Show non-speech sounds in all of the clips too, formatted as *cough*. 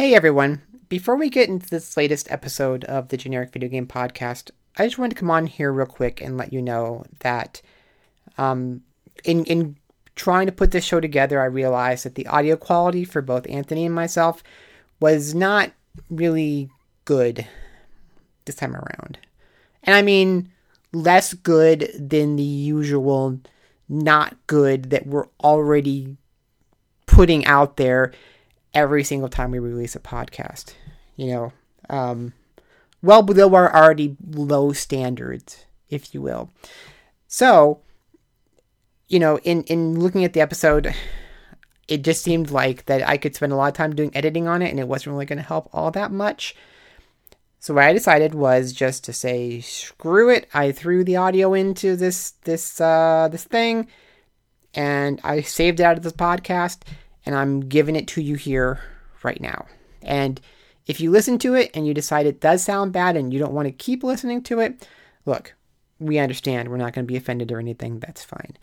Hey everyone, before we get into this latest episode of the Generic Video Game Podcast, I just wanted to come on here real quick and let you know that um, in, in trying to put this show together, I realized that the audio quality for both Anthony and myself was not really good this time around. And I mean, less good than the usual not good that we're already putting out there every single time we release a podcast. You know, um, well below our already low standards, if you will. So, you know, in in looking at the episode, it just seemed like that I could spend a lot of time doing editing on it, and it wasn't really going to help all that much. So what I decided was just to say, screw it. I threw the audio into this this uh, this thing, and I saved it out of this podcast and I'm giving it to you here right now. And if you listen to it and you decide it does sound bad and you don't want to keep listening to it, look, we understand. We're not going to be offended or anything. That's fine.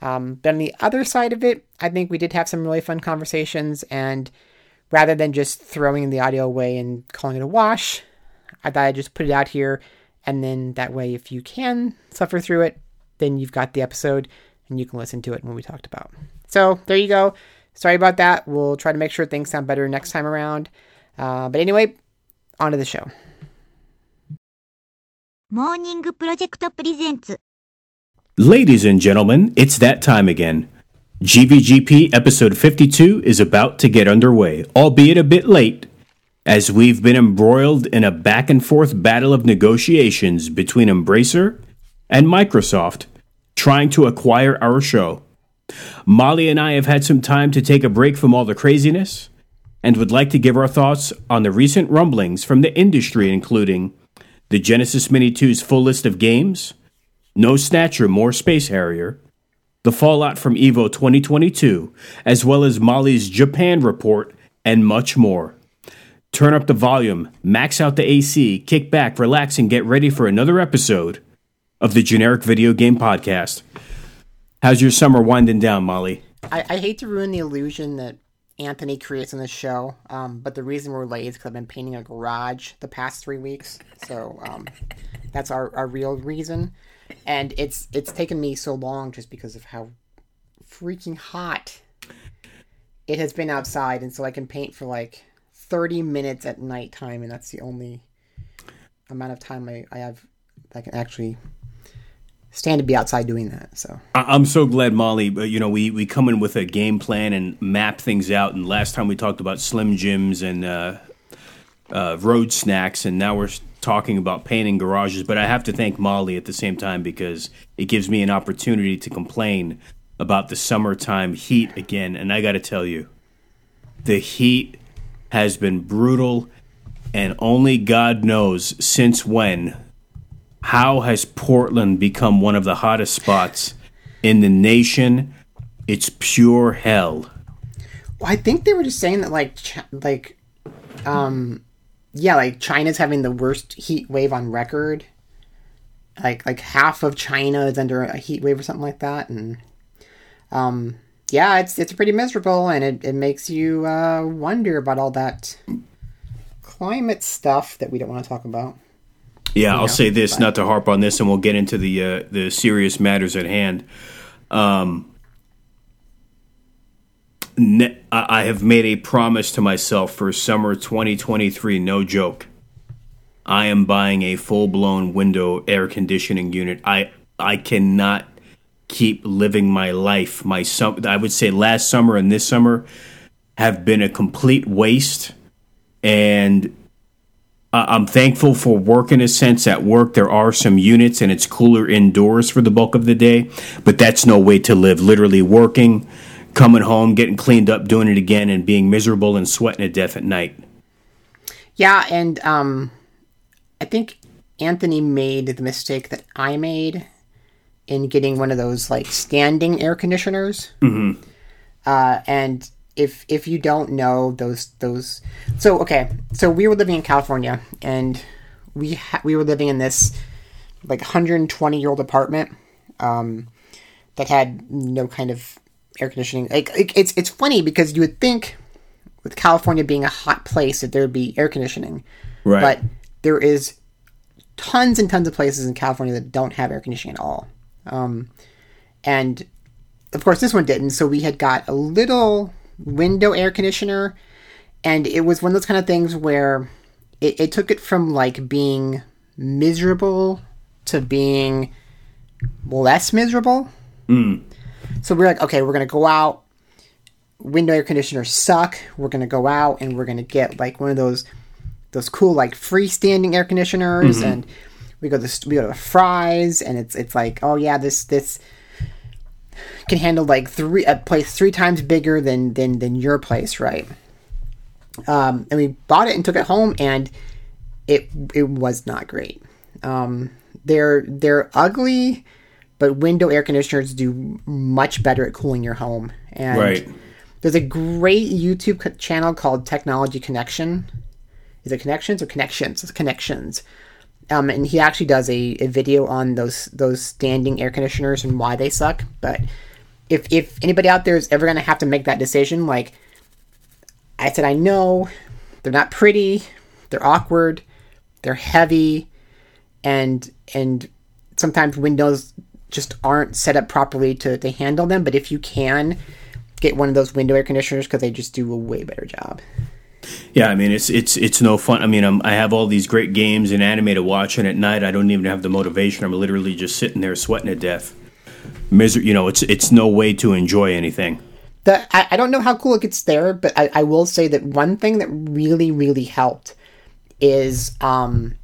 Um, but on the other side of it, I think we did have some really fun conversations. And rather than just throwing the audio away and calling it a wash, I thought I'd just put it out here. And then that way, if you can suffer through it, then you've got the episode and you can listen to it when we talked about. So there you go. Sorry about that. We'll try to make sure things sound better next time around. Uh, but anyway, on to the show. Morning Project presents. Ladies and gentlemen, it's that time again. GVGP episode 52 is about to get underway, albeit a bit late, as we've been embroiled in a back and forth battle of negotiations between Embracer and Microsoft trying to acquire our show. Molly and I have had some time to take a break from all the craziness and would like to give our thoughts on the recent rumblings from the industry, including the Genesis Mini 2's full list of games, No Snatcher, More Space Harrier, the fallout from EVO 2022, as well as Molly's Japan report, and much more. Turn up the volume, max out the AC, kick back, relax, and get ready for another episode of the Generic Video Game Podcast. How's your summer winding down, Molly? I, I hate to ruin the illusion that Anthony creates in the show, um, but the reason we're late is because I've been painting a garage the past three weeks. So um, that's our, our real reason. And it's it's taken me so long just because of how freaking hot it has been outside, and so I can paint for like 30 minutes at nighttime, and that's the only amount of time I, I have I can actually stand to be outside doing that. So I'm so glad, Molly. You know, we we come in with a game plan and map things out. And last time we talked about Slim Jims and uh, uh, road snacks, and now we're talking about painting garages. But I have to thank Molly at the same time because it gives me an opportunity to complain about the summertime heat again. And I got to tell you, the heat has been brutal, and only God knows since when how has Portland become one of the hottest spots in the nation? It's pure hell. Well, I think they were just saying that like Ch- like um yeah, like China's having the worst heat wave on record. Like like half of China is under a heat wave or something like that and um yeah, it's it's pretty miserable and it, it makes you uh, wonder about all that climate stuff that we don't want to talk about. Yeah, I'll say this, not to harp on this, and we'll get into the uh, the serious matters at hand. Um, ne- I have made a promise to myself for summer 2023. No joke. I am buying a full blown window air conditioning unit. I I cannot keep living my life. My sum- I would say last summer and this summer have been a complete waste, and I'm thankful for work in a sense. At work, there are some units and it's cooler indoors for the bulk of the day, but that's no way to live. Literally working, coming home, getting cleaned up, doing it again, and being miserable and sweating to death at night. Yeah, and um, I think Anthony made the mistake that I made in getting one of those like standing air conditioners. Mm-hmm. Uh, and if if you don't know those those so okay so we were living in california and we ha- we were living in this like 120 year old apartment um, that had no kind of air conditioning like it, it's it's funny because you would think with California being a hot place that there would be air conditioning. Right. But there is tons and tons of places in California that don't have air conditioning at all. Um, and of course, this one didn't. So we had got a little window air conditioner, and it was one of those kind of things where it, it took it from like being miserable to being less miserable. Mm. So we're like, okay, we're gonna go out. Window air conditioners suck. We're gonna go out and we're gonna get like one of those those cool like freestanding air conditioners, mm-hmm. and we go to we go to Fry's, and it's it's like, oh yeah, this this can handle like three a place three times bigger than than than your place, right? Um, and we bought it and took it home, and it it was not great. Um, they're they're ugly, but window air conditioners do much better at cooling your home. And Right. there's a great YouTube channel called Technology Connection. Is it Connections or Connections? It's Connections. Um, and he actually does a, a video on those those standing air conditioners and why they suck. But if if anybody out there is ever gonna have to make that decision, like I said, I know they're not pretty, they're awkward, they're heavy, and and sometimes windows just aren't set up properly to, to handle them. But if you can get one of those window air conditioners because they just do a way better job. Yeah, I mean it's it's it's no fun. I mean, I'm, I have all these great games and anime to watch, and at night I don't even have the motivation. I'm literally just sitting there sweating to death. Miser- you know, it's it's no way to enjoy anything. The, I, I don't know how cool it gets there, but I, I will say that one thing that really, really helped is um,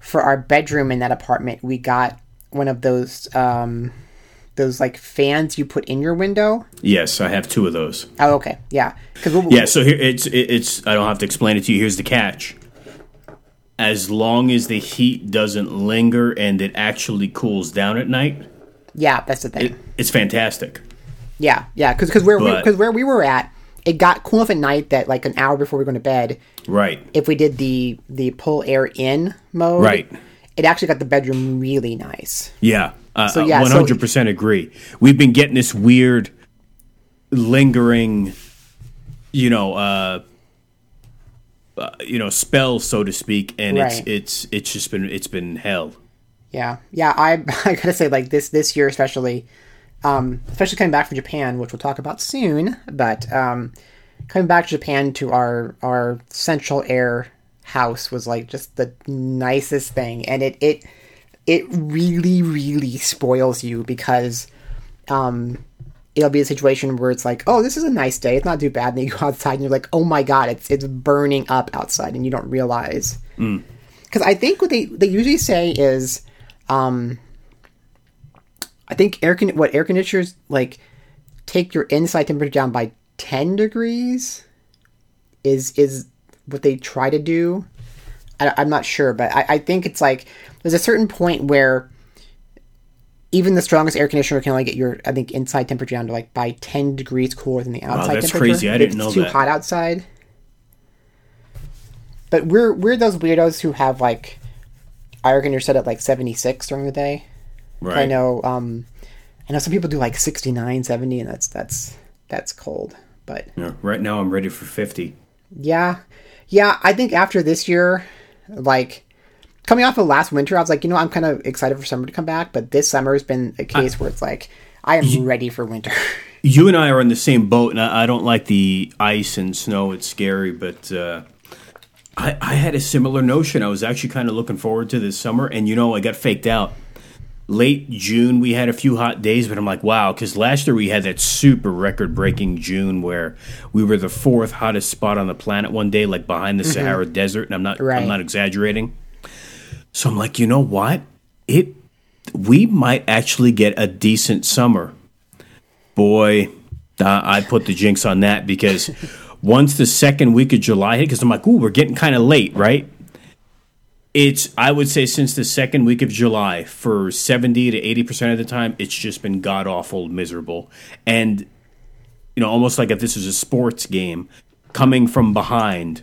for our bedroom in that apartment, we got one of those um, those like fans you put in your window. Yes, I have two of those. Oh, okay, yeah, because Yeah, so here it's it's. I don't have to explain it to you. Here's the catch. As long as the heat doesn't linger and it actually cools down at night, yeah, that's the thing. it, it's fantastic. Yeah, yeah, because because where because where we were at, it got cool enough at night that like an hour before we were going to bed, Right. if we did the the pull air in mode, Right. it actually got the bedroom really nice. Yeah. Uh, So, yeah, hundred percent agree. We've been getting this weird, lingering, you know, uh, uh, you know, spell so to speak, and Right. it's it's it's just been it's been hell. Yeah, yeah. I *laughs* I gotta say, like this this year especially, um, especially coming back from Japan, which we'll talk about soon. But um, coming back to Japan to our our central air house was like just the nicest thing, and it it it really really spoils you because um it'll be a situation where it's like, oh, this is a nice day. It's not too bad. And then you go outside and you're like, oh my god, it's it's burning up outside, and you don't realize. Because I think what they they usually say is, um, I think air con- what air conditioners like take your inside temperature down by ten degrees. Is is what they try to do. I, I'm not sure, but I, I think it's like there's a certain point where even the strongest air conditioner can only get your I think inside temperature down to like by 10 degrees cooler than the outside that's temperature. crazy. I didn't it's know too that. hot outside. But we're we're those weirdos who have like air conditioner set at like 76 during the day. Right. I know um I know some people do like 69, 70 and that's that's that's cold. But Yeah, right now, I'm ready for fifty. yeah. Yeah, I think after this year, like coming off of last winter, I was like, you know, I'm kind of excited for summer to come back, but this summer has been a case where it's like I am ready for winter. *laughs* You and I are in the same boat, and I, I don't like the ice and snow. It's scary, but uh, I, I had a similar notion. I was actually kind of looking forward to this summer, and you know, I got faked out. Late June, we had a few hot days, but I'm like, wow, because last year we had that super record breaking June where we were the fourth hottest spot on the planet one day, like behind the Sahara Desert, and I'm not, Right. I'm not exaggerating. So I'm like, you know what? It, we might actually get a decent summer boy, I put the jinx on that because *laughs* once the second week of July hit, because I'm like, ooh, we're getting kind of late, right? It's, I would say, since the second week of July, for 70 to 80% of the time, it's just been god awful, miserable. And, you know, almost like if this is a sports game, coming from behind,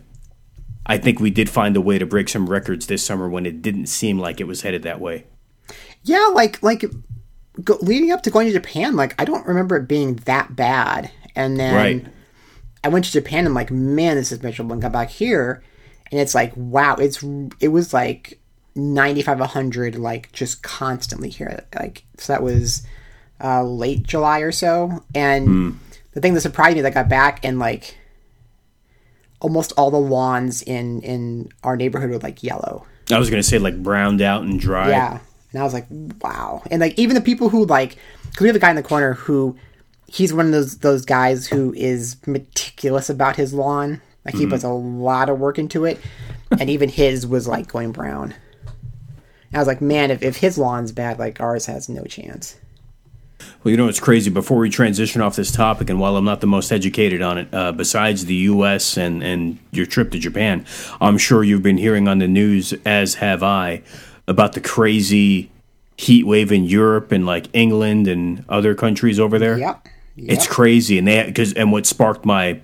I think we did find a way to break some records this summer when it didn't seem like it was headed that way. yeah, like like go, leading up to going to Japan, like I don't remember it being that bad. And then Right. I went to Japan and I'm like, man, this is miserable. And got back here, and it's like, wow, it's it was like 95, 100, like just constantly here. Like so that was uh, late July or so, and the thing that surprised me that I got back and like almost all the lawns in in our neighborhood were like yellow. I was gonna say like browned out and dry. Yeah. And I was like, wow. And like even the people who like, because we have a guy in the corner who, he's one of those those guys who is meticulous about his lawn. Like he mm-hmm. puts a lot of work into it, and even his was like going brown. And I was like, man, if, if his lawn's bad, like ours has no chance. Well, you know, it's crazy. Before we transition off this topic, and while I'm not the most educated on it, uh, besides the U.S. and and your trip to Japan, I'm sure you've been hearing on the news, as have I, about the crazy heat wave in Europe and like England and other countries over there. Yep. It's crazy, and they because and what sparked my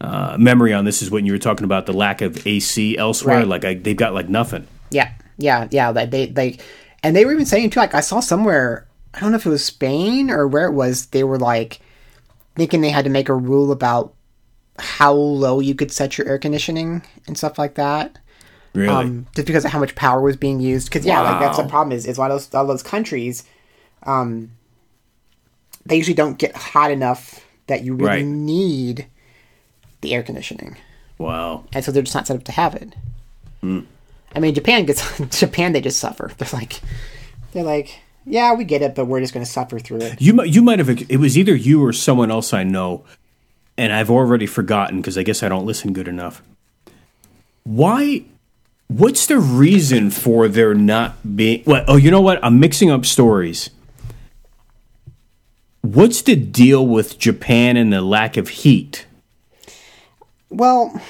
uh, memory on this is when you were talking about the lack of AC elsewhere. Right. Like I, they've got like nothing. Yeah, yeah, yeah. Like they like, and they were even saying too. Like I saw somewhere, I don't know if it was Spain or where it was. They were like thinking they had to make a rule about how low you could set your air conditioning and stuff like that. Really, Um, just because of how much power was being used. Because yeah, like that's the problem is is a lot of those, a lot of those countries, um, they usually don't get hot enough that you really Right. need the air conditioning wow. and so they're just not set up to have it. Hmm. I mean, Japan gets *laughs* Japan. They just suffer. They're like, they're like, yeah, we get it, but we're just going to suffer through it. You might you might have it was either you or someone else I know, and I've already forgotten because I guess I don't listen good enough. Why? What's the reason for there not being? What? Oh, you know what? I'm mixing up stories. What's the deal with Japan and the lack of heat? Well,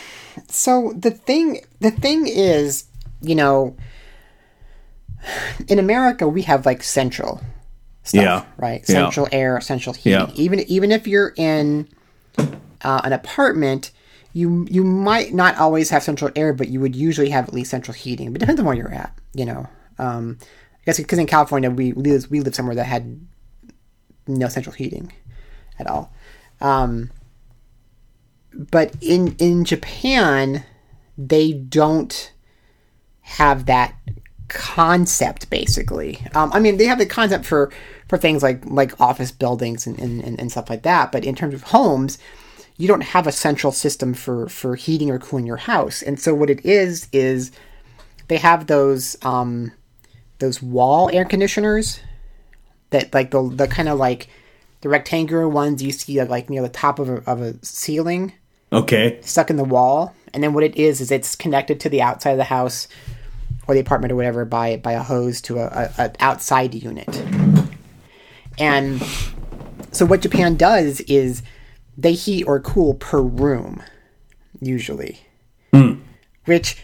so the thing, the thing is, you know, *sighs* in America we have like central stuff, Yeah. right? Yeah. Central air, central heating. Yeah. Even even if you're in uh, an apartment. You, you might not always have central air, but you would usually have at least central heating. But it depends on where you're at, you know. Um, I guess because in California we we live, we live somewhere that had no central heating at all. Um, but in in Japan, they don't have that concept. Basically, um, I mean, they have the concept for for things like like office buildings and, and, and, stuff like that. But in terms of homes, you don't have a central system for for heating or cooling your house. And so what it is is they have those um, those wall air conditioners that like the the kind of like the rectangular ones you see like near the top of a, of a ceiling Okay, stuck in the wall and then what it is is it's connected to the outside of the house or the apartment or whatever by by a hose to a, a, a outside unit. And so what japan does is they heat or cool per room usually. Which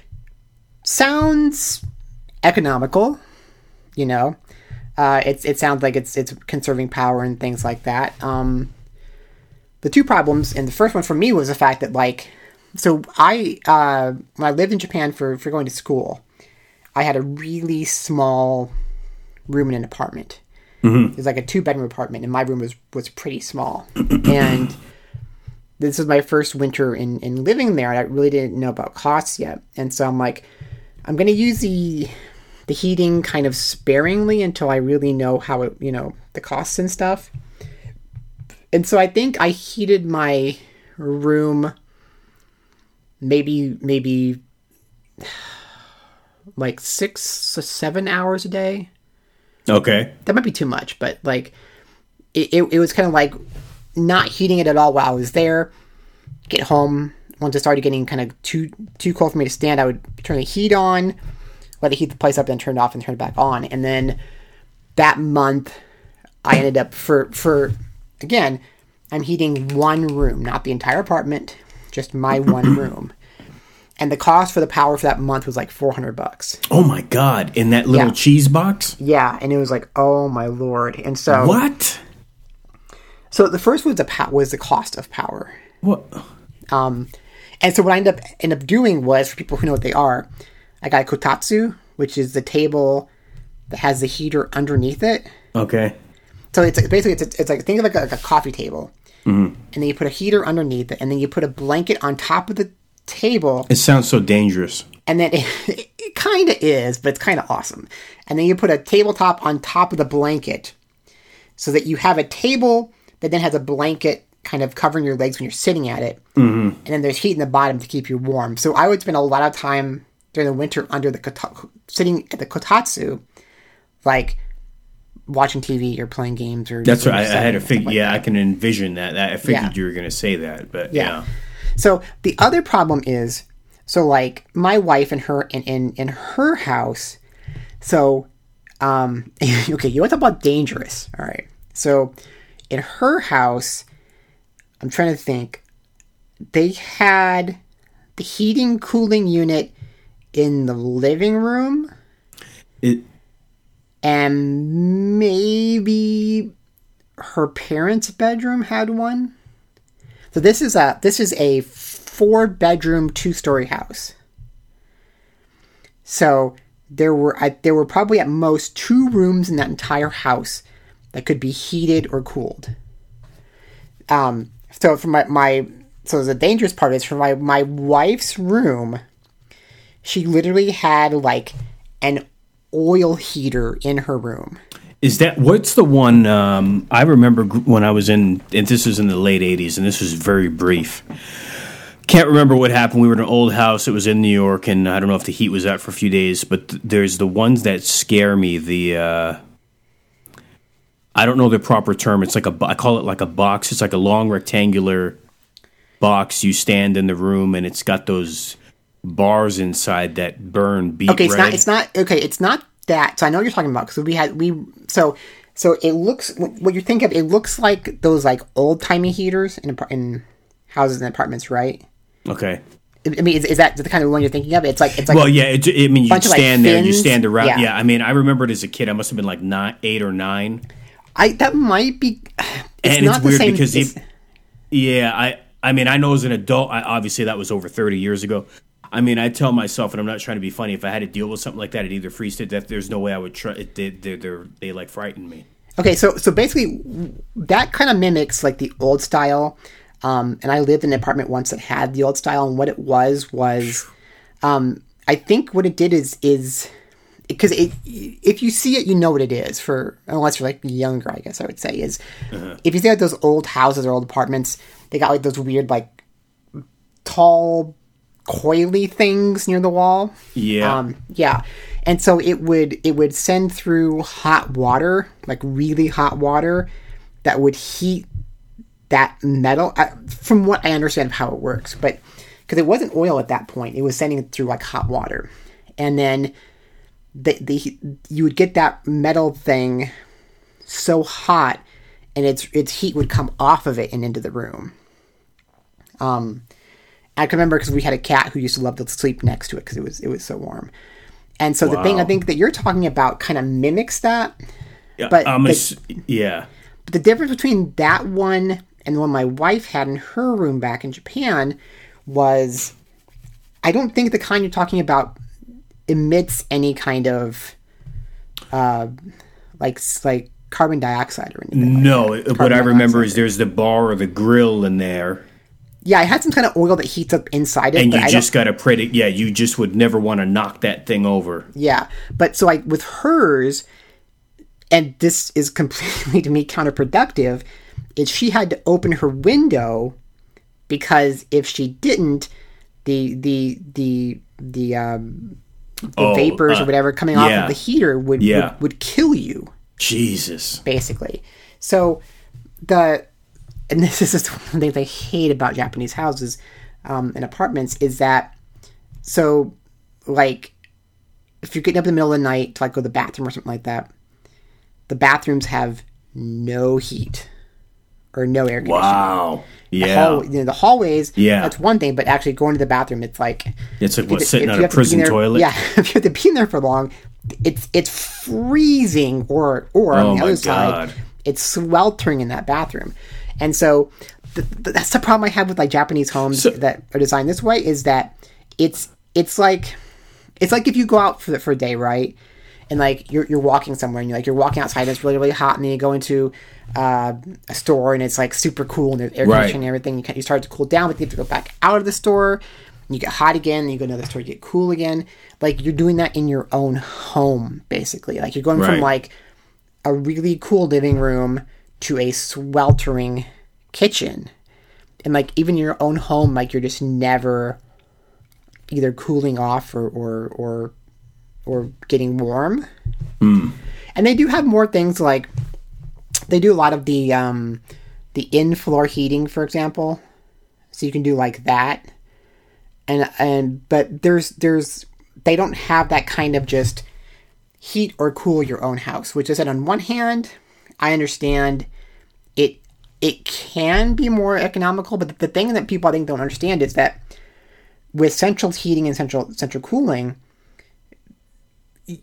sounds economical you know? Uh, it's it sounds like it's it's conserving power and things like that. Um, the two problems, and the first one for me was the fact that like, so I uh, when I lived in Japan for for going to school, I had a really small room in an apartment. Mm-hmm. It was like a two bedroom apartment, and my room was was pretty small. *clears throat* and this was my first winter in in living there, and I really didn't know about costs yet. And so I'm like, I'm gonna use the the heating kind of sparingly until I really know how it, you know, the costs and stuff. And so I think I heated my room maybe maybe like 6 to 7 hours a day. okay, That might be too much, but like it, it, it was kind of like not heating it at all while I was there. Get home, once it started getting kind of too too cold for me to stand, I would turn the heat on, let it heat the place up, then turn it off and turn it back on. And then that month, I ended up for for again, I'm heating one room, not the entire apartment, just my one *coughs* room. And the cost for the power for that month was like 400 bucks. Oh my god! In that little Yeah. cheese box? Yeah, and it was like, oh my lord. And so What? So the first was the po- was the cost of power. What? Um, and so what I ended up end up doing was for people who know what they are, I got a kotatsu, which is the table that has the heater underneath it. Okay. So it's like, basically it's, it's like think of like a, like a coffee table, and then you put a heater underneath it, and then you put a blanket on top of the table, It sounds so dangerous. and then it, *laughs* it kind of is, but it's kind of awesome. And then you put a tabletop on top of the blanket, so that you have a table that then has a blanket kind of covering your legs when you're sitting at it, mm-hmm. and then there's heat in the bottom to keep you warm. So I would spend a lot of time during the winter under the kota- sitting at the kotatsu, like watching TV or playing games or That's right. I, I had stuff figure. like yeah, that. I can envision that. I figured Yeah. you were going to say that, but Yeah. yeah. So the other problem is, so like my wife and her in in, in her house, so um *laughs* okay, you want to talk about dangerous. All right. So in her house, I'm trying to think, they had the heating cooling unit in the living room It, and maybe her parents' bedroom had one. So this is a this is a four bedroom two story house. So there were I, there were probably at most two rooms in that entire house that could be heated or cooled. Um, so for my, my so the dangerous part is for my my wife's room, she literally had like an oil heater in her room. Is that what's the one? Um, I remember when I was in, and this was in the late '80s, and this was very brief. Can't remember what happened. We were in an old house. It was in New York, and I don't know if the heat was out for a few days. But th- there's the ones that scare me. The uh, I don't know the proper term. It's like a, I call it like a box. It's like a long rectangular box. You stand in the room, and it's got those bars inside that burn beet Okay, it's red. not. It's not. Okay, it's not that. So I know what you're talking about because we had we. So so it looks what you're thinking of. It looks like those like old timey heaters in in houses and apartments, right? okay. I mean, is, is that the kind of one you're thinking of? It's like it's like Well, yeah. It, I mean, you of, like, stand there, you stand around. Yeah. Yeah. I mean, I remember it as a kid. I must have been like nine, eight or nine. I that might be. *sighs* It's and not it's weird because it, yeah, I I mean, I know as an adult, I, obviously that was over thirty years ago. I mean, I tell myself, and I'm not trying to be funny, if I had to deal with something like that, I'd either freeze to death. There's no way I would try. It, they, they, they're, they like frighten me. Okay, so so basically, that kind of mimics like the old style. Um, and I lived in an apartment once that had the old style, and what it was was, um, I think what it did is is because it if you see it, you know what it is. For unless you're like younger, I guess I would say is if you see like those old houses or old apartments, they got like those weird like tall coily things near the wall. Yeah. Um, yeah. And so it would it would send through hot water, like really hot water, that would heat that metal. I, from what I understand of how it works, but because it wasn't oil at that point, it was sending it through like hot water, and then the the you would get that metal thing so hot, and its its heat would come off of it and into the room. Um, I can remember because we had a cat who used to love to sleep next to it because it was it was so warm. And so the thing I think that you're talking about kind of mimics that. Yeah, but I'm the- yeah. But the difference between that one and the one my wife had in her room back in Japan was I don't think the kind you're talking about emits any kind of uh, like like carbon dioxide or anything. No, what I remember is there's the bar or the grill in there, Yeah, I had some kind of oil that heats up inside it, and you I just got to predict. Yeah, you just would never want to knock that thing over. Yeah, but so like with hers, and this is completely *laughs* to me counterproductive, is she had to open her window because if she didn't, the the the the um the Oh, vapors uh, or whatever coming off of the heater would, Yeah. would would kill you Jesus. basically. So the and this is just one of the things I hate about Japanese houses um, and apartments is that so like if you're getting up in the middle of the night to like go to the bathroom or something like that, the bathrooms have no heat or no air conditioning. Wow. The Yeah. hall- you know, the hallways, Yeah. that's one thing, but actually going to the bathroom, it's like It's like what if- sitting on a have to prison there- toilet. Yeah, *laughs* if you have to be in there for long, it's it's freezing, or or Oh on the other side, it's sweltering in that bathroom, and so th- th- that's the problem I have with like Japanese homes So- that are designed this way is that it's it's like it's like if you go out for the, for a day, right, and like you're you're walking somewhere and you're like you're walking outside and it's really really hot and then you go into uh, a store and it's like super cool and there's air Right. conditioning and everything. You can, you start to cool down, but you have to go back out of the store. You get hot again, you go to another store, you get cool again. Like you're doing that in your own home, basically. Like you're going Right. from like a really cool living room to a sweltering kitchen. And like even your own home, like you're just never either cooling off or or or, or getting warm. And they do have more things like they do a lot of the um the in floor heating, for example. So you can do like that. And and but there's there's they don't have that kind of just heat or cool your own house, which is that on one hand, I understand it it can be more economical, but the thing that people I think don't understand is that with central heating and central central cooling,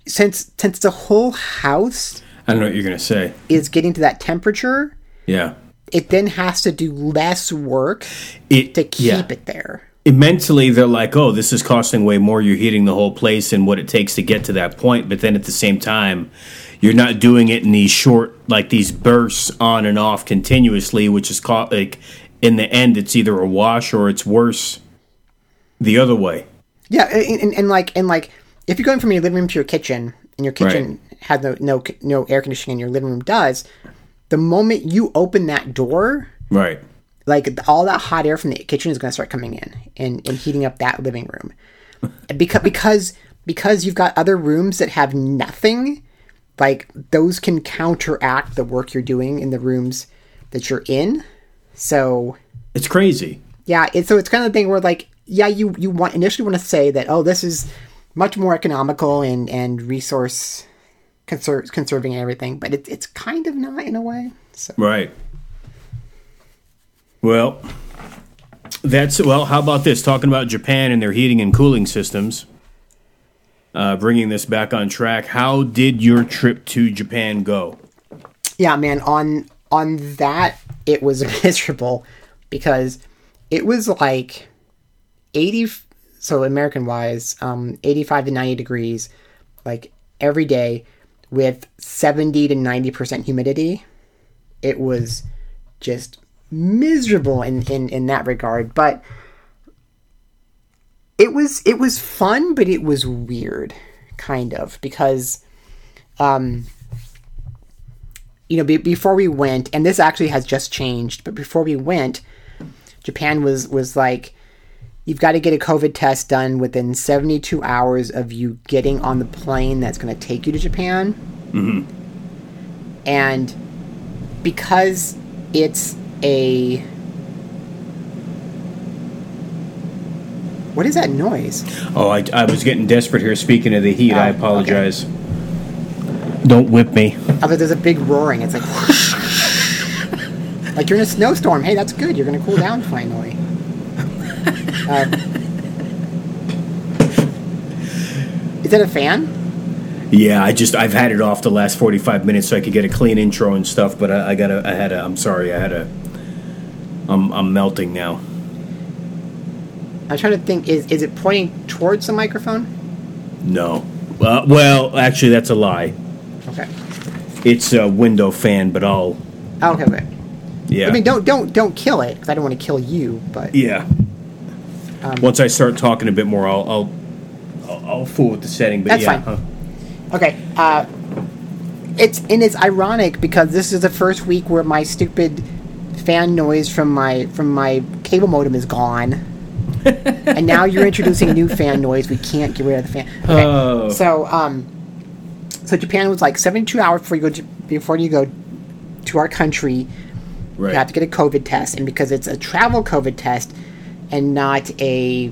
since since the whole house I don't know what you're gonna say. is getting to that temperature, Yeah. it then has to do less work It to keep yeah. it there. It- mentally they're like, oh, this is costing way more. You're heating the whole place and what it takes to get to that point. But then at the same time, you're not doing it in these short, like these bursts on and off continuously, which is caught like in the end, it's either a wash or it's worse the other way. Yeah, and, and, and like and like if you're going from your living room to your kitchen, and your kitchen has no no no air conditioning, and your living room does, the moment you open that door, Right. like all that hot air from the kitchen is going to start coming in and, and heating up that living room because because because you've got other rooms that have nothing like those can counteract the work you're doing in the rooms that you're in so It's crazy. yeah it's so it's kind of the thing where like yeah you you want initially want to say that oh this is much more economical and and resource conser- conserving and everything but it, it's kind of not in a way so Right. Well, that's well. How about this? Talking about Japan and their heating and cooling systems. Uh, bringing this back on track. How did your trip to Japan go? yeah man on on that it was *laughs* miserable because it was like 80 so american wise um 85 to 90 degrees like every day with 70 to 90% humidity it was just miserable in in in that regard but it was it was fun but it was weird kind of because um you know, be, before we went, and this actually has just changed, but before we went, Japan was was like, you've got to get a COVID test done within 72 hours of you getting on the plane that's going to take you to Japan. Mm-hmm. And because it's a what is that noise? Oh, I, I was getting desperate here. Speaking of the heat, I Oh, apologize. Don't whip me. Other there's a big roaring. It's like *laughs* like you're in a snowstorm. Hey, that's good. You're gonna cool down finally. Uh, is that a fan? Yeah, I just I've had it off the last forty five minutes so I could get a clean intro and stuff. But I, I gotta I had a I'm sorry I had a I'm I'm melting now. I'm trying to think. Is is it pointing towards the microphone? No. Uh, well, actually, that's a lie. Okay. It's a window fan, but I'll Oh, okay. Okay. yeah. I mean, don't don't don't kill it because I don't want to kill you. But Yeah. Um, Once I start talking a bit more, I'll I'll I'll, I'll fool with the setting. But That's yeah, fine. huh. Okay. Uh, it's and it's ironic because this is the first week where my stupid fan noise from my from my cable modem is gone, *laughs* and now you're introducing new fan noise. We can't get rid of the fan. Okay. Oh. So um, so Japan was like 72 hours before you go to, before you go to our country. right. You have to get a COVID test, and because it's a travel COVID test and not a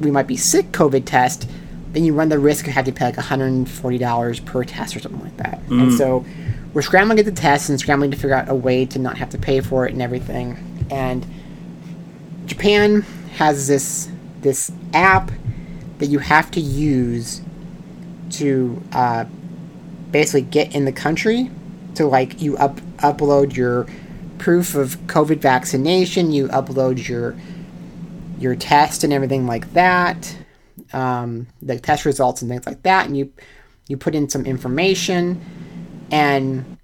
we might be sick COVID test, then you run the risk of having to pay like $140 per test or something like that. And so we're scrambling at the test and scrambling to figure out a way to not have to pay for it and everything. And Japan has this this app that you have to use to uh, basically get in the country. So like you up upload your proof of COVID vaccination, you upload your your test and everything like that, um, the test results and things like that, and you you put in some information, and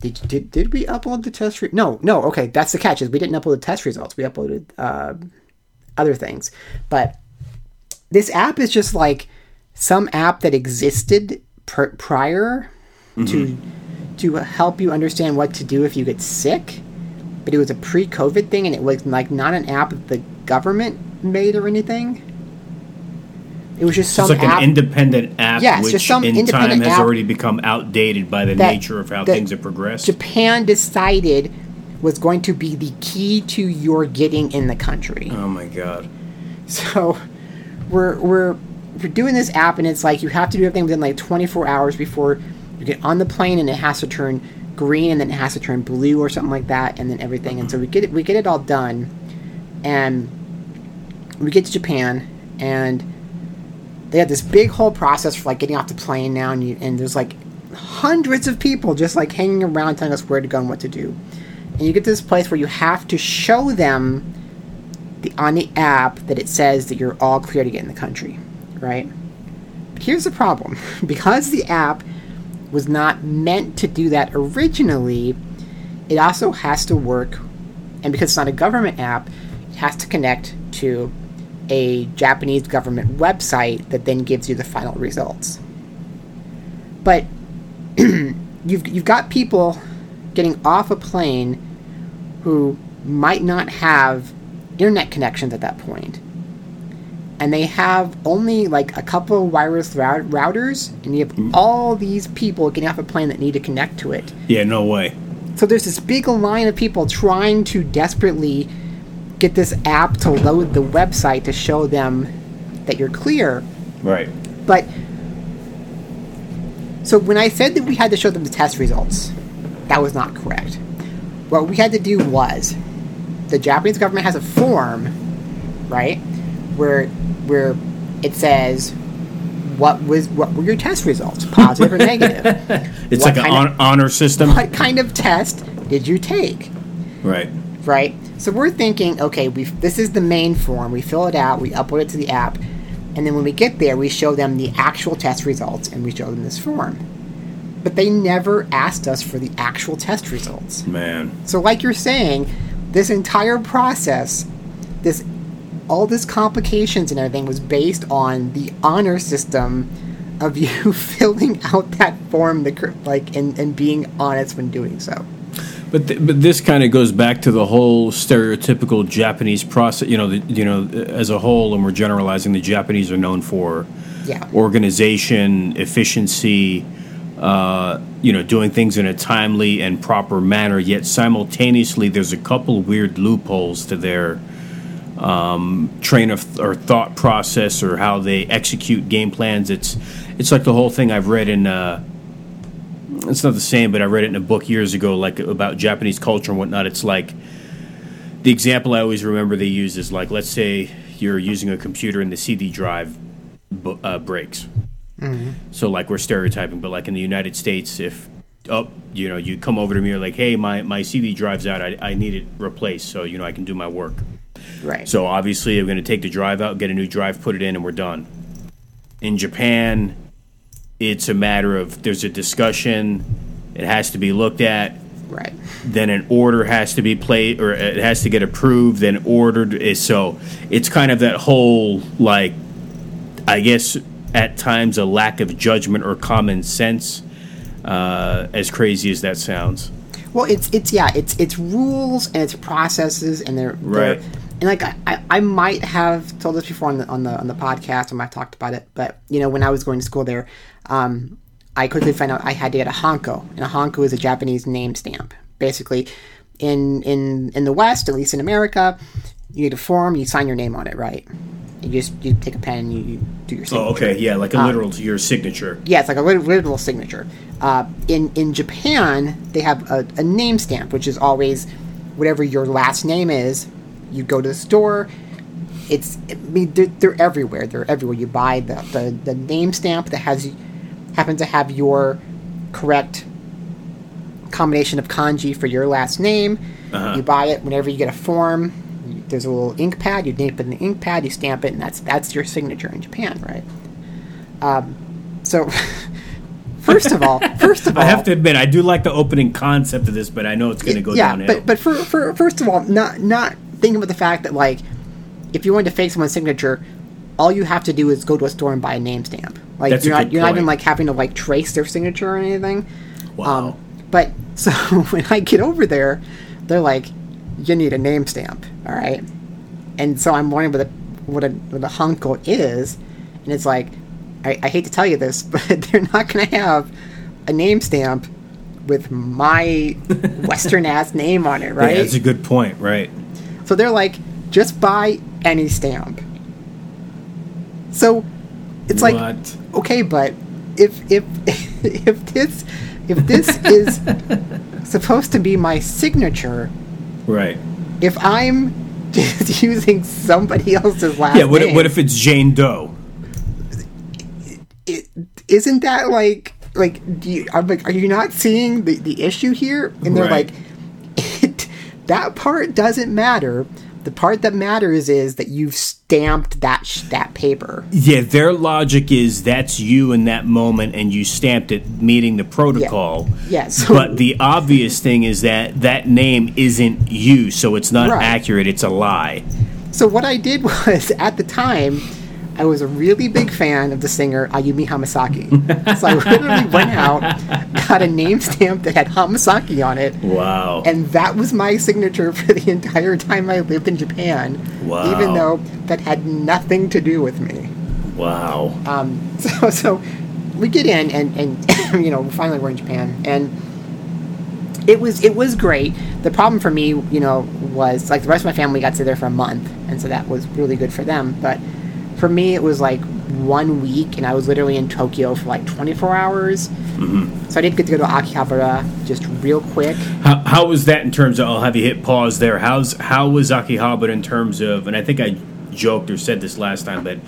did did did we upload the test? Re- no, no. Okay, that's the catch. Is we didn't upload the test results. We uploaded uh, other things, but this app is just like some app that existed pr- prior to to help you understand what to do if you get sick. But it was a pre-COVID thing, and it was like not an app that the government made or anything. It was just It's like app. an independent app, Yeah, it's just which some in time has already become outdated by the that- nature of how things have progressed. Japan decided was going to be the key to your getting in the country. oh my god. So we're we're we're doing this app and it's like you have to do everything within like 24 hours before you get on the plane and it has to turn green and then it has to turn blue or something like that and then everything and so we get it we get it all done and we get to Japan and they have this big whole process for like getting off the plane now and you, and there's like hundreds of people just like hanging around telling us where to go and what to do and you get to this place where you have to show them the, on the app that it says that you're all clear to get in the country, right? But here's the problem *laughs* because the app was not meant to do that originally, it also has to work, and because it's not a government app, it has to connect to a Japanese government website that then gives you the final results. But *clears throat* you've, you've got people getting off a plane who might not have internet connections at that point. And they have only like a couple of wireless rou- routers, and you have mm. all these people getting off a plane that need to connect to it. Yeah, no way. So there's this big line of people trying to desperately get this app to load the website to show them that you're clear. Right. But so when I said that we had to show them the test results, that was not correct. What we had to do was the Japanese government has a form, right, where where it says what was what were your test results, positive or *laughs* negative. It's What like an hon- honor system. What kind of test did you take? Right. Right? So we're thinking, okay, we this is the main form. We fill it out, we upload it to the app, and then when we get there, we show them the actual test results and we show them this form. But they never asked us for the actual test results. Man. So, like you're saying, this entire process, this all this complications and everything was based on the honor system of *laughs* you filling out that form, the like, and, and being honest when doing so. But th- but this kind of goes back to the whole stereotypical Japanese process. You know, the, you know, as a whole, and we're generalizing. The Japanese are known for Yeah. organization, efficiency. Uh, you know, doing things in a timely and proper manner. Yet simultaneously, there's a couple weird loopholes to their um, train of or thought process or how they execute game plans. It's it's like the whole thing I've read in. Uh, it's not the same, but I read it in a book years ago, like about Japanese culture and whatnot. It's like the example I always remember they use is like, let's say you're using a computer and the CD drive uh, breaks. So like we're stereotyping, but like in the United States, if oh you know you come over to me, you're like, hey, my my CD drive's out, I, I need it replaced, so you know I can do my work. Right. So obviously, I'm going to take the drive out, get a new drive, put it in, and we're done. In Japan, it's a matter of there's a discussion, it has to be looked at, right. then an order has to be played or it has to get approved, then ordered. Eh, So it's kind of that whole like, I guess at times a lack of judgment or common sense. Uh, as crazy as that sounds, Well, it's it's yeah, it's it's rules and it's processes and they're, they're Right. And like I, I, might have told this before on the on the on the podcast. I might have talked about it, but you know when I was going to school there, um, I quickly found out I had to get a hanko, and a hanko is a Japanese name stamp. Basically, in in in the West, at least in America, you get a form, you sign your name on it, right? You just you take a pen and you, you do your signature. oh okay, yeah, like a literal to your signature. Yeah, it's like a literal signature. Uh, in in Japan, they have a, a name stamp, which is always whatever your last name is. You go to the store. It's I mean they're, they're everywhere. They're everywhere. You buy the, the the name stamp that has happens to have your correct combination of kanji for your last name. You buy it whenever you get a form. There's a little ink pad. You nip it in the ink pad. You stamp it, and that's that's your signature in Japan, right? Um, so *laughs* first of all, first of all, *laughs* I have to admit, I do like the opening concept of this, but I know it's going to go yeah, downhill. but but for, for first of all, not not thinking about the fact that like if you want to fake someone's signature, all you have to do is go to a store and buy a name stamp. Like That's you're not you're not even like having to like trace their signature or anything. wow. Um, but *laughs* so when I get over there, they're like, "You need a name stamp, all right?" And so I'm wondering what a what a what a is, and it's like, I, I hate to tell you this, *laughs* but they're not going to have a name stamp with my *laughs* Western ass name on it, right? Yeah, that's a good point, right? So they're like, just buy any stamp. So it's like, okay, but if if *laughs* if this if this *laughs* is supposed to be my signature, Right. if I'm just *laughs* using somebody else's last name. Yeah, what, name, what if it's Jane Doe? it, isn't that like like do you, I'm like are you not seeing the the issue here and they're Right. like that part doesn't matter the part that matters is that you've stamped that sh- that paper Yeah, their logic is that's you in that moment and you stamped it meeting the protocol. Yeah, so- *laughs* but the obvious thing is that that name isn't you, so it's not Right. accurate, it's a lie. so what i did *laughs* was at the time i was a really big fan of the singer ayumi hamasaki so i literally *laughs* went out got a name stamp that had hamasaki on it Wow. and that was my signature *laughs* for the entire time I lived in Japan. Wow. Even though that had nothing to do with me. wow. Um, *laughs* so, so we get in, and, and *coughs* you know, finally we're in Japan, and it was it was great. The problem for me, you know, was like the rest of my family got to there for a month, and so that was really good for them. But for me, it was like one week, and I was literally in Tokyo for like 24 hours. So I did get to go to Akihabara just real quick. How, how was that in terms of? I'll have you hit pause there. How's how was Akihabara in terms of? And I think I joked or said this last time, but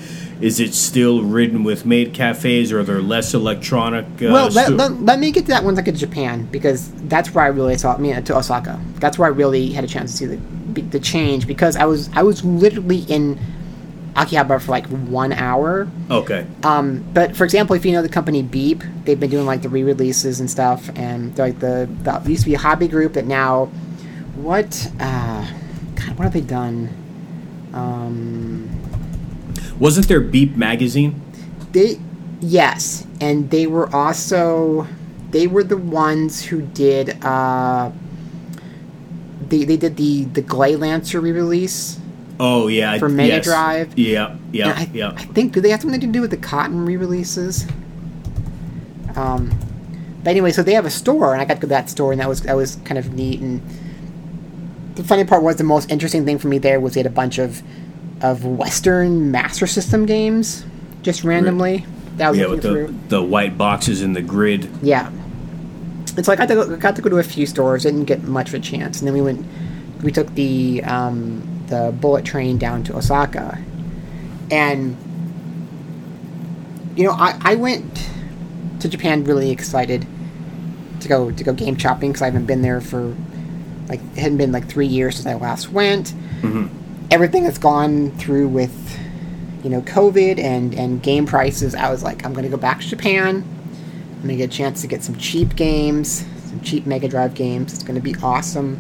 is it still ridden with maid cafes, or are there less electronic? Uh, Well, let, let, let me get to that once I get to Japan because that's where I really saw. I mean, to Osaka. That's where I really had a chance to see the the change because I was I was literally in Akihabara for like one hour. okay. Um, but for example, if you know the company Beep, they've been doing like the re-releases and stuff, and they're like the, the used to be a hobby group that now, what, uh, God, what have they done? Um, Wasn't there Beep magazine? they, yes, and they were also, they were the ones who did, uh, they, they did the the Gley Lancer re-release. Oh yeah, For Mega yes. Drive? Yeah, yeah, And I, yeah. I think do they have something to do with the cotton re-releases? Um, but anyway, so they have a store, and I got to go to that store, and that was that was kind of neat. And the funny part was the most interesting thing for me there was they had a bunch of of Western Master System games just randomly. That was yeah, with the, through. the white boxes in the grid. Yeah. And so I got to go, got to go to a few stores. Didn't get much of a chance, and then we went. We took the um, the bullet train down to Osaka, and you know I, I went to Japan really excited to go to go game shopping because I haven't been there for like it hadn't been like three years since I last went. Mm-hmm. Everything that's gone through with you know COVID and and game prices, I was like I'm going to go back to Japan. I'm gonna get a chance to get some cheap games, some cheap Mega Drive games. It's gonna be awesome.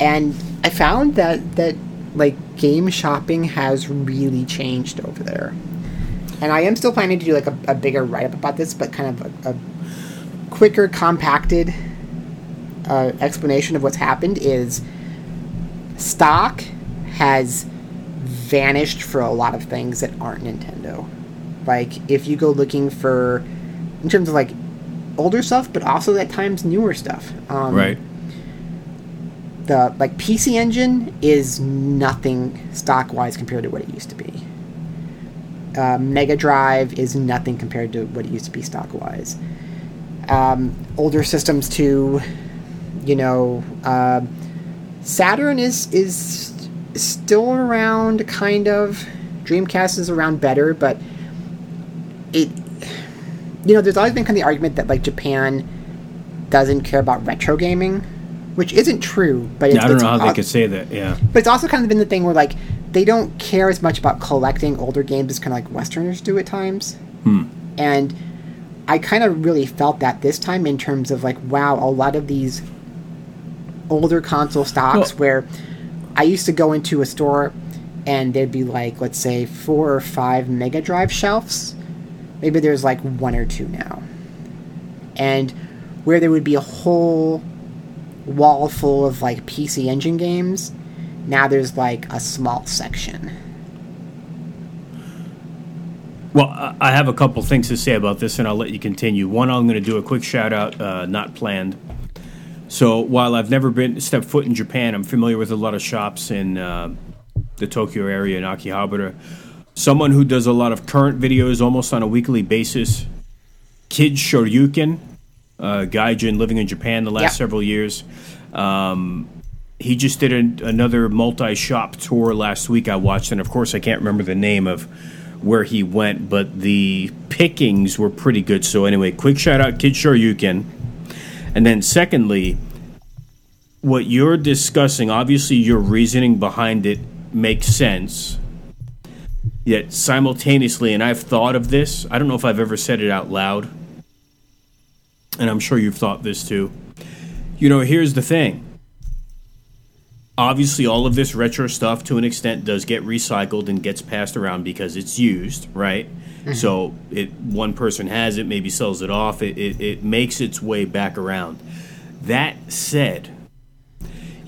And I found that that like game shopping has really changed over there. And I am still planning to do like a, a bigger write up about this, but kind of a, a quicker, compacted uh, explanation of what's happened is stock has vanished for a lot of things that aren't Nintendo. Like if you go looking for, in terms of like older stuff, but also at times newer stuff. Um, Right. The like PC Engine is nothing stock wise compared to what it used to be. Uh, Mega Drive is nothing compared to what it used to be stock wise. Um, older systems too, you know, uh, Saturn is is still around, kind of. Dreamcast is around better, but it, you know, there's always been kind of the argument that like Japan doesn't care about retro gaming, which isn't true. But it's, Yeah, I don't know how they could say that. Yeah. but it's also kind of been the thing where like they don't care as much about collecting older games as kind of like Westerners do at times. Hmm. And I kind of really felt that this time in terms of like, wow, a lot of these older console stocks Well- where I used to go into a store and there'd be like, let's say, four or five Mega Drive shelves. Maybe there's like one or two now. And where there would be a whole wall full of like PC Engine games, now there's like a small section. Well, I have a couple things to say about this, and I'll let you continue. One, I'm going to do a quick shout out, uh, not planned. So, while I've never been stepped foot in Japan, I'm familiar with a lot of shops in uh, the Tokyo area in Akihabara. Someone who does a lot of current videos almost on a weekly basis, Kid Shoryuken, uh, gaijin living in Japan the last Yeah. several years. Um, he just did an, another multi-shop tour last week. I watched, and of course, I can't remember the name of where he went, but the pickings were pretty good. So anyway, quick shout out, Kid Shoryuken, and then secondly, what you're discussing, obviously, your reasoning behind it makes sense. Yet simultaneously, and I've thought of this. I don't know if I've ever said it out loud, and I'm sure you've thought this too. You know, here's the thing. Obviously all of this retro stuff to an extent does get recycled and gets passed around because it's used right? Mm-hmm. So it one person has it maybe sells it off. It, it, it makes its way back around. That said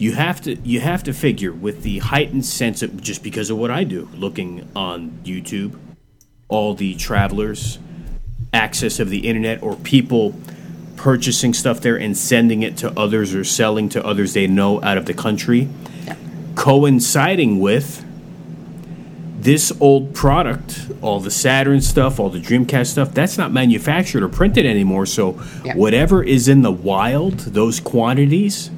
you have to you have to figure with the heightened sense of just because of what i do looking on youtube all the travelers access of the internet or people purchasing stuff there and sending it to others or selling to others they know out of the country, coinciding with this old product, all the Saturn stuff, all the Dreamcast stuff, that's not manufactured or printed anymore. So Yeah. whatever is in the wild, those quantities,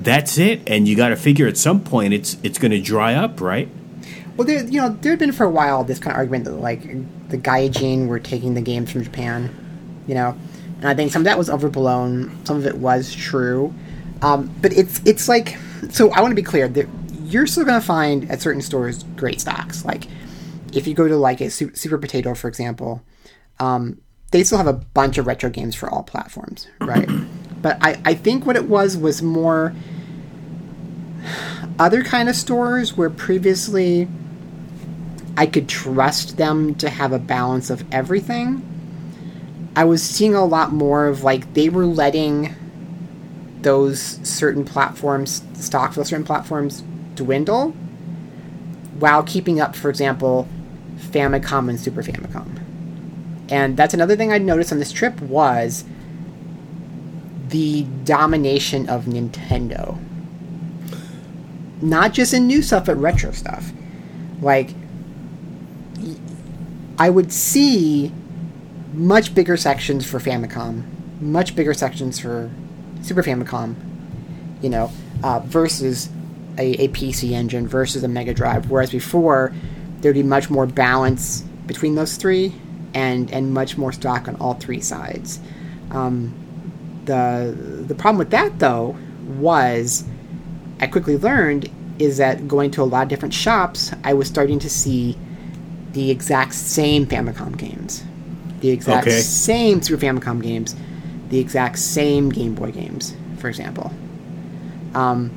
that's it. And you got to figure at some point it's it's going to dry up, right? Well, there, you know, there had been for a while this kind of argument that like the Gaijin were taking the games from Japan, you know, and I think some of that was overblown. Some of it was true, um, but it's it's like so. I want to be clear that you're still going to find at certain stores great stocks. Like if you go to like a Super, Super Potato, for example, um, they still have a bunch of retro games for all platforms, right? *clears throat* but I, I think what it was was more other kind of stores where previously I could trust them to have a balance of everything. I was seeing a lot more of like they were letting those certain platforms, stock for certain platforms, dwindle while keeping up, for example, Famicom and Super Famicom. And that's another thing I noticed on this trip was the domination of Nintendo. Not just in new stuff, but retro stuff. Like, I would see much bigger sections for Famicom, much bigger sections for Super Famicom, you know, uh, versus a, a PC engine versus a Mega Drive. Whereas before, there'd be much more balance between those three, and and much more stock on all three sides. Um, the the problem with that though was I quickly learned is that going to a lot of different shops, I was starting to see the exact same Famicom games, the exact Okay. same Super Famicom games, the exact same Game Boy games, for example. Um,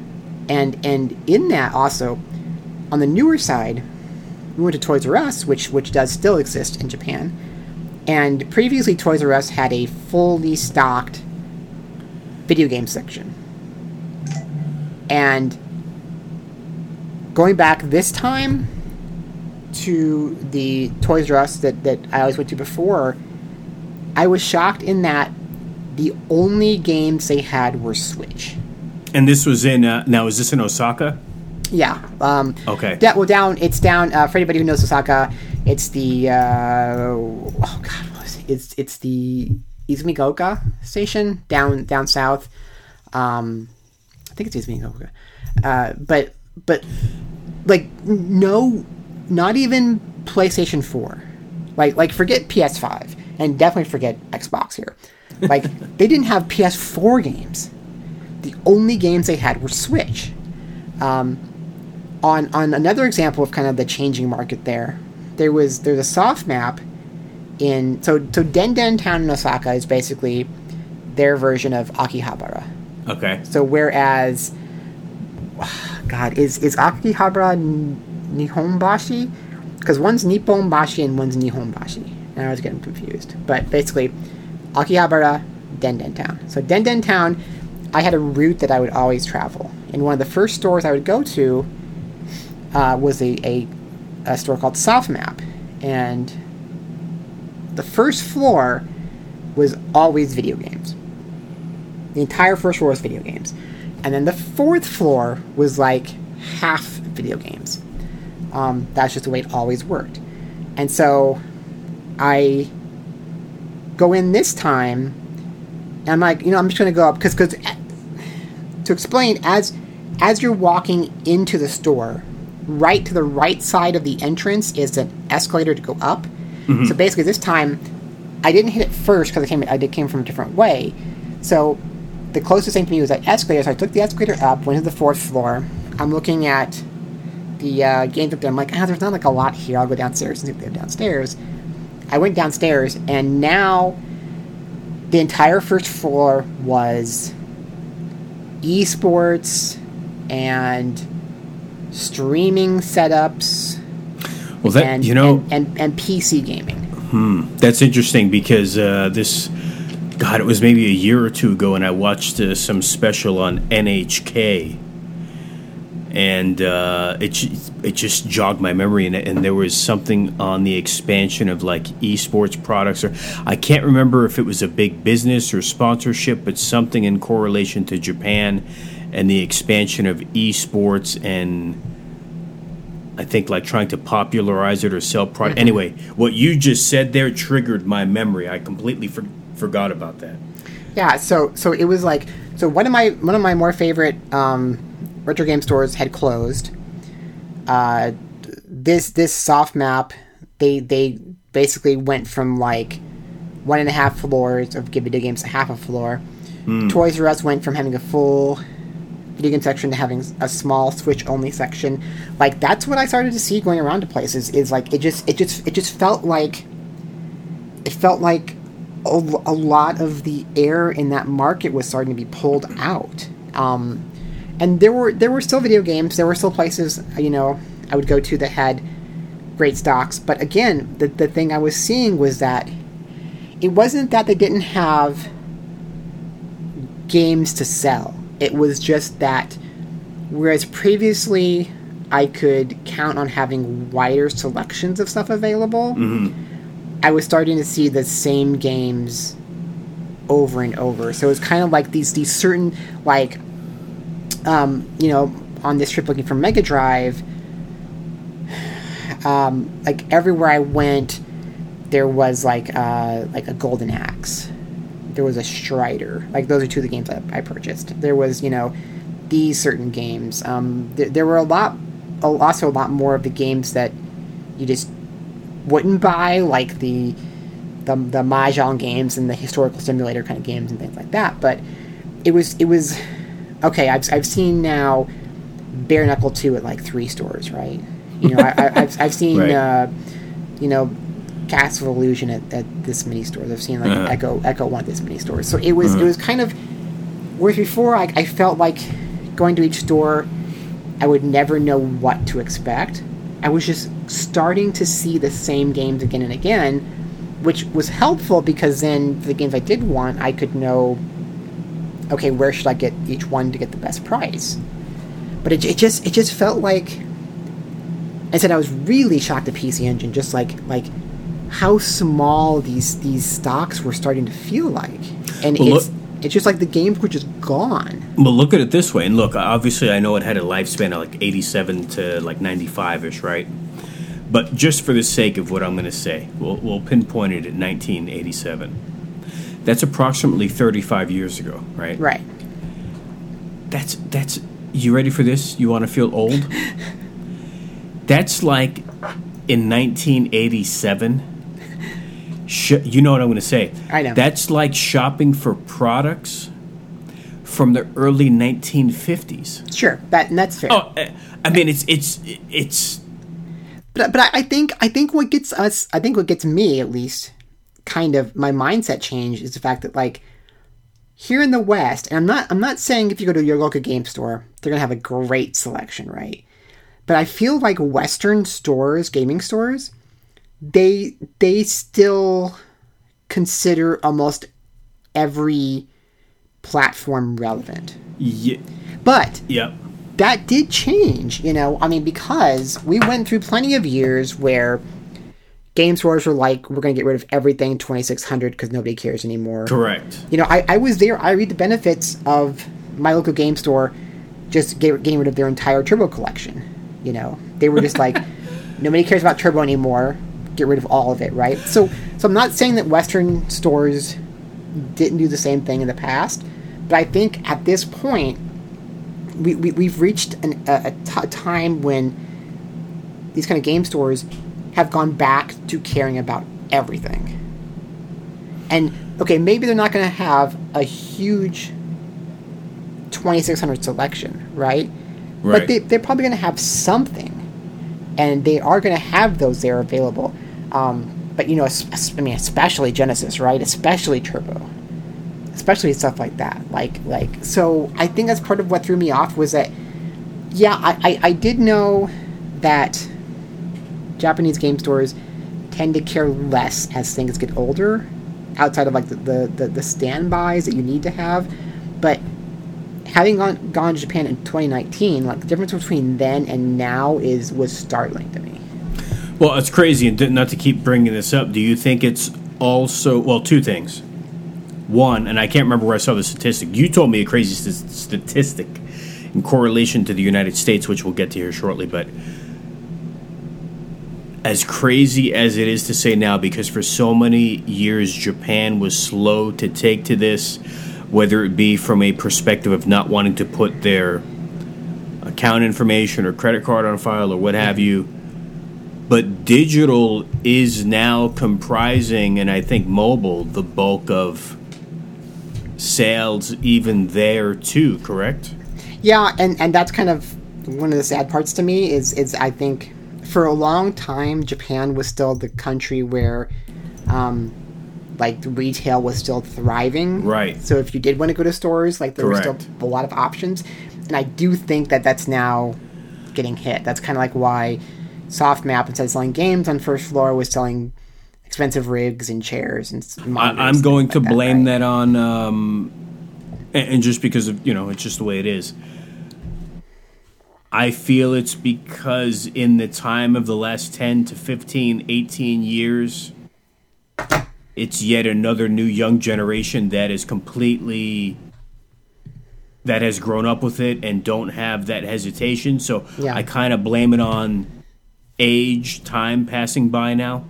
and and in that also, on the newer side, we went to Toys R Us, which which does still exist in Japan. And previously, Toys R Us had a fully stocked video game section. And going back this time to the Toys R Us that, that I always went to before, I was shocked in that the only games they had were Switch. And this was in uh, now is this in Osaka? Yeah. Um, Okay. That well down. It's down. Uh, for anybody who knows Osaka, it's the uh, oh god, what was it? It's it's the Izumigaoka station down down south. Um, I think it's Izumigaoka. Uh, but but like no, not even PlayStation Four. Like like forget PS5 and definitely forget Xbox here. Like *laughs* they didn't have PS4 games. The only games they had were Switch. Um, on on another example of kind of the changing market there, there was there's a Softmap in so so Denden Town in Osaka is basically their version of Akihabara. Okay. So whereas, *sighs* God, is is Akihabara Nihonbashi? Because one's Nipponbashi and one's Nihonbashi. And I was getting confused. But basically, Akihabara, Denden Town. So Denden Town, I had a route that I would always travel. And one of the first stores I would go to uh, was a, a, a store called Softmap. And the first floor was always video games. The entire first floor was video games. And then the fourth floor was like half video games. Um, that's just the way it always worked. And so I go in this time, and I'm like, you know, I'm just going to go up because because to explain as as you're walking into the store, right to the right side of the entrance is an escalator to go up. So basically, this time I didn't hit it first because I came I did came from a different way. So the closest thing to me was that escalator. So I took the escalator up, went to the fourth floor. I'm looking at the uh, games up there. I'm like, ah, there's not like a lot here. I'll go downstairs and see what they have downstairs. I went downstairs, and now the entire first floor was esports and streaming setups Well, that and you know and, and, and PC gaming. Hmm, that's interesting because uh, this, God, it was maybe a year or two ago, and I watched uh, some special on NHK, and uh, it it just jogged my memory, and, and there was something on the expansion of like esports products, or I can't remember if it was a big business or sponsorship, but something in correlation to Japan and the expansion of esports and I think like trying to popularize it or sell product. Anyway, what you just said there triggered my memory. I completely for- forgot about that. Yeah, so so it was like so one of my one of my more favorite um, retro game stores had closed. Uh, this this Softmap they they basically went from like one and a half floors of give video games to half a floor. Toys R Us went from having a full video game section to having a small Switch only section. Like that's what I started to see going around to places. Is like it just it just it just felt like it felt like a, a lot of the air in that market was starting to be pulled out. Um, and there were there were still video games. There were still places you know I would go to that had great stocks. But again, the the thing I was seeing was that it wasn't that they didn't have games to sell. It was just that whereas previously I could count on having wider selections of stuff available, mm-hmm. I was starting to see the same games over and over. So it's kind of like these these certain like um, you know, on this trip looking for Mega Drive, um, like everywhere I went, there was like uh, like a Golden Axe, there was a Strider. Like those are two of the games I, I purchased. There was you know these certain games. Um, th- there were a lot, also a lot more of the games that you just wouldn't buy, like the the the mahjong games and the historical simulator kind of games and things like that. But it was it was okay. I've I've seen now bare knuckle two at like three stores, right? You know, I, I, I've I've *laughs* seen Right. uh, you know. Castle of Illusion at, at this many stores. I've seen like Uh-huh. Ecco Ecco One at this many stores. So it was it was kind of whereas before I, I felt like going to each store I would never know what to expect. I was just starting to see the same games again and again, which was helpful because then for the games I did want, I could know, okay, where should I get each one to get the best price. But it, it just it just felt like I said I was really shocked at PC Engine, just like like how small these these stocks were starting to feel like, and Well, it's look- it's just like the games were just gone. Well, look at it this way, and look, obviously, I know it had a lifespan of like eighty-seven to like ninety-five ish, right? But just for the sake of what I'm going to say, we'll, we'll pinpoint it at 1987. That's approximately 35 years ago, right? Right. That's that's. You ready for this? You want to feel old? *laughs* that's like in 1987. Sh- you know what I'm going to say? I know. That's like shopping for products from the early 1950s. Sure, that that's fair. Oh, uh, I mean, it's it's it's But but I- I think I think what gets us I think what gets me at least kind of my mindset changed is the fact that like here in the West, and I'm not I'm not saying if you go to your local game store, they're gonna have a great selection, right? But I feel like Western stores, gaming stores, they they still consider almost every platform relevant. Yeah. But Yep. that did change, you know. I mean, because we went through plenty of years where game stores were like, we're going to get rid of everything 2600 because nobody cares anymore. Correct. You know, I, I was there. I read the benefits of my local game store just get, getting rid of their entire Turbo collection. You know, they were just like, *laughs* nobody cares about Turbo anymore. Get rid of all of it, right? So, so I'm not saying that Western stores didn't do the same thing in the past, but I think at this point, we, we, we've reached an, a, a t- time when these kind of game stores have gone back to caring about everything. And okay, maybe they're not going to have a huge 2600 selection, right? Right. But they, they're probably going to have something, and they are going to have those there available. Um, but you know, I mean, especially Genesis, right? Especially Turbo, especially stuff like that. Like, like, so I think that's part of what threw me off was that, yeah, I, I, I did know that Japanese game stores tend to care less as things get older, outside of like the, the, the, the standbys that you need to have. But having gone, gone to Japan in 2019, like the difference between then and now is was startling to me. Well, it's crazy, and not to keep bringing this up. Do you think it's also well, two things. One, and I can't remember where I saw the statistic. You told me a crazy st- statistic in correlation to the United States, which we'll get to here shortly. But as crazy as it is to say now, because for so many years Japan was slow to take to this, whether it be from a perspective of not wanting to put their account information or credit card on file or what have you. But digital is now comprising, and I think mobile, the bulk of sales, even there too, correct? Yeah, and, and that's kind of one of the sad parts to me is is I think for a long time Japan was still the country where um, like retail was still thriving. Right. So if you did want to go to stores, like there Correct. were still a lot of options, and I do think that that's now getting hit. That's kind of like why SoftMap instead of selling games on first floor was selling expensive rigs and chairs and monitors I'm going to like blame right? that on, um, and, and just because of you know, it's just the way it is. I feel it's because in the time of the last 10 to 15, 18 years, it's yet another new young generation that is completely that has grown up with it and don't have that hesitation. So Yeah. I kind of blame it on age, time passing by now.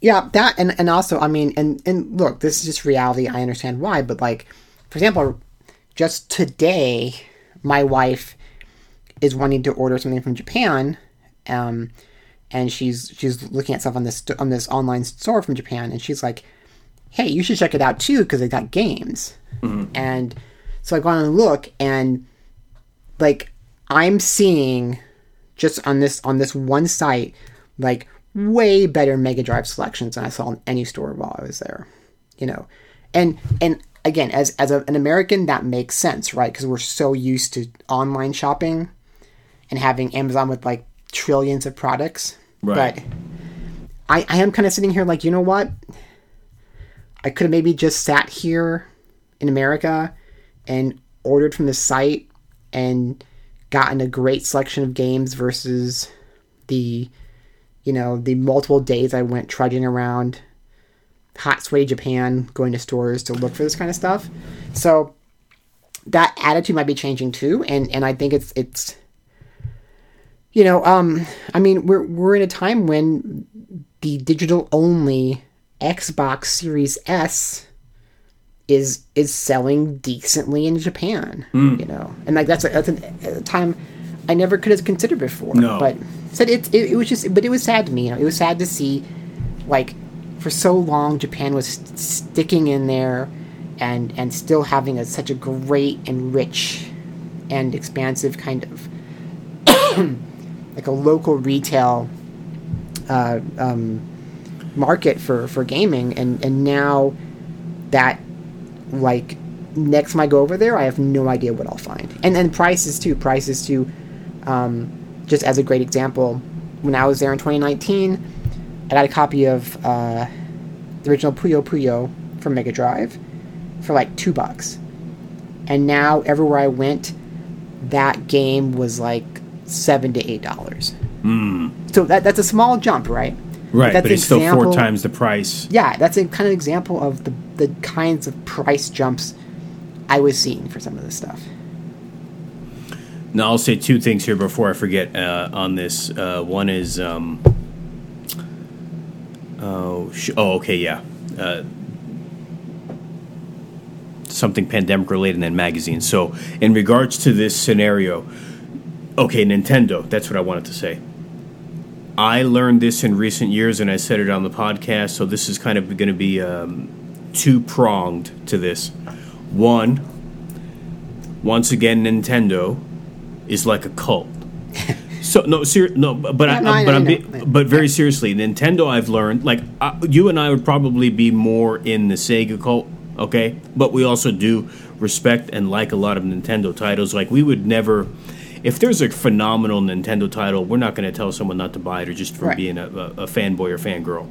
Yeah, that and and also, I mean, and and look, this is just reality. I understand why, but like, for example, just today, my wife is wanting to order something from Japan, um, and she's she's looking at stuff on this on this online store from Japan, and she's like, "Hey, you should check it out too because they got games." And so I go on and look, and like I'm seeing just on this on this one site like way better Mega Drive selections than I saw in any store while I was there. You know, and and again, as as a, an American, that makes sense, right? Because we're so used to online shopping and having Amazon with like trillions of products. Right. But I I am kind of sitting here like, you know what? I could have maybe just sat here in America and ordered from the site and gotten a great selection of games versus the you know the multiple days I went trudging around hot sweaty Japan going to stores to look for this kind of stuff. So that attitude might be changing too and and I think it's it's you know um I mean we're we're in a time when the digital only Xbox Series S is is selling decently in Japan, you know, and like that's a, that's an, a time I never could have considered before. No. but said it, it it was just, but it was sad to me. You know, it was sad to see, like, for so long Japan was st- sticking in there, and and still having a, such a great and rich, and expansive kind of, like a local retail, uh, um, market for for gaming, and and now that like next time I go over there, I have no idea what I'll find, and and prices too. Prices too. Um, just as a great example, when I was there in 2019, I got a copy of uh, the original Puyo Puyo from Mega Drive for like two bucks, and now everywhere I went, that game was like seven to eight dollars. So that that's a small jump, right? Right, That's but it's still four times the price. Yeah, that's a kind of example of the the kinds of price jumps I was seeing for some of this stuff. Now, I'll say two things here before I forget uh, on this. Uh, one is, um, oh, sh- oh, okay, yeah, uh, something pandemic related and then magazines. So, in regards to this scenario, okay, Nintendo. That's what I wanted to say. I learned this in recent years, and I said it on the podcast. So this is kind of going to be um, two pronged to this. One, once again, Nintendo is like a cult. *laughs* So no, ser- no, but but, I, No, no, I but know, I'm I be- but very seriously, Nintendo. I've learned like uh, you and I would probably be more in the Sega cult, okay? But we also do respect and like a lot of Nintendo titles. Like we would never, if there's a phenomenal Nintendo title, we're not going to tell someone not to buy it or just for Right. being a, a, a fanboy or fangirl.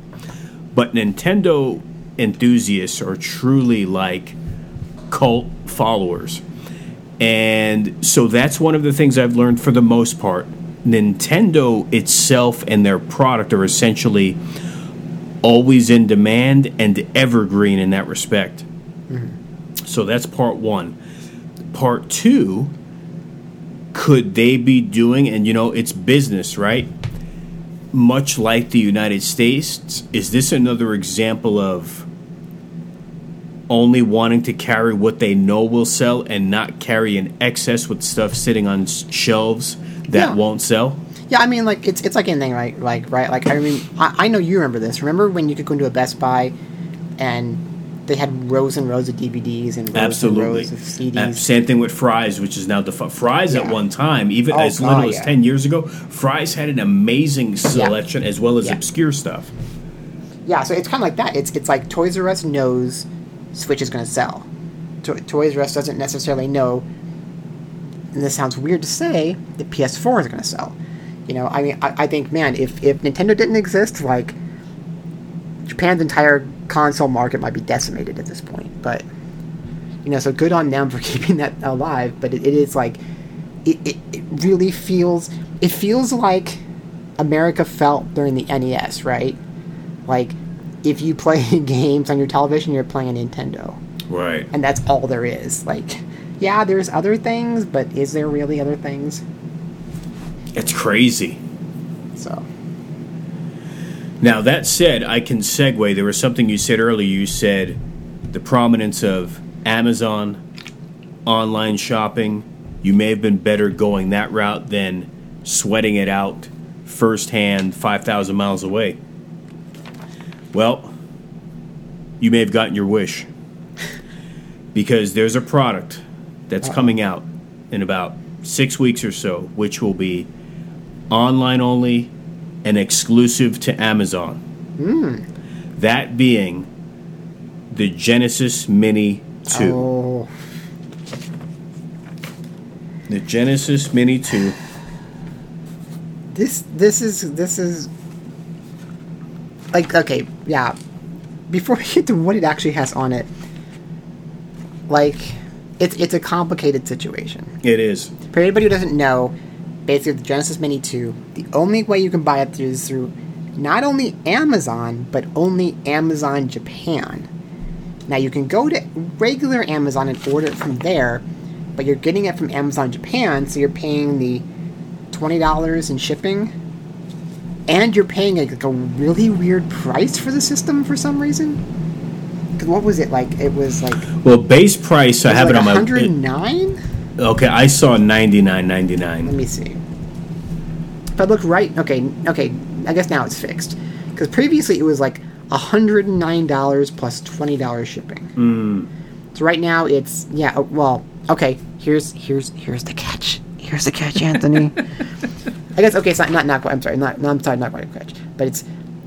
But Nintendo enthusiasts are truly like cult followers. And so that's one of the things I've learned for the most part. Nintendo itself and their product are essentially always in demand and evergreen in that respect. Mm-hmm. So that's part one. Part two, could they be doing, and you know, it's business, right? Much like the United States, is this another example of only wanting to carry what they know will sell and not carry an excess with stuff sitting on shelves that Yeah. won't sell? Yeah, I mean, like it's it's like anything, right? Like right, like I mean, I, I know you remember this. Remember when you could go into a Best Buy, and they had rows and rows of DVDs and rows Absolutely. and rows of CDs. Uh, same thing with Fry's, which is now defu- Fry's at one time, even Oh, as little as yeah. 10 years ago, Fry's had an amazing selection as well as Yeah. obscure stuff. Yeah, so it's kind of like that. It's it's like Toys R Us knows Switch is going to sell. To- Toys R Us doesn't necessarily know. And this sounds weird to say. The PS4 is going to sell. You know, I mean, I, I think, man, if if Nintendo didn't exist, like Japan's entire console market might be decimated at this point. But you know, so good on them for *laughs* keeping that alive. But it, it is like, it, it, it really feels. It feels like America felt during the NES, right? Like, if you play *laughs* games on your television, you're playing a Nintendo, Right. and that's all there is. Like, yeah, there's other things, but is there really other things? It's crazy. So, Now, that said, I can segue. There was something you said earlier. You said the prominence of Amazon, online shopping. You may have been better going that route than sweating it out firsthand 5,000 miles away. Well, you may have gotten your wish. Because there's a product that's uh-huh. coming out in about six weeks or so, which will be online only and exclusive to Amazon. Hmm. That being the Genesis Mini 2. oh, The Genesis Mini 2. this this is this is like okay, yeah. Before we get to what it actually has on it, like it's it's a complicated situation. It is. For anybody who doesn't know, basically the Genesis Mini 2, the only way you can buy it through is through not only Amazon, but only Amazon Japan. Now you can go to regular Amazon and order it from there, but you're getting it from Amazon Japan, so you're paying the twenty dollars in shipping, and you're paying like, like a really weird price for the system for some reason. what was it like? It was like Well, base price, I have like it on my. 109. Okay, I saw 99.99. Let me see. If I look right, okay, okay, I guess now it's fixed. Because previously it was like $109 plus $20 shipping. So right now it's yeah, uh, well, okay, here's here's here's the catch. Here's the catch, Anthony. *laughs* I guess okay, it's not not, not quite I'm sorry, not no, I'm sorry, not quite a catch. But it's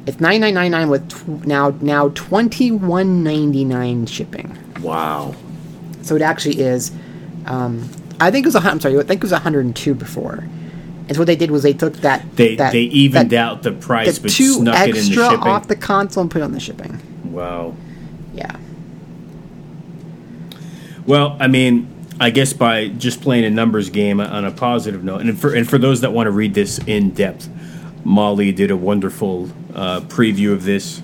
It's nine nine nine nine with tw- now now twenty one ninety nine shipping. Wow. So it actually is. Um, I think it was a I'm sorry. I think it was 102 before. And so what they did was they took that They that, they evened that, out the price, the but two snuck it in the extra shipping. off the console and put it on the shipping. wow. Yeah. Well, I mean, I guess by just playing a numbers game on a positive note, and for and for those that want to read this in depth, Molly did a wonderful uh, preview of this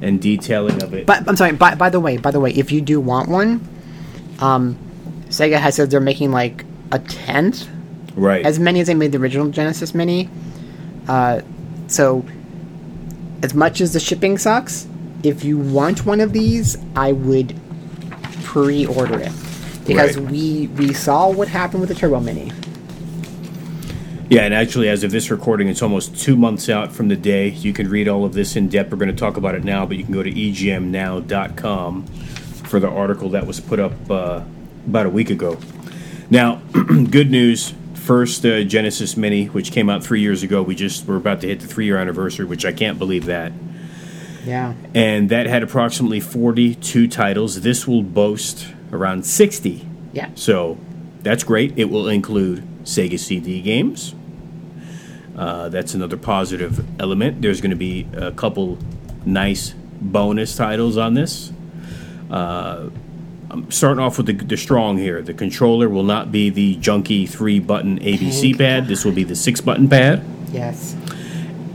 and detailing of it. But I'm sorry. By, by the way, by the way, if you do want one, um, Sega has said they're making like a tenth right. as many as they made the original Genesis Mini. Uh, so, as much as the shipping sucks, if you want one of these, I would pre-order it because Right. we we saw what happened with the Turbo Mini. Yeah, and actually, as of this recording, it's almost two months out from the day. You can read all of this in depth. We're going to talk about it now, but you can go to egmnow.com for the article that was put up uh, about a week ago. Now, *clears throat* good news. First uh, Genesis Mini, which came out three years ago. We just were about to hit the three year anniversary, which I can't believe that. Yeah. And that had approximately 42 titles. This will boast around 60. Yeah. So that's great. It will include Sega CD games. Uh, that's another positive element. There's going to be a couple nice bonus titles on this. Uh, I'm starting off with the, the strong here. The controller will not be the junky three button ABC Pink. pad. This will be the six button pad. Yes.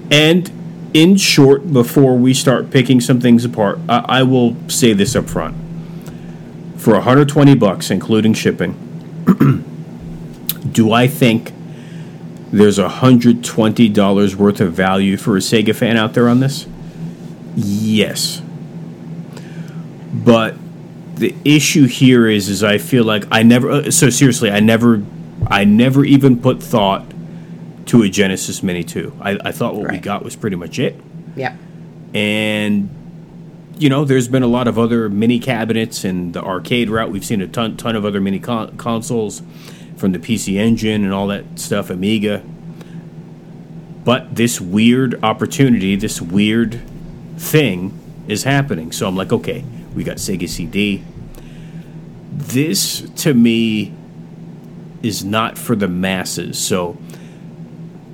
And in short, before we start picking some things apart, I, I will say this up front. For 120 bucks, including shipping, *clears throat* do I think there's $120 worth of value for a Sega fan out there on this? Yes. But the issue here is is I feel like I never uh, so seriously, I never I never even put thought to a Genesis Mini 2. I, I thought what we got was pretty much it. Yeah. And you know, there's been a lot of other mini cabinets and the arcade route. We've seen a ton ton of other mini con- consoles from the PC Engine and all that stuff, Amiga. But this weird opportunity, this weird thing is happening. So I'm like, okay, we got Sega CD. This to me is not for the masses. So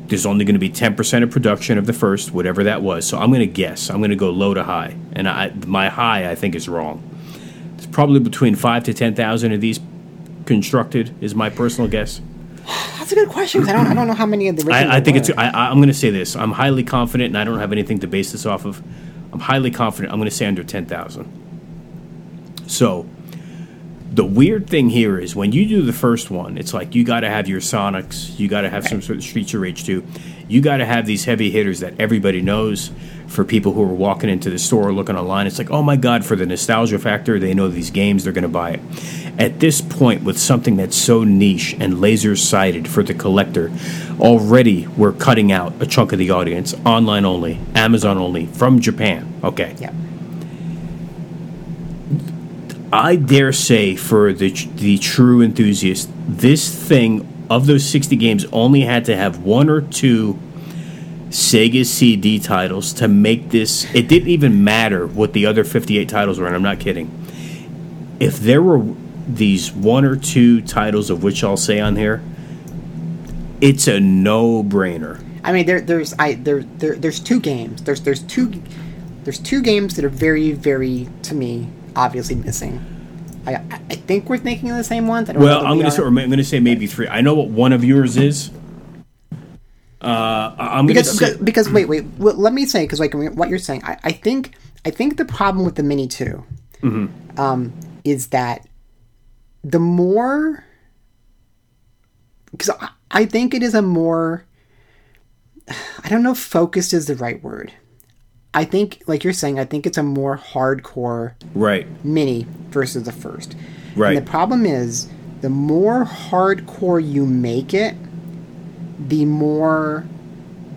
there's only going to be 10% of production of the first, whatever that was. So I'm going to guess. I'm going to go low to high. And I, my high, I think, is wrong. It's probably between 5 to 10,000 of these constructed, is my personal guess. That's a good question I don't I don't know how many of the I, I think it's. were. I, I- I'm going to say this. I'm highly confident, and I don't have anything to base this off of. I'm highly confident. I'm going to say under ten thousand. So, the weird thing here is when you do the first one, it's like you got to have your Sonics, you got to have some sort of Streets of Rage 2. You got to have these heavy hitters that everybody knows. For people who are walking into the store looking online, it's like, oh my god, for the nostalgia factor, they know these games, they're going to buy it. At this point, with something that's so niche and laser sighted for the collector, already we're cutting out a chunk of the audience, online only, Amazon only, from Japan. Okay. Yeah. I dare say for the the true enthusiast, this thing of those 60 games only had to have one or two Sega CD titles to make this. It didn't even matter what the other 58 titles were, and I'm not kidding. If there were these one or two titles of which I'll say on here, it's a no-brainer. I mean, there, there's I there, there there's two games. There's there's two there's two games that are very very to me obviously missing. I I think we're thinking of the same ones. I don't know Well, I'm going to say, I'm going to say maybe three. I know what one of yours is. Uh, I'm because, say because, because wait wait well, let me say because like what you're saying I, I think I think the problem with the Mini 2 Mm-hmm. um, is that the more because I, I think it is a more I don't know if focused is the right word. I think like you're saying I think it's a more hardcore right. mini versus the first. Right. And the problem is, the more hardcore you make it, the more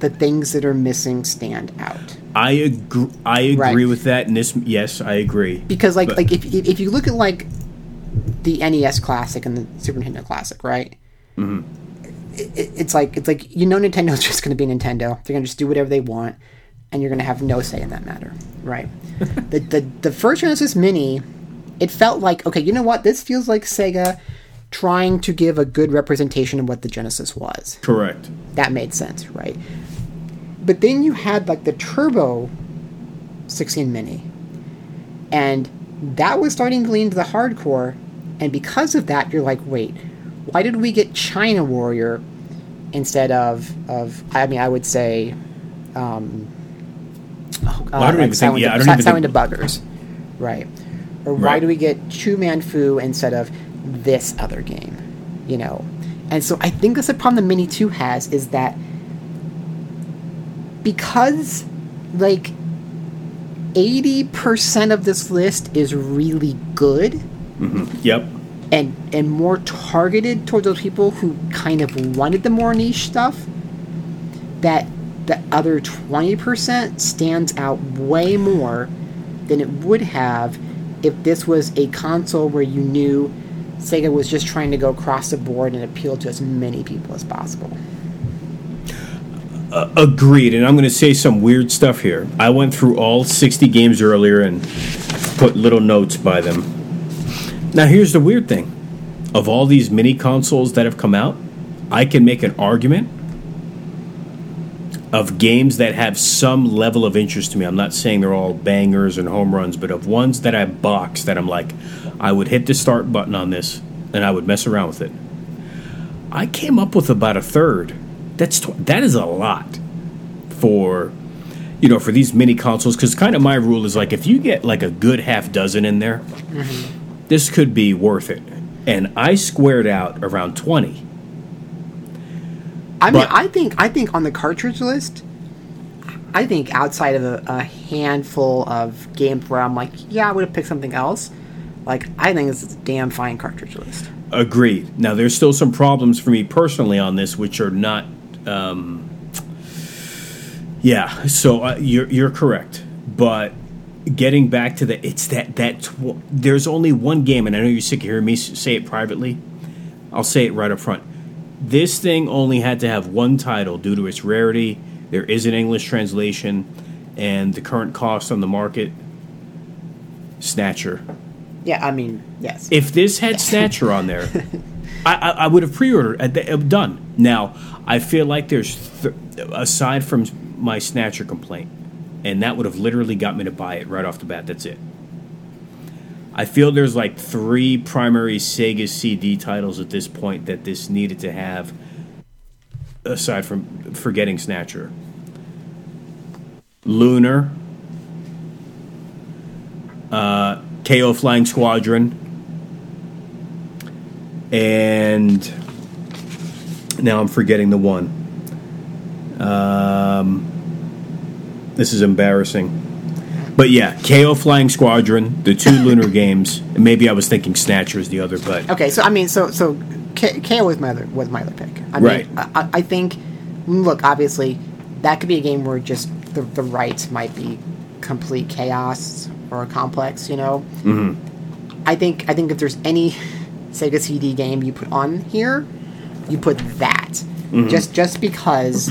the things that are missing stand out. I agree. I agree Right. with that. And this, yes, I agree. Because like But- like if if you look at like the NES Classic and the Super Nintendo Classic, right? Mm-hmm. It, it's like it's like you know Nintendo's *laughs* just going to be Nintendo. They're going to just do whatever they want. And you're going to have no say in that matter, right? *laughs* the, the the first Genesis Mini, it felt like okay, you know what? This feels like Sega trying to give a good representation of what the Genesis was. Correct. That made sense, right? But then you had like the Turbo 16 Mini, and that was starting to lean to the hardcore, and because of that, you're like, wait, why did we get China Warrior instead of of? I mean, I would say. Um, oh, I don't even think- yeah, I De- don't even think- Debuggers, right? Or why do we get Chu Man Fu instead of this other game? You know, and so I think that's the problem the Mini Two has is that because like 80% of this list is really good mm-hmm. Yep. and and more targeted towards those people who kind of wanted the more niche stuff that the other 20% stands out way more than it would have if this was a console where you knew Sega was just trying to go across the board and appeal to as many people as possible. Agreed. And I'm going to say some weird stuff here. I went through all 60 games earlier and put little notes by them. Now, here's the weird thing of all these mini consoles that have come out, I can make an argument of games that have some level of interest to me. I'm not saying they're all bangers and home runs, but of ones that I box that I'm like, I would hit the start button on this and I would mess around with it. I came up with about a third. That's tw- that is a lot for you know for these mini consoles because kind of my rule is like if you get like a good half dozen in there, mm-hmm. this could be worth it. And I squared out around twenty. I mean, But- I think I think on the cartridge list, I think outside of a, a handful of games where I'm like, yeah, I would have picked something else. Like, I think it's a damn fine cartridge list. Agreed. Now there's still some problems for me personally on this, which are not. Um, yeah, so uh, you're you're correct, but getting back to the it's that that tw- there's only one game, and I know you're sick of hearing me say it privately. I'll say it right up front. This thing only had to have one title due to its rarity. There is an English translation, and the current cost on the market. Snatcher. Yeah, I mean, yes. If this had *laughs* Snatcher on there, *laughs* I, I, I would have pre-ordered. uh, Done. Now, I feel like there's th- aside from my Snatcher complaint, and that would have literally got me to buy it right off the bat. That's it. I feel there's like three primary Sega CD titles at this point that this needed to have, aside from forgetting Snatcher. Lunar, uh, Keio Flying Squadron, and now I'm forgetting the one. Um, this is embarrassing. But yeah, Keio Flying Squadron, the two Lunar games. and Maybe I was thinking Snatcher is the other, but Okay, so I mean, so so K- Keio was my other was my other pick. I Right. Mean, I, I think, look, obviously, that could be a game where just the the rights might be complete chaos or a complex. You know. Mm-hmm. I think I think if there's any *laughs* Sega CD game you put on here, you put that. Just just because,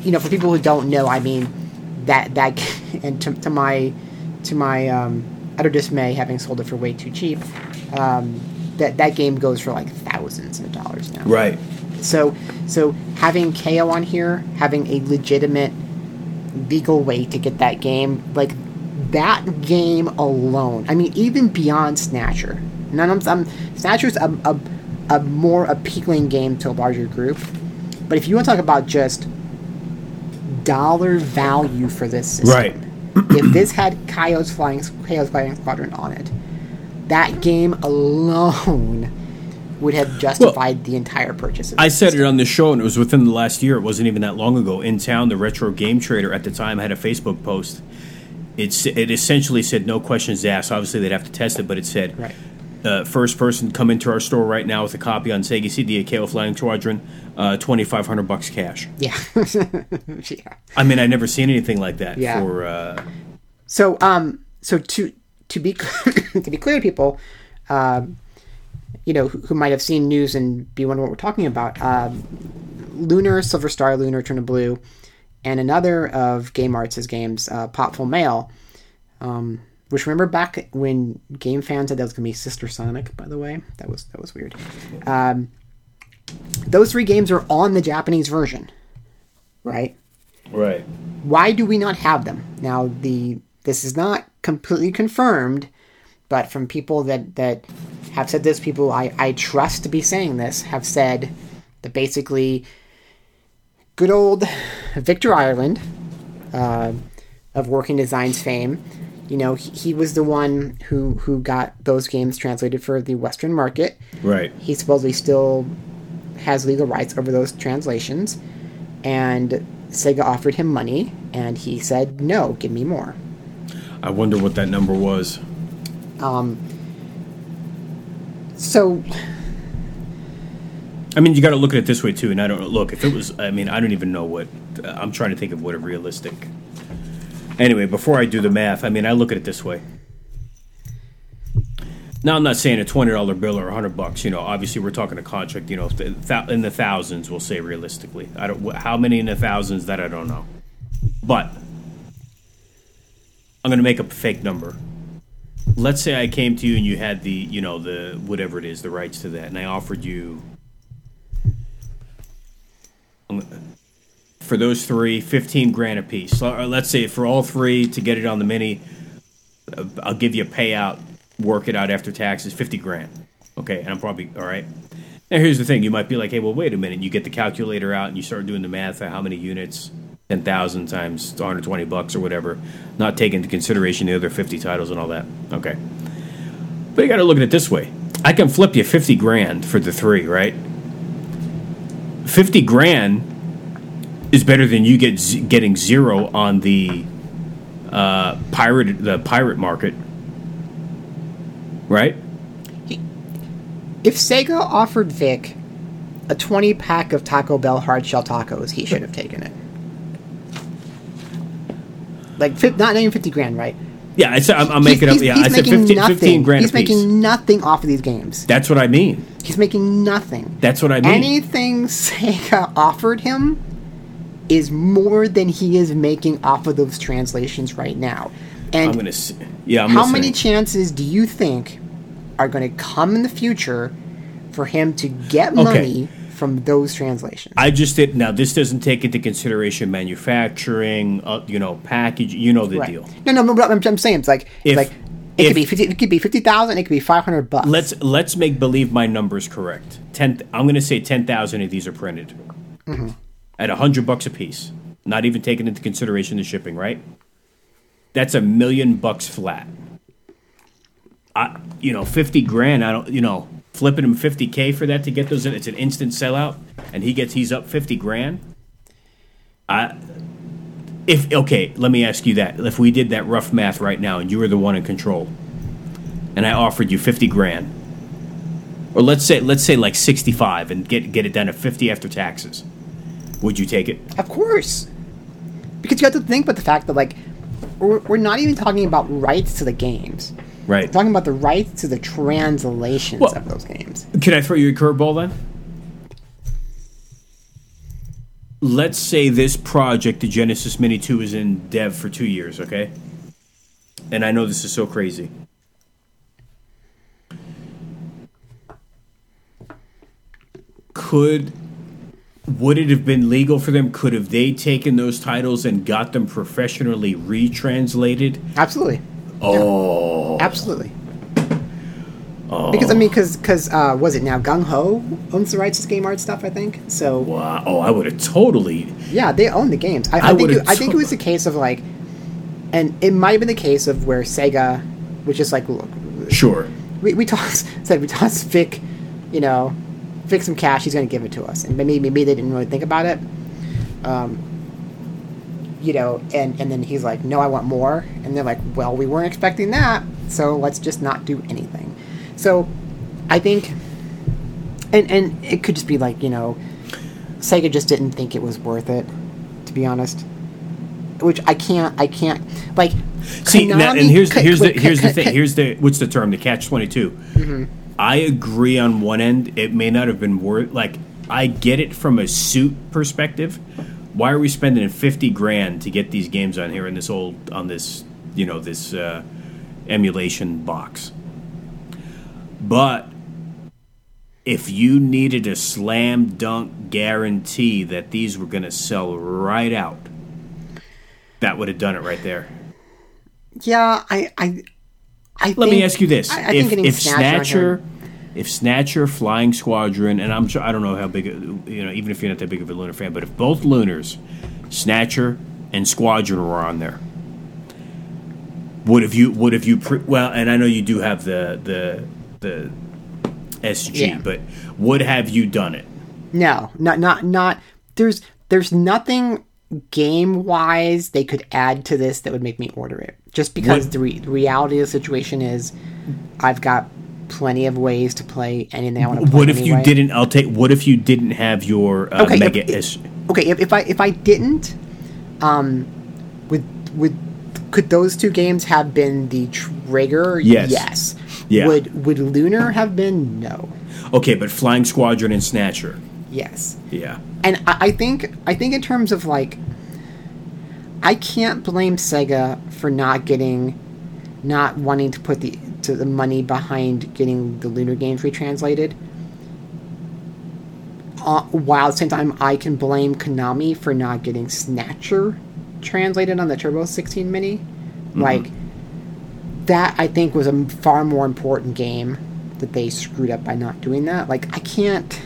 you know, for people who don't know, I mean, that that *laughs* and to, to my to my um, utter dismay, having sold it for way too cheap, um, that that game goes for like thousands of dollars now. right. So so having Keio on here, having a legitimate legal way to get that game, like that game alone. I mean, even beyond Snatcher. None of them. Snatcher's a, a, a more appealing game to a larger group. But if you want to talk about just dollar value for this system, Right. if this had Coyote's Flying Coyote's Flying Squadron on it, that game alone would have justified the entire purchase. Of I said system. it on the show, and it was within the last year. It wasn't even that long ago. In town, the retro game trader at the time had a Facebook post. It's it essentially said no questions asked. Obviously, they'd have to test it, but it said Right. Uh, first person come into our store right now with a copy on Sega CD of Keio Flying Squadron, uh, twenty five hundred bucks cash. Yeah. *laughs* yeah. I mean, I never seen anything like that Yeah. for. Uh, So um so to to be *laughs* to be clear to people, um, you know, who, who might have seen news and be wondering what we're talking about, um, Lunar, Silver Star, Lunar, Eternal Blue, and another of Game Arts' games, uh, Popful Mail. Um, which remember back when game fans said that was gonna be Sister Sonic, by the way, that was that was weird. Um, those three games are on the Japanese version, right? Right. Why do we not have them now? The this is not completely confirmed, but from people that that have said this, people I I trust to be saying this have said that basically, good old Victor Ireland, uh, of Working Designs fame, you know, he, he was the one who who got those games translated for the Western market. Right. He supposedly still has legal rights over those translations, and Sega offered him money, and he said, "No, give me more." I wonder what that number was. Um. So, I mean, you got to look at it this way too. And I don't look if it was. I mean, I don't even know what. I'm trying to think of what a realistic. Anyway, before I do the math, I mean, I look at it this way. Now, I'm not saying a twenty dollar bill or a hundred bucks. You know, obviously, we're talking a contract. You know, in the thousands, we'll say realistically. I don't. How many in the thousands? That I don't know. But I'm going to make up a fake number. Let's say I came to you and you had the, you know, the whatever it is, the rights to that, and I offered you for those three, 15 grand a piece. So, let's say for all three to get it on the mini, uh, I'll give you a payout, work it out after taxes, 50 grand. Okay, and I'm probably, all right. Now, here's the thing you might be like, hey, well, wait a minute. You get the calculator out and you start doing the math of how many units, 10,000 times 120 bucks or whatever, not taking into consideration the other 50 titles and all that. Okay. But you got to look at it this way I can flip you 50 grand for the three, right? 50 grand is better than you get z- getting zero on the uh, pirate the pirate market, right? if Sega offered Vic a 20 pack of Taco Bell hard shell tacos, he should have taken it. Like, fif- not even 50 grand, right? Yeah, I said I'm, I'm He's- making up. Yeah, he's I said making 15, nothing. 15 grand He's making nothing off of these games. That's what I mean. He's making nothing. That's what I mean. Anything Sega *laughs* offered him is more than he is making off of those translations right now. And I'm gonna. s- Yeah, I'm how many chances do you think are going to come in the future for him to get money from those translations? I just did. Now this doesn't take into consideration manufacturing, uh, you know, package. You know the Right. deal. No, no, but I'm, I'm saying it's like If- like it if- could be 50, it could be fifty thousand, it could be five hundred bucks. Let's let's make believe my numbers correct. Ten. I'm gonna say ten thousand of these are printed Mm-hmm. At a hundred bucks a piece. Not even taking into consideration the shipping. Right. That's a million bucks flat. I, you know, fifty grand. I don't. You know, flipping him fifty k for that to get those in. It's an instant sellout, and he gets he's up fifty grand. I. If okay, let me ask you that. If we did that rough math right now, and you were the one in control, and I offered you fifty grand, or let's say let's say like sixty five, and get get it down to fifty after taxes, would you take it? Of course. Because you have to think about the fact that, like, we're, we're not even talking about rights to the games. Right. We're talking about the rights to the translations Well- of those games. Can I throw you a curveball then? Let's say this project, the Genesis Mini 2, is in dev for two years, okay? And I know this is so crazy. Could would it have been legal for them? Could have they taken those titles and got them professionally retranslated? Absolutely. Oh, Absolutely. Oh. Because, I mean, because, because uh, was it now GungHo owns the rights to Game Art stuff, I think? So, wow! Oh, I would have totally. yeah, they own the games. I, I I, think, it, I think it was a case of, like, and it might have been the case of where Sega was just like, look, Sure. we, we tossed *laughs* said we tossed Vic, you know, Vic some cash. He's going to give it to us, and maybe maybe they didn't really think about it. Um, you know, and and then he's like, no, I want more, and they're like, well, we weren't expecting that, so let's just not do anything. So, I think, and and it could just be like you know, Sega just didn't think it was worth it, to be honest. Which I can't, I can't like. See, now, and Konami- here's here's the here's the thing. Here's the what's the term? The catch twenty I agree on one end. It may not have been worth. Like I get it from a suit perspective, Why are we spending fifty grand to get these games on here in this old on this you know this uh, emulation box? But if you needed a slam dunk guarantee that these were going to sell right out, that would have done it right there. Yeah, I, I, I Let me ask you this: I, I if, think if Snatcher, Snatcher, if Snatcher, Flying Squadron, and I'm sure I don't know how big, you know, even if you're not that big of a Lunar fan, but if both Lunars, Snatcher and Squadron were on there, would have you? Would have you? Pre- well, and I know you do have the the the SG, Yeah. but would have you done it? No, not not not. There's there's nothing game wise they could add to this that would make me order it. Just because the, re- the reality of the situation is, I've got plenty of ways to play anything I want to play. What if you didn't? I'll take. What if you didn't have your uh, Okay, Mega if-? Okay, if, if I if I didn't, um, would would could those two games have been the trigger? Yes. Yes. Yeah. Would would Lunar have been? No. Okay, but Flying Squadron and Snatcher. Yes. Yeah. and I, I think I think in terms of like, I can't blame Sega for not getting, not wanting to put the to the money behind getting the Lunar games retranslated. Uh, while at the same time, I can blame Konami for not getting Snatcher translated on the Turbo 16 Mini. Like, that I think was a far more important game that they screwed up by not doing that. Like, I can't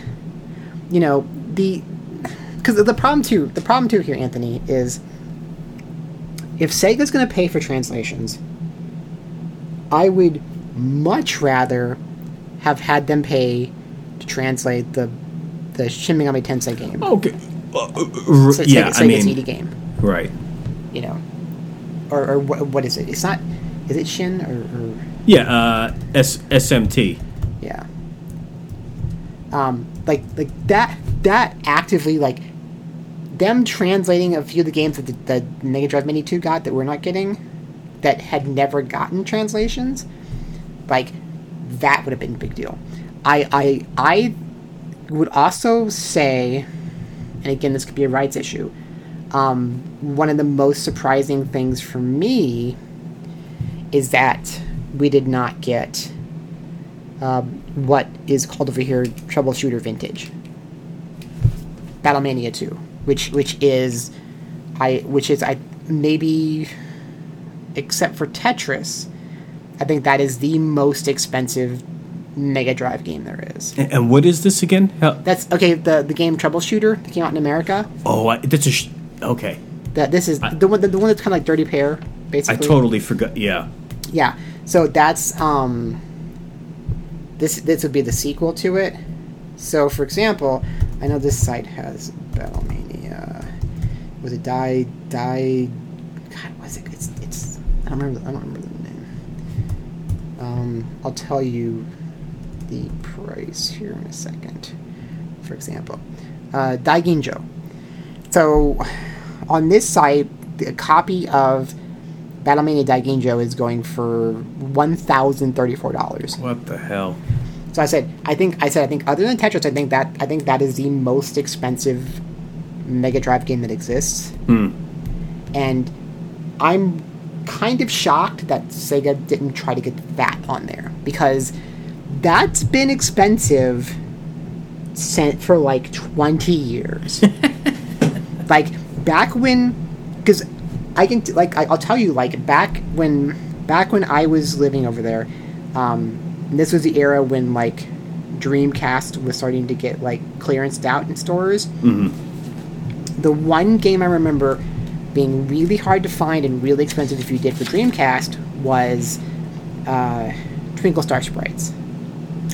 you know the because the problem too the problem too here anthony is if sega's going to pay for translations i would much rather have had them pay to translate the the shin megami tensei game Okay. Uh, uh, r- Se- yeah, Sega, I mean, ED game right. you know or, or what, what is it it's not is it shin or, or Yeah, uh, S- SMT. Yeah. Um, like like that that actively like them translating a few of the games that the, the Mega Drive Mini 2 got that we're not getting that had never gotten translations, like that would have been a big deal. I I I would also say, and again this could be a rights issue. Um, one of the most surprising things for me is that we did not get um, what is called over here Troubleshooter Vintage. Battlemania 2, which which is I which is I maybe except for Tetris, I think that is the most expensive Mega Drive game there is. And, and what is this again? How, That's okay. The the game Troubleshooter that came out in America. oh, I, that's a. Sh- okay. That this is the one the, the one that's kind of like Dirty Pair, basically. I totally forgot. Yeah. Yeah. So that's um this this would be the sequel to it. So for example, I know this site has Battlemania. Was it Die Die God was it it's it's I don't remember I don't remember the name. Um I'll tell you the price here in a second. For example. Uh Daiginjo. So on this site, the copy of Battlemania Daiginjo is going for one thousand thirty-four dollars. What the hell? So I said, I think I said, I think other than Tetris, I think that I think that is the most expensive Mega Drive game that exists. And I'm kind of shocked that Sega didn't try to get that on there because that's been expensive sent for like 20 years. *laughs* like back when because I can t- like I, I'll tell you like back when back when I was living over there, um, and this was the era when like Dreamcast was starting to get like clearanced out in stores. The one game I remember being really hard to find and really expensive if you did for Dreamcast was uh, Twinkle Star Sprites.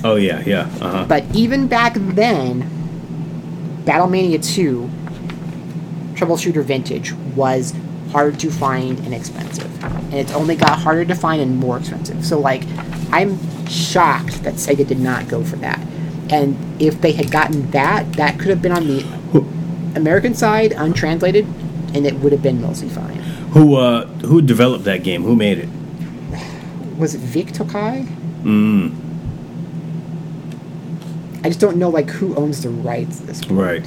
Oh yeah, yeah. Uh huh. But even back then, Battle Mania 2 Troubleshooter Vintage was hard to find and expensive. And it's only got harder to find and more expensive. So, like, I'm shocked that Sega did not go for that. And if they had gotten that, that could have been on the American side, untranslated, and it would have been mostly fine. Who uh who developed that game? Who made it? Was it Vic Tokai? Mm. I just don't know, like, who owns the rights this point. Right.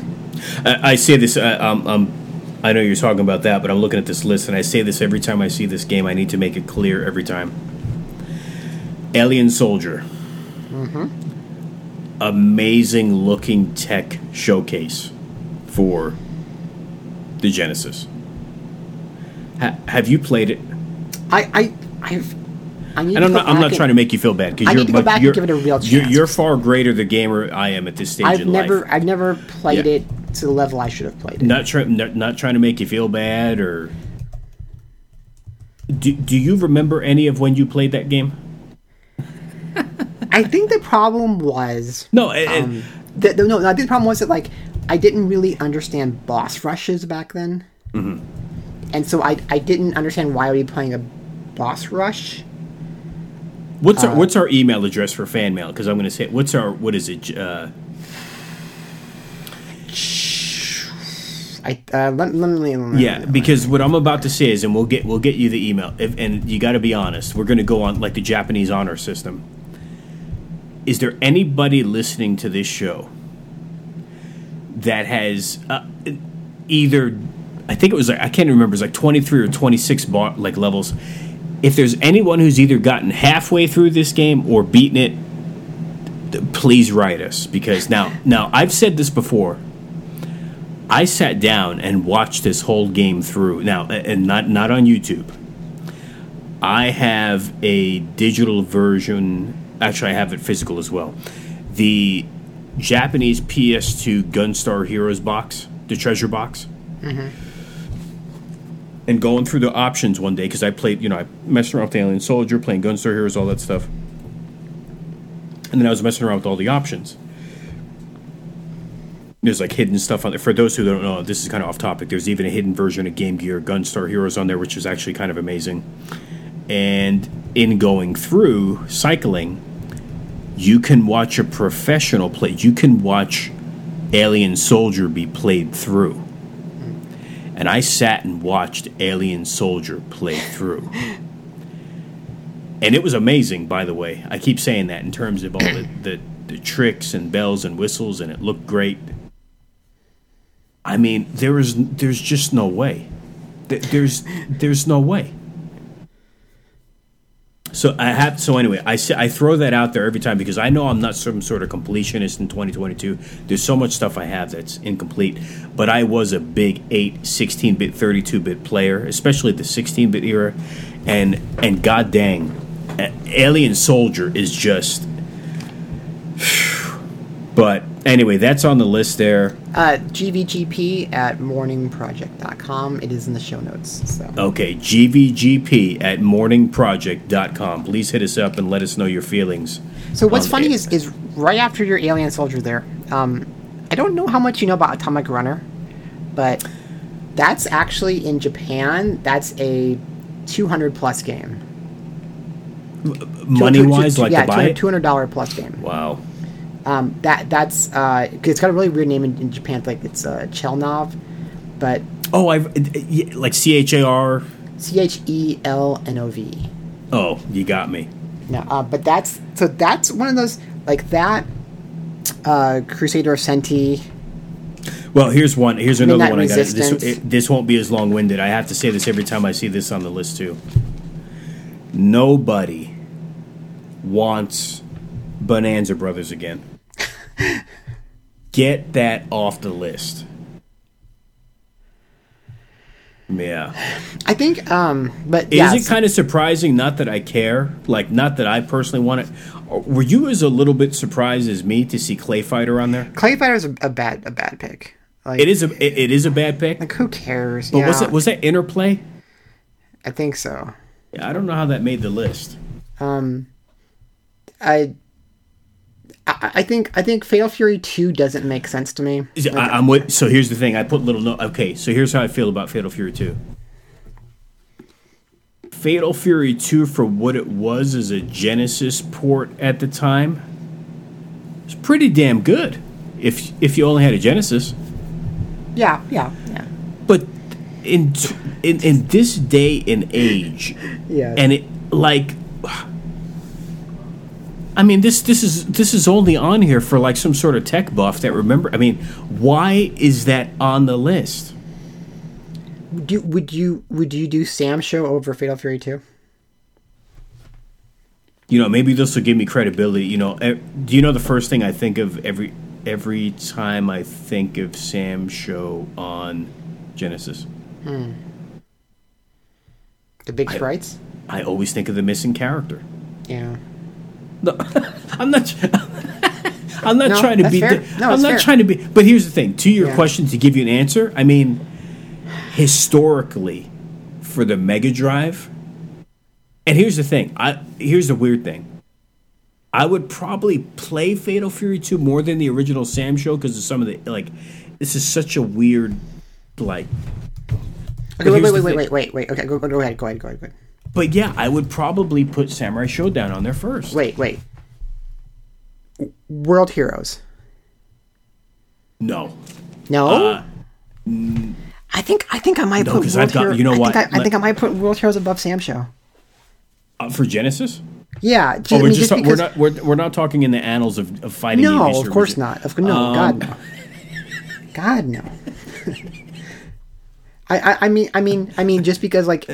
I, I say this. I, um, um, I know you're talking about that, but I'm looking at this list, and I say this every time I see this game. I need to make it clear every time. Alien Soldier. Mm-hmm. Amazing looking tech showcase for the Genesis. Ha- have you played it? I I I've. I need And to I'm not. I'm not trying to make you feel bad because you're. to go but back you're- give it a real You're, you're far greater the gamer I am at this stage I've in never life. I've never played Yeah. it to the level I should have played it. Not trying. Not, not trying to make you feel bad or. Do, do you remember any of when you played that game? I think the problem was No, and- um, the, the, no, no, I think the problem was that like I didn't really understand boss rushes back then, Mm-hmm. and so I I didn't understand why I would be playing a boss rush. What's Uh, our What's our email address for fan mail? Because I'm going to say what's our what is it? Uh, I uh, let, let me let me- yeah, because what I'm about to say is, and we'll get we'll get you the email, if, and you got to be honest. We're going to go on like the Japanese honor system. Is there anybody listening to this show that has uh, either? I think it was like I can't remember. It's like 23 or 26 bar, like levels. If there's anyone who's either gotten halfway through this game or beaten it, please write us because now now I've said this before. I sat down and watched this whole game through. Now, and not not on YouTube. I have a digital version. Actually, I have it physical as well. The Japanese PS2 Gunstar Heroes box, the treasure box. Mm-hmm. And going through the options one day because I played, you know, I messed around with Alien Soldier, playing Gunstar Heroes, all that stuff. And then I was messing around with all the options there's like hidden stuff on there. For those who don't know, this is kind of off topic. There's even a hidden version of Game Gear Gunstar Heroes on there, which is actually kind of amazing. And in going through cycling, you can watch a professional play. You can watch Alien Soldier be played through. And I sat and watched Alien Soldier play through. And it was amazing, by the way. I keep saying that in terms of all the, the, the tricks and bells and whistles, and it looked great. I mean, there is there's just no way. There's there's no way. So I have so anyway, I I throw that out there every time because I know I'm not some sort of completionist in 2022. There's so much stuff I have that's incomplete, but I was a big 8 16-bit 32-bit player, especially the 16-bit era and and god dang, Alien Soldier is just *sighs* but anyway, that's on the list there. Uh, GVGP at morningproject.com. It is in the show notes. So Okay, GVGP at morningproject.com. Please hit us up and let us know your feelings. So what's funny it. is, is right after your Alien Soldier there, um, I don't know how much you know about Atomic Runner, but that's actually in Japan. That's a 200 plus game. money wise, like yeah, to buy two hundred dollar plus game. Wow. Um, that that's uh, it's got a really weird name in, in Japan. Like it's uh, Chelnov, but Oh, I've like C H A R. C H E L N O V. Oh, you got me. No, uh, but that's so that's one of those like that. Uh, Crusader of Centy. Well, here's one. Here's another Midnight one. I got. This it, this won't be as long winded. I have to say this every time I see this on the list too. Nobody wants Bonanza Brothers again. Get that off the list. Yeah. I think, um, but Is yeah, it kind of surprising? Not that I care, like not that I personally want it. Were you as a little bit surprised as me to see Clay Fighter on there? Clay Fighter is a, a bad a bad pick. Like, It is a it, it is a bad pick. like who cares? But yeah, was it was that interplay? I think so. Yeah, I don't know how that made the list. Um, I, I, I think I think Fatal Fury Two doesn't make sense to me. It- I, I'm with. So here's the thing. I put little note. Okay, so here's how I feel about Fatal Fury Two. Fatal Fury Two, for what it was as a Genesis port at the time, it's pretty damn good. If if you only had a Genesis, Yeah, yeah, yeah. but in t- in in this day and age, Yeah. and it like. I mean this this is this is only on here for like some sort of tech buff that remember I mean why is that on the list? do would you would you do Sam Show over Fatal Fury two? You know, maybe this will give me credibility. You know, do you know the first thing I think of every every time I think of Sam Show on Genesis? Hmm. The big sprites. I always think of the missing character. Yeah. No, *laughs* I'm not. *laughs* I'm not No, trying to be. fair. No, I'm not fair. trying to be. But here's the thing: to your Yeah. question, to give you an answer, I mean, historically, for the Mega Drive, and here's the thing. I here's the weird thing. I would probably play Fatal Fury 2 more than the original Sam show because of some of the like. This is such a weird, like. Okay, wait, here's wait, wait, wait, wait, wait. Okay, go, go, go ahead, go ahead, go ahead, go ahead. But yeah, I would probably put Samurai Shodown on there first. Wait, wait. World Heroes. No. No. Uh, I think I think I might No, put World I've got- Hero- you know I what? Think I, I think I might put World Heroes above Sam Show. Uh, for Genesis? Yeah, just, Oh, we're mean, just, just we're not we're, we're not talking in the annals of, of fighting. no, of course not. Of no, Um, God no. *laughs* God no. *laughs* I, I I mean I mean I mean just because like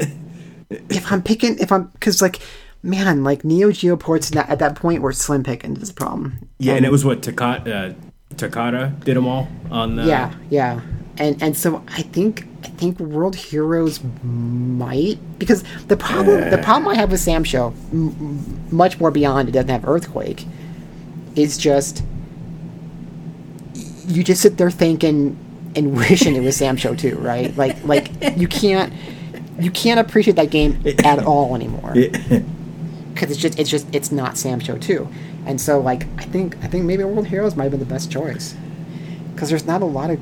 if I'm picking if I'm because like man like Neo Geo ports at that, at that point were slim pickings this problem. Yeah, and it was what Takara, uh, Takara did them all on. The, Yeah, yeah, and and so I think I think World Heroes might because the problem the problem I have with Sam Show, m- much more beyond it doesn't have Earthquake, is just you just sit there thinking and wishing it was Sam Show too, right? Like like you can't you can't appreciate that game *laughs* at all anymore because it's just it's just it's not Sam Show two, and so like I think I think maybe World Heroes might have been the best choice because there's not a lot of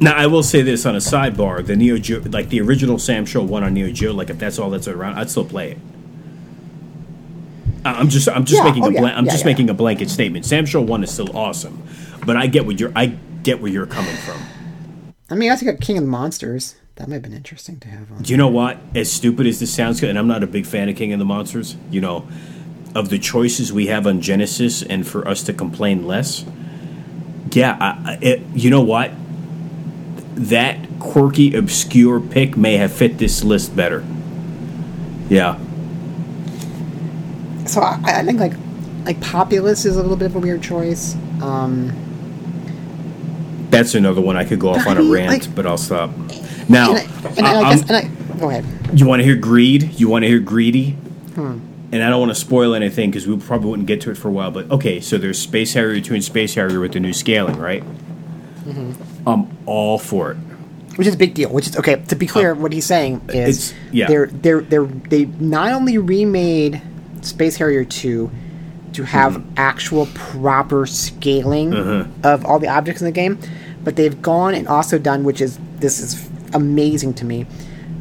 Now I will say this on a sidebar: the Neo Geo, like the original Sam Show one on Neo Geo, like if that's all that's around, I'd still play it. I'm just I'm just Yeah, making oh, a yeah, blan- I'm yeah, just yeah. making a blanket statement. Sam Show one is still awesome, but I get what you're I get where you're coming from. I mean, I think King of the Monsters. That might have been interesting to have on. Do you know what? As stupid as this sounds, good, and I'm not a big fan of King of the Monsters, you know, of the choices we have on Genesis, and for us to complain less. Yeah, I, I- it, you know what? That quirky, obscure pick may have fit this list better. Yeah. So I, I think like like Populous is a little bit of a weird choice. Um, That's another one I could go off on a rant, like- but I'll stop. Now, and I, and I, I- guess, and I, go ahead. you want to hear greed? You want to hear greedy? Hmm. And I don't want to spoil anything because we probably wouldn't get to it for a while. But okay, so there's Space Harrier 2 and Space Harrier with the new scaling, right? Mm-hmm. I'm all for it. Which is a big deal. Which is okay. To be clear, what he's saying is Uh, yeah. they're they're they're they not only remade Space Harrier two to have Mm-hmm. actual proper scaling Uh-huh. of all the objects in the game, but they've gone and also done, which is this is amazing to me.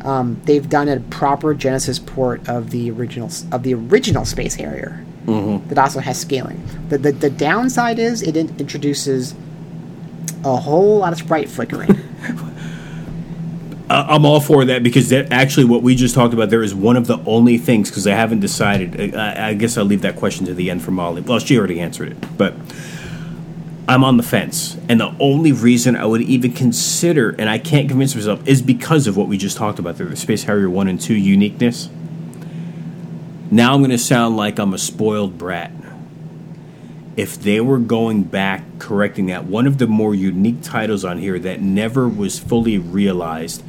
Um, they've done a proper Genesis port of the original of the original Space Harrier Mm-hmm. that also has scaling. The, the the downside is it in- introduces a whole lot of sprite flickering. *laughs* I'm all for that because that actually what we just talked about there is one of the only things because I haven't decided. I, I guess I'll leave that question to the end for Molly. Well, she already answered it, but I'm on the fence, and the only reason I would even consider, and I can't convince myself, is because of what we just talked about there, the Space Harrier one and two uniqueness. Now I'm going to sound like I'm a spoiled brat. If they were going back correcting that, one of the more unique titles on here that never was fully realized,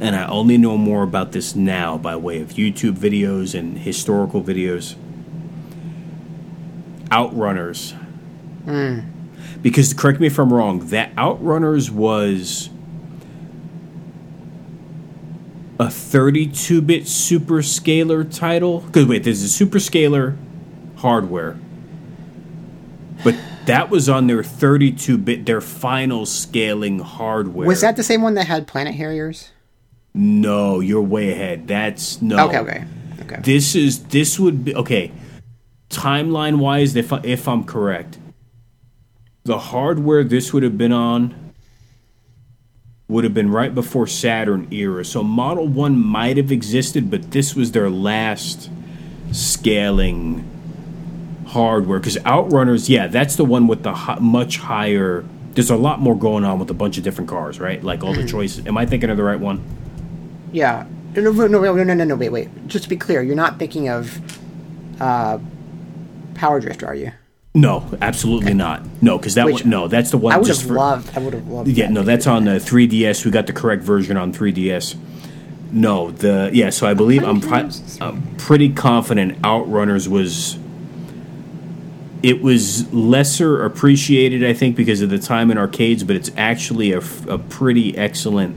and I only know more about this now by way of YouTube videos and historical videos. Outrunners. Hmm. Because correct me if I'm wrong, that Outrunners was a 32-bit super scalar title. Because wait, there's a super scalar hardware, but that was on their 32-bit, their final scaling hardware. Was that the same one that had Planet Harriers? No, you're way ahead. That's no. Okay, okay, okay. This is this would be okay. Timeline wise, if I, if I'm correct, the hardware this would have been on would have been right before Saturn era. So Model One might have existed, but this was their last scaling hardware. Because Outrunners, yeah, that's the one with the hi- much higher. There's a lot more going on with a bunch of different cars, right? Like all the choices. Am I thinking of the right one? Yeah. No, no, no, no, no, no, wait, wait. Just to be clear, you're not thinking of uh, Power Drifter, are you? No, absolutely not. No, because that Which- one. No, that's the one. I would just have for- loved. I would have loved. Yeah, that no, that's on uh, did. the 3DS. We got the correct version on 3DS. No, the yeah. So I believe I'm pri- I'm pretty confident Outrunners was. It was lesser appreciated, I think, because of the time in arcades, but it's actually a, a pretty excellent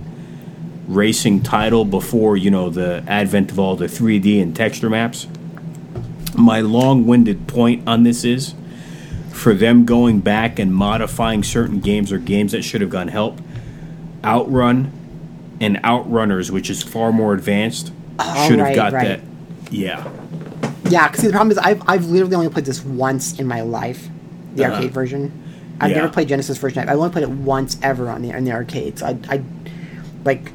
racing title before you know the advent of all the 3D and texture maps. My long-winded point on this is for them going back and modifying certain games or games that should have gone help. Outrun and Outrunners, which is far more advanced, should have right, got right. that. Yeah. Yeah, because the problem is I've I've literally only played this once in my life, the Uh-huh. arcade version. I've Yeah. never played Genesis version. I've only played it once ever on the in the arcades. I, I like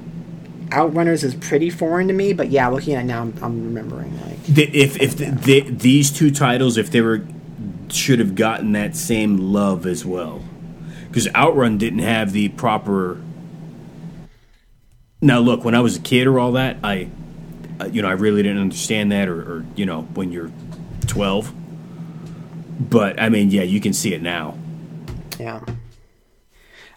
Outrunners is pretty foreign to me, but yeah, looking at it now, I'm, I'm remembering like The, if if the, the, these two titles, if they were, should have gotten that same love as well, because Outrun didn't have the proper. Now look, when I was a kid or all that, I, uh, you know, I really didn't understand that, or, or you know, when you're twelve. But I mean, yeah, you can see it now. Yeah.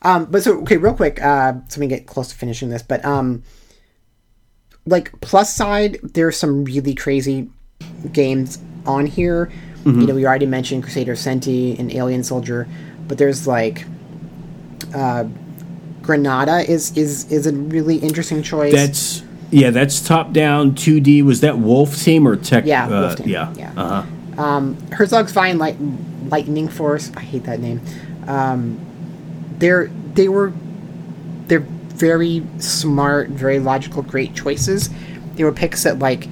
Um, but so okay, real quick, uh, so we get close to finishing this, but um, like plus side, there's some really crazy games on here. You know, we already mentioned Crusader Centy and Alien Soldier, but there's like uh, Granada is is is a really interesting choice. That's yeah, that's top down 2D. Was that Wolf Team or Tech? Yeah, uh, Wolf Team, yeah, yeah. Uh-huh. Um, Herzog's Fine Light, Lightning Force. I hate that name. Um, they're they were they're very smart, very logical, great choices. They were picks that like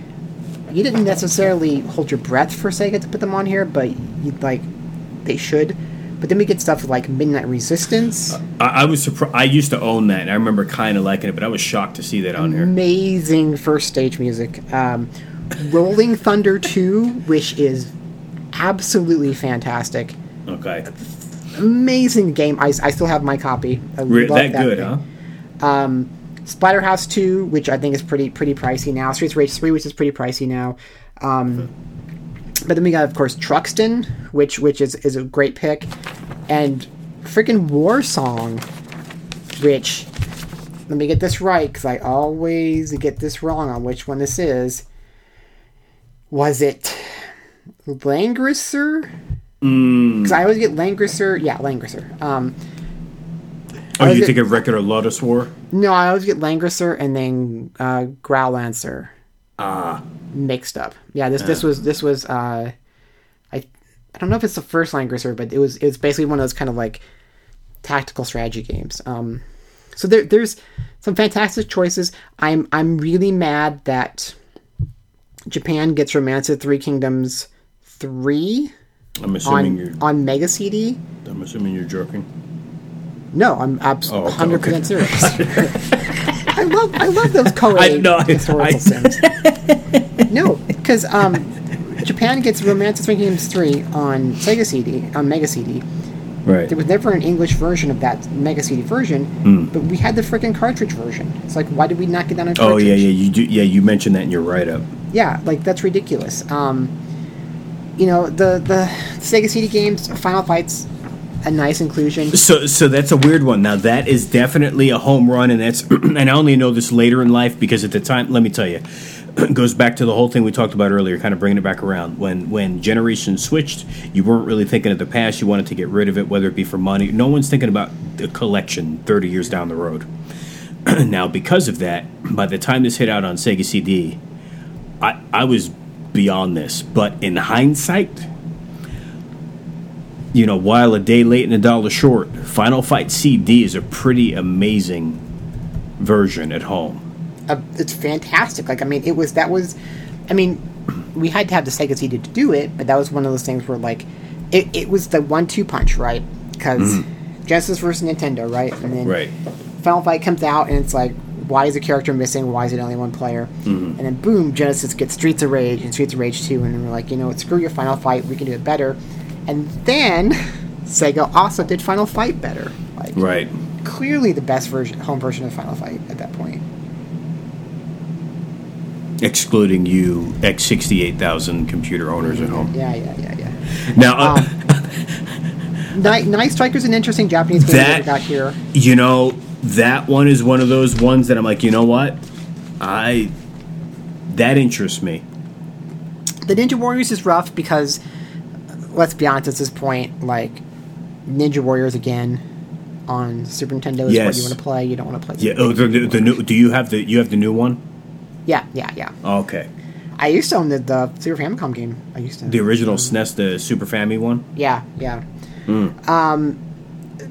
you didn't necessarily hold your breath for Sega to put them on here, but you like they should. But then we get stuff like Midnight Resistance, I, I was surprised. I used to own that, and I remember kind of liking it, but I was shocked to see that on here. amazing first stage music. Um, Rolling Thunder 2, which is absolutely fantastic. Okay, amazing game. I, I still have my copy. I Re- love that, good, huh? Splatterhouse 2, which I think is pretty pretty pricey now. Streets of Rage 3, which is pretty pricey now. Um, but then we got, of course, Truxton, which which is, is a great pick, and freaking War Song, which let me get this right because I always get this wrong on which one this is. Was it Langrisser? Because I always get Langrisser. Yeah, Langrisser. Um, Oh, you it- think of of Lotus War? No, I always get Langrisser and then uh, Growlancer. Ah. Mixed up. Yeah, this this was this was uh, I I don't know if it's the first Langrisser, but it was it was basically one of those kind of like tactical strategy games. Um, so there there's some fantastic choices. I'm I'm really mad that Japan gets Romance of Three Kingdoms three I'm assuming you're. on on Mega CD. I'm assuming you're joking. No, I'm absolutely Oh, okay, hundred percent serious. *laughs* I love I love those I co-ed historical I- sims. *laughs* no, because um, Japan gets Romance of Three Kingdoms three on Sega CD on Mega CD. Right. There was never an English version of that Mega CD version, Hmm. but we had the freaking cartridge version. It's like, why did we not get that on cartridge? Oh yeah, yeah. You do. Yeah, you mentioned that in your write up. Yeah, like that's ridiculous. Um, you know, the the Sega CD games, Final Fights, a nice inclusion. So, so that's a weird one. Now that is definitely a home run, and that's *clears throat* and I only know this later in life because at the time, let me tell you, *clears throat* goes back to the whole thing we talked about earlier, kind of bringing it back around. When when generations switched, you weren't really thinking of the past. You wanted to get rid of it, whether it be for money. No one's thinking about the collection thirty years down the road. *clears throat* now, because of that, by the time this hit out on Sega CD, I I was beyond this. But in hindsight you know, while a day late and a dollar short, Final Fight CD is a pretty amazing version at home. uh, it's fantastic. Like I mean, it was that was, I mean, we had to have the Sega CD to do it, but that was one of those things where like, it, it was the one-two punch, right? Because Genesis versus Nintendo, right? And then right. Final Fight comes out, and it's like, why is a character missing? Why is it only one player? And then boom, Genesis gets Streets of Rage and Streets of Rage Two, and we're like, you know, what, screw your Final Fight, we can do it better. And then *laughs* Sega also did Final Fight better. Like, Right. clearly the best version, home version of Final Fight at that point. Excluding you, X sixty eight thousand computer owners at home. Yeah, yeah, yeah, yeah. Now, uh, Night, Night Striker's an interesting Japanese game that, That- got here. you know, that one is one of those ones that I'm like, you know what, I that interests me. The Ninja Warriors is rough because, let's be honest, at this point, like Ninja Warriors again on Super Nintendo is what Yes. you want to play. You don't want to play. Yeah. Oh, the, the, the new. Do you have the you have the new one? yeah, yeah, yeah. Okay. I used to own the, the Super Famicom game. I used to. The original SNES, the Super Family one. Yeah, yeah. Hmm. Um,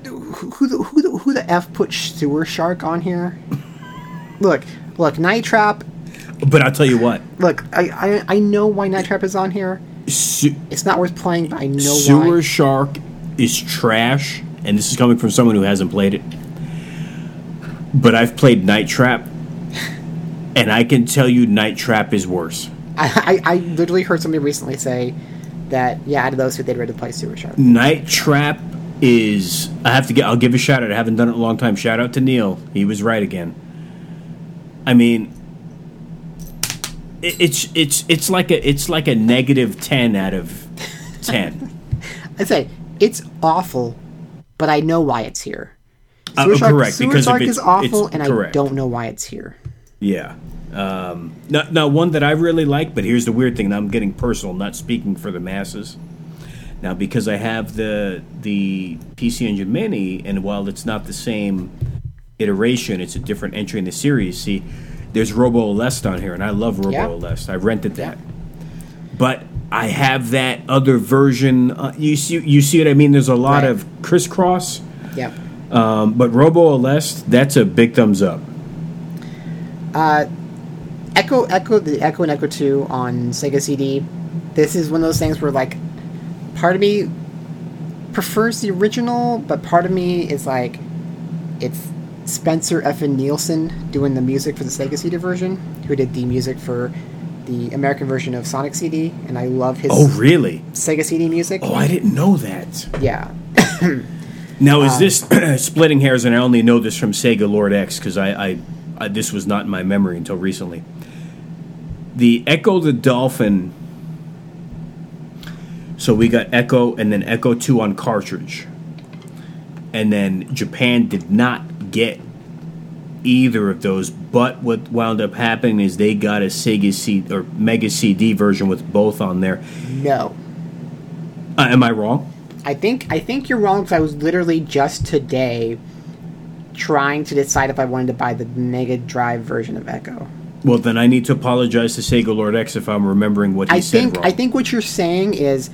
who, who, the, who, the, who the f put Sewer Shark on here? *laughs* look, look, Night Trap. But I'll tell you what, Look, I, I I know why Night Trap is on here. Su- It's not worth playing, but I know Sewer why. Shark is trash, and this is coming from someone who hasn't played it. But I've played Night Trap, and I can tell you Night Trap is worse. I, I, I literally heard somebody recently say that yeah, out of those who they'd rather play Sewer Shark. Night Trap is. I have to get. I'll give a shout out. I haven't done it in a long time. Shout out to Neil. He was right again. I mean, it's it's it's like a it's like a negative ten out of ten. *laughs* I say it's awful, but I know why it's here. Uh, Sewer Shark, correct, Sewer because Shark its- is awful, and I don't know why it's here. Yeah. Um, now, now, one that I really like, but here's the weird thing. I'm getting personal, not speaking for the masses. Now, because I have the the PC Engine Mini, and while it's not the same iteration, it's a different entry in the series. See, there's Robo Aleste on here, and I love Robo Yeah. Aleste. I rented that, but I have that other version. Uh, you see, you see what I mean? There's a lot Right. of crisscross, Yep. um, but Robo Aleste, that's a big thumbs up. Ecco, Ecco, the Ecco and Ecco Two on Sega CD. This is one of those things where like, part of me prefers the original, but part of me is like, it's Spencer F. and Nilsen doing the music for the Sega CD version, who did the music for the American version of Sonic CD, and I love his Oh, really? Sega CD music. Oh, I didn't know that. Yeah. *coughs* Now, is um, this *coughs* splitting hairs? And I only know this from Sega Lord X because I, I, I, this was not in my memory until recently. The Ecco the Dolphin. So we got Ecco and then Ecco Two on cartridge, and then Japan did not get either of those. But what wound up happening is they got a Sega C or Mega CD version with both on there. No. Uh, am I wrong? I think I think you're wrong because I was literally just today trying to decide if I wanted to buy the Mega Drive version of Ecco. Well, then I need to apologize to Sega Lord X if I'm remembering what he I said think wrong. I think what you're saying is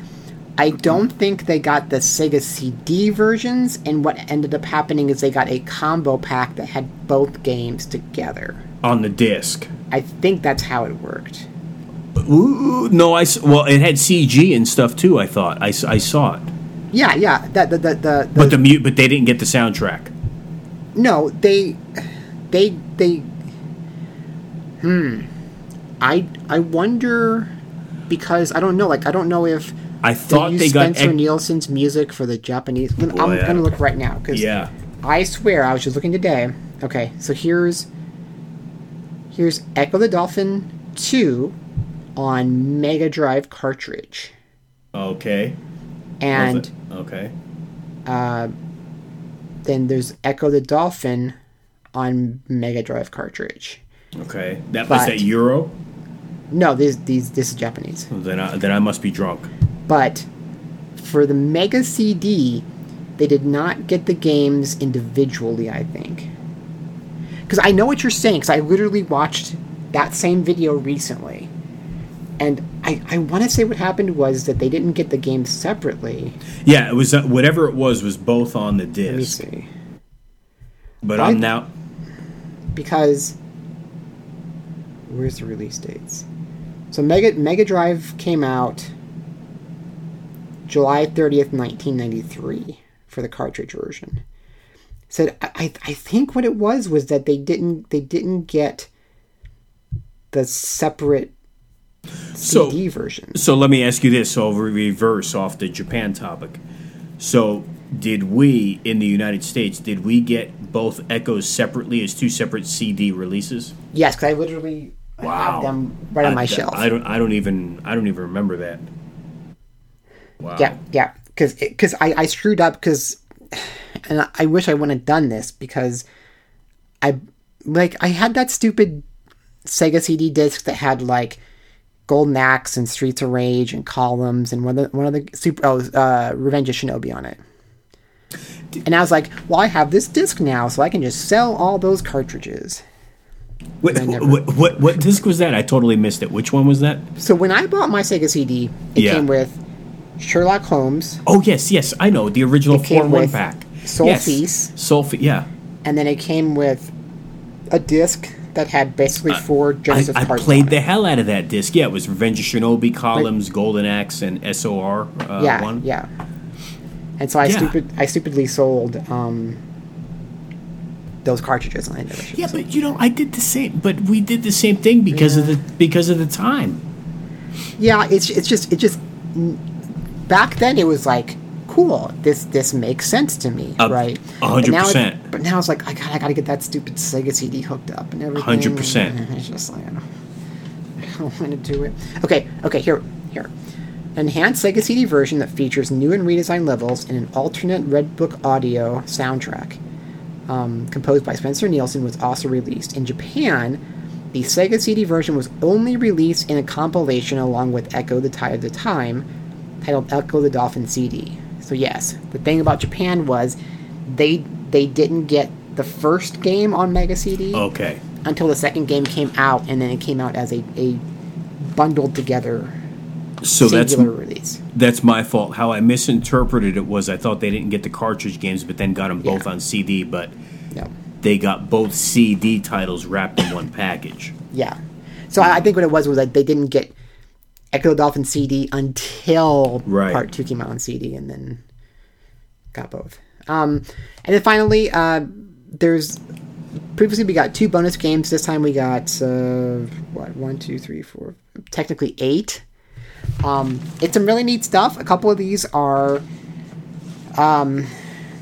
I don't think they got the Sega CD versions, and what ended up happening is they got a combo pack that had both games together. on the disc. I think that's how it worked. Ooh, no, I well, it had CG and stuff too. I thought I, I saw it, Yeah, yeah. That the the, the, the but the mute, but they didn't get the soundtrack. No, they, they, they. Hmm. I I wonder because I don't know. Like I don't know if I thought use they got Spencer ec- Nilsen's music for the Japanese. I'm Boy, I gonna look right now because Yeah, I swear I was just looking today. Okay, so here's here's Ecco the Dolphin two on Mega Drive cartridge, okay, and okay, uh, then there's Ecco the Dolphin on Mega Drive cartridge. okay. That was But- that Euro. No, these these this is Japanese. Then I, then I must be drunk. But for the Mega CD, they did not get the games individually, I think. Because I know what you're saying, because I literally watched that same video recently. And I, I want to say what happened was that they didn't get the games separately. Yeah, it was uh, whatever it was was both on the disc. Let me see. But. I'm now. Because. Where's the release dates? So Mega Mega Drive came out July 30th, 1993 for the cartridge version. Said I, I think what it was was that they didn't they didn't get the separate So CD versions. So let me ask you this: so we reverse off the Japan topic. So did we in the United States did we get both Eccos separately as two separate CD releases? Yes, because I literally Wow. have them right on I- my shelf. I don't. I don't even. I don't even remember that. Wow. Yeah, yeah, because because I, I screwed up because, *sighs* and I wish I wouldn't have done this because, I like I had that stupid Sega CD disc that had like Golden Axe and Streets of Rage and Columns and one of the one of the super oh uh, Revenge of Shinobi on it. And I was like, well, I have this disc now, so I can just sell all those cartridges. What, never- what, what what disc was that? I totally missed it. Which one was that? So when I bought my Sega CD, it Yeah. came with Sherlock Holmes, Oh yes, yes, I know the original four one pack. Soul yes. Soul Yeah. and then it came with a disc that had basically four I, Genesis I cards. played the hell out of that disc. Yeah, it was Revenge of Shinobi, Columns, Golden Axe, and SOR uh, yeah, one. yeah. And so I Yeah. stupid, I stupidly sold um, those cartridges, and I never. Yeah, but you know, I did the same. But we did the same thing because of the because of the time. yeah, it's it's just it just back then it was like cool. This this makes sense to me, A- right? hundred And now it- percent. But now it's like I got I got to get that stupid Sega CD hooked up and everything. Hundred percent. It's just like I don't, *laughs* I don't want to do it. Okay, okay, here here. An enhanced Sega CD version that features new and redesigned levels and an alternate Red Book audio soundtrack, um, composed by Spencer Nilsen, was also released. In Japan, the Sega CD version was only released in a compilation along with Ecco the Tide of the Time, titled Ecco the Dolphin CD. So yes, the thing about Japan was they they didn't get the first game on Mega CD Okay. until the second game came out, and then it came out as a, a bundled together So that's singular release. that's my fault. How I misinterpreted it was I thought they didn't get the cartridge games, but then got them both Yeah. on CD. But No. they got both CD titles wrapped in one package. Yeah. So I, I think what it was was that they didn't get Ecco Dolphin CD until Right. Part Two came out on CD, and then got both. Um, and then finally, uh, there's previously we got two bonus games. This time we got uh, what one, two, three, four, technically eight. Um, it's some really neat stuff. A couple of these are um,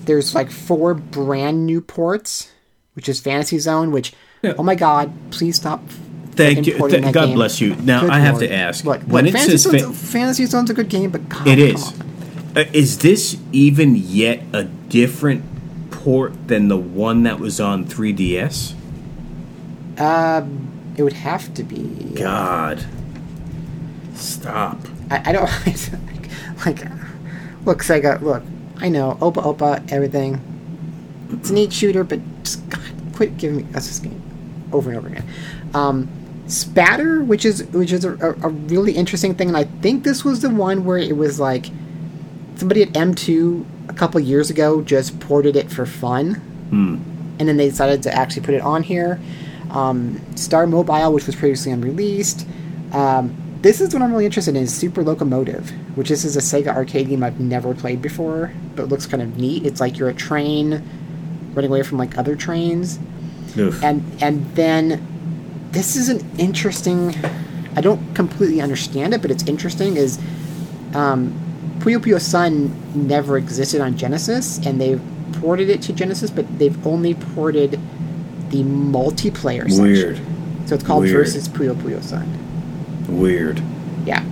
there's like four brand new ports, which is Fantasy Zone. Which Yeah. oh my god, please stop. Thank you. Th- God game. bless you. Now Good I have lord. to ask. Look, when look, it Fantasy, says Zone's, fa- Fantasy Zone's a good game, but God, It come is. Uh, is this even yet a different port than the one that was on 3DS? Um, it would have to be. God. Stop. I, *laughs* I don't like. Look, Sega. Look, I know Opa Opa everything. It's a neat shooter, but just God, quit giving me us this game over and over again. Um, Spatter, which is which is a, a, really interesting thing, and I think this was the one where it was like somebody at M2 a couple years ago just ported it for fun, and then they decided to actually put it on here. Um, Star Mobile, which was previously unreleased. Um, this is what I'm really interested in: is Super Locomotive, which this is a Sega arcade game I've never played before, but it looks kind of neat. It's like you're a train running away from like other trains, Oof. and and then this is an interesting. I don't completely understand it, but it's interesting. Is um, Puyo Puyo Sun never existed on Genesis, and they've ported it to Genesis, but they've only ported the multiplayer Weird. section. So it's called Weird. Versus Puyo Puyo Sun. Weird. Yeah.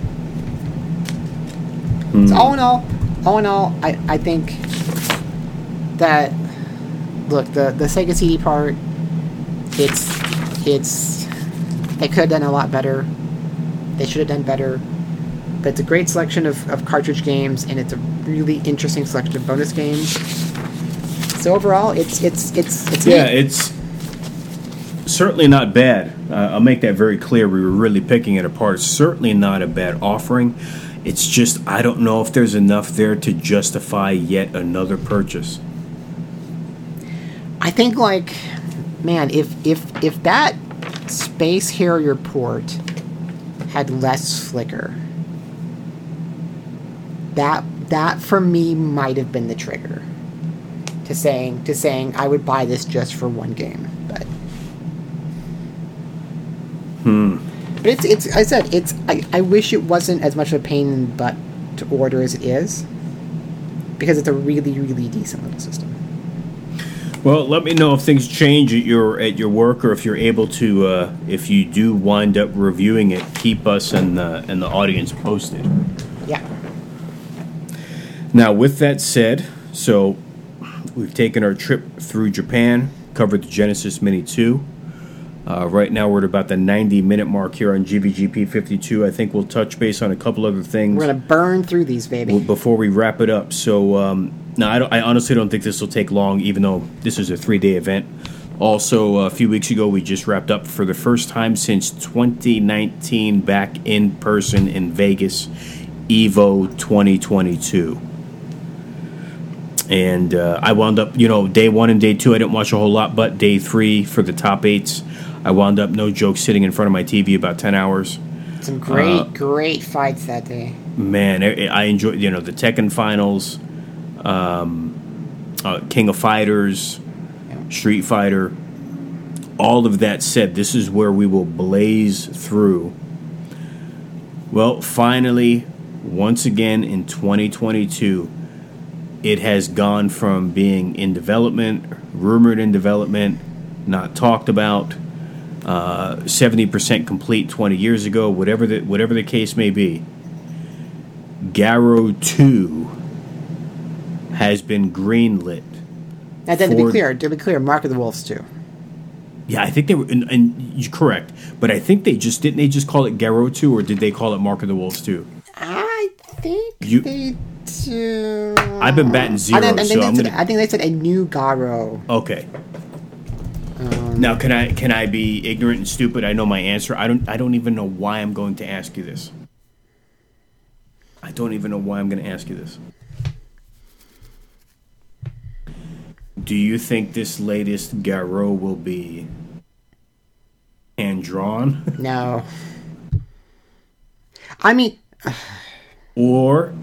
Hmm. So all in all, all in all, I, I think that look the the Sega CD part, it's it's they could have done a lot better. They should have done better. But it's a great selection of, of cartridge games, and it's a really interesting selection of bonus games. So overall, it's it's it's it's Yeah, neat. it's certainly not bad. Uh, I'll make that very clear. We were really picking it apart. It's certainly not a bad offering. It's just I don't know if there's enough there to justify yet another purchase. I think like man, if if if that Space Harrier port had less flicker, that that for me might have been the trigger to saying to saying I would buy this just for one game. But hmm. But it's it's I said it's I, I wish it wasn't as much of a pain in the butt to order as it is. Because it's a really, really decent little system. Well, let me know if things change at your at your work, or if you're able to. Uh, if you do wind up reviewing it, keep us and the and the audience posted. Yeah. Now, with that said, so we've taken our trip through Japan, covered the Genesis Mini 2. Uh, right now, we're at about the 90 minute mark here on GVGP 52. I think we'll touch base on a couple other things We're gonna burn through these, baby. before we wrap it up. So, um, now I, don't, I honestly don't think this will take long, even though this is a three day event. Also, a few weeks ago, we just wrapped up for the first time since 2019 back in person in Vegas, Evo 2022. And uh, I wound up, you know, day one and day two, I didn't watch a whole lot, but day three for the top eights, I wound up, no joke, sitting in front of my TV about 10 hours. Some great, uh, great fights that day. Man, I, I enjoyed, you know, the Tekken finals, um, uh, King of Fighters, Street Fighter. All of that said, this is where we will blaze through. Well, finally, once again in 2022, it has gone from being in development, rumored in development, not talked about, uh, 70% complete 20 years ago, whatever the, whatever the case may be. Garou 2 has been greenlit. And then, to be clear, to be clear, Mark of the Wolves too. Yeah, I think they were, and, and you're correct, but I think they just didn't they just call it Garou 2 or did they call it Mark of the Wolves 2? I think You- they do. I've been batting zero, think- I think so I'm said, gonna. I think they said a new Garo. Okay. Um, Now, can I can I be ignorant and stupid? I know my answer. I don't I don't even know why I'm going to ask you this. I don't even know why I'm going to ask you this. Do you think this latest Garou will be hand drawn, No. I mean, or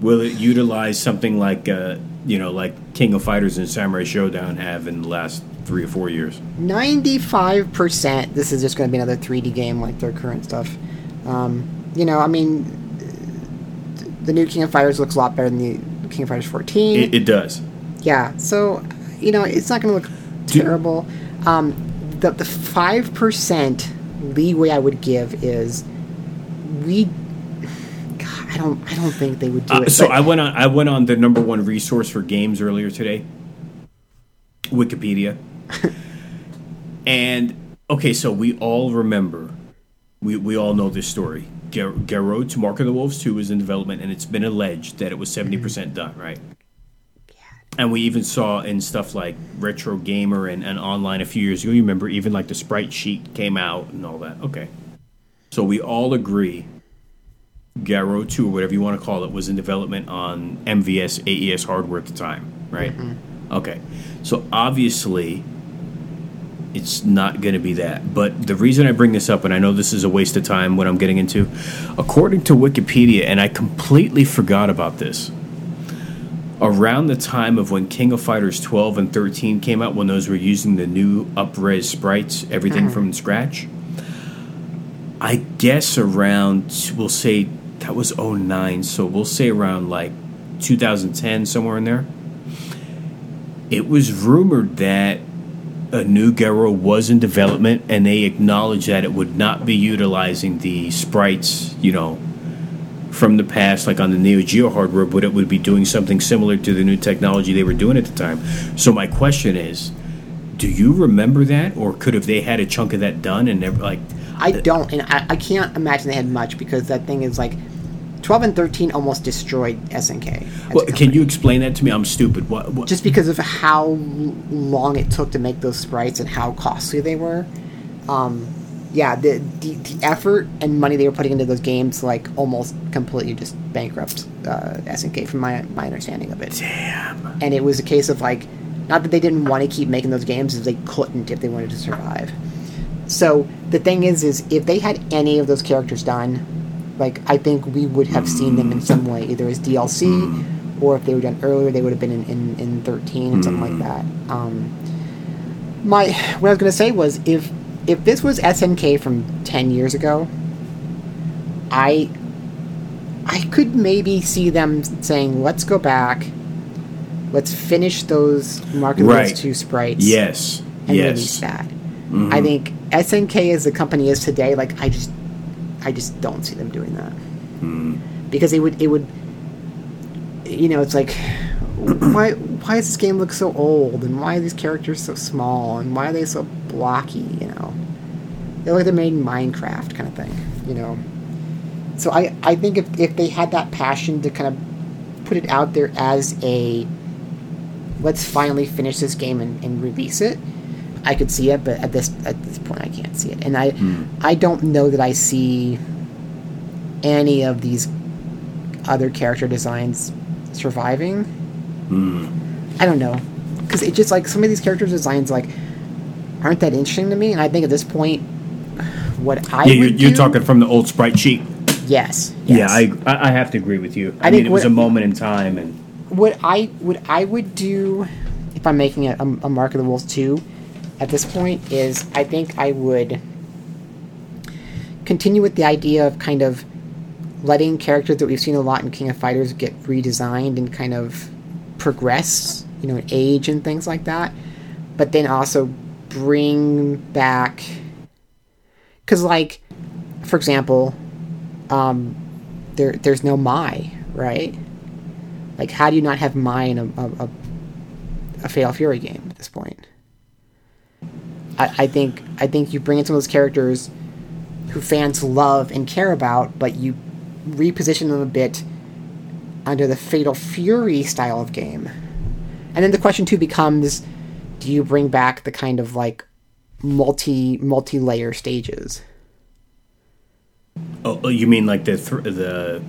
will it utilize something like uh, you know like King of Fighters and Samurai Shodown have in the last three or four years? 95% this is just going to be another 3D game like their current stuff. Um, you know, I mean, the new King of Fighters looks a lot better than the King of Fighters 14. It, it does. Yeah, so, you know, it's not going to look Do- terrible. Um, the, the 5% leeway I would give is we. I don't, I don't think they would do Uh, it. so but- I went on. I went on the number one resource for games earlier today, Wikipedia, *laughs* and okay, so we all remember, we we all know this story. Garou to Mark of the Wolves two is in development, and it's been alleged that it was seventy percent done, right? And we even saw in stuff like Retro Gamer and, and online a few years ago. You remember even like the sprite sheet came out and all that. Okay, so we all agree Garou 2 or whatever you want to call it was in development on MVS AES hardware at the time, right? Mm-hmm. Okay. So obviously it's not going to be that. But the reason I bring this up and I know this is a waste of time what I'm getting into, according to Wikipedia and I completely forgot about this. Around the time of when King of Fighters 12 and 13 came out when those were using the new upres sprites, everything mm-hmm. from scratch, I guess around we'll say that was 09, so we'll say around like 2010 somewhere in there. It was rumored that a new Garo was in development and they acknowledged that it would not be utilizing the sprites, you know, from the past like on the Neo Geo hardware, but it would be doing something similar to the new technology they were doing at the time. So my question is, do you remember that or could have they had a chunk of that done and never like I don't, and I, I can't imagine they had much because that thing is like 12 and 13 almost destroyed SNK. Well, can you explain that to me? I'm stupid. What? what Just because of how long it took to make those sprites and how costly they were. Um, yeah, the, the the effort and money they were putting into those games like almost completely just bankrupt uh, SNK from my my understanding of it. damn. and it was a case of like not that they didn't want to keep making those games is they couldn't if they wanted to survive so the thing is is if they had any of those characters done like i think we would have seen them in some way either as dlc or if they were done earlier they would have been in, in, in 13 and something like that um, my what i was going to say was if if this was snk from 10 years ago i i could maybe see them saying let's go back let's finish those Mark the Right. Two sprites. Yes. and yes. release that. Mm-hmm. I think SNK as the company is today, like I just, I just don't see them doing that hmm. because it would, it would, you know, it's like, why, why does this game look so old, and why are these characters so small, and why are they so blocky? You know, they look like they're made in Minecraft kind of thing. You know, so I, I think if if they had that passion to kind of put it out there as a let's finally finish this game and, and release it. I could see it, but at this at this point, I can't see it, and I hmm. I don't know that I see any of these other character designs surviving. I don't know, because it just like some of these character designs like aren't that interesting to me, and I think at this point, what I Yeah, you're, would you're do- talking from the old sprite sheet. yes, Yeah, yes. I I I have to agree with you. I, I mean, think it was what- a moment in time, and what I what I would do if I'm making a, a, a Mark of the Wolves two at this point is I think I would continue with the idea of kind of letting characters that we've seen a lot in King of Fighters get redesigned and kind of progress, you know, in age and things like that. But then also bring back because like for example um there there's no Mai right? Like, how do you not have Mai in a, a, a, a Fatal Fury game at this point? I, I think I think you bring in some of those characters who fans love and care about, but you reposition them a bit under the Fatal Fury style of game. And then the question too becomes: Do you bring back the kind of like multi multi layer stages? oh, oh, you mean like the th- the.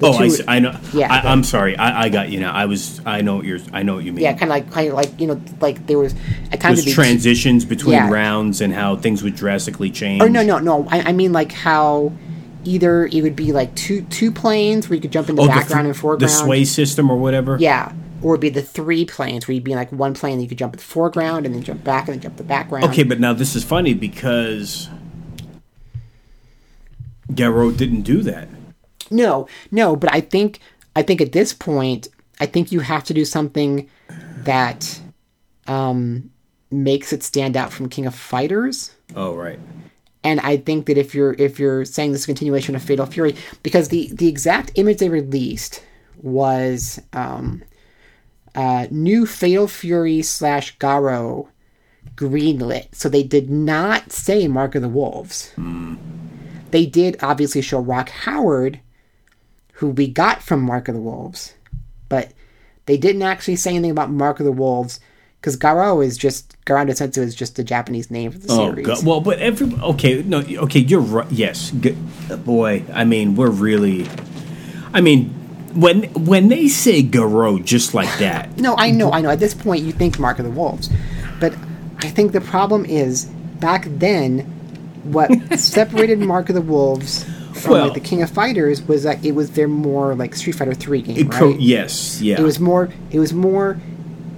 Oh, I, see, I know. Yeah, I, the- I'm sorry. I, I got you now. I was. I know what you're. I know what you mean. Yeah, kind of like kind of like you know like there was at times Those it'd transitions between Yeah. rounds and how things would drastically change. Or no, no, no. I, I mean like how either it would be like two two planes where you could jump into Oh, background the, and foreground. the sway system or whatever. Yeah. Or it'd be the three planes where you'd be in like one plane and you could jump in the foreground and then jump back and then jump the background. Okay, but now this is funny because Garou didn't do that. No, no, but I think I think at this point, I think you have to do something that um, makes it stand out from King of Fighters. Oh, right. And I think that if you're if you're saying this is continuation of Fatal Fury, because the the exact image they released was um, uh, new Fatal Fury slash Garo greenlit, so they did not say Mark of the Wolves. They did obviously show Rock Howard, who we got from Mark of the Wolves, but they didn't actually say anything about Mark of the Wolves because Garo is just Garou Densetsu is just the Japanese name for the Oh, series. God. well, but every okay, no, okay, you're right. Yes, G- boy. I mean, we're really. I mean, when when they say Garo just like that, *laughs* No, I know, I know. At this point, you think Mark of the Wolves, but I think the problem is back then, what *laughs* separated Mark of the Wolves from Well- like the King of Fighters was that it was their more like Street Fighter Three game, right? yes, yeah, It was more. It was more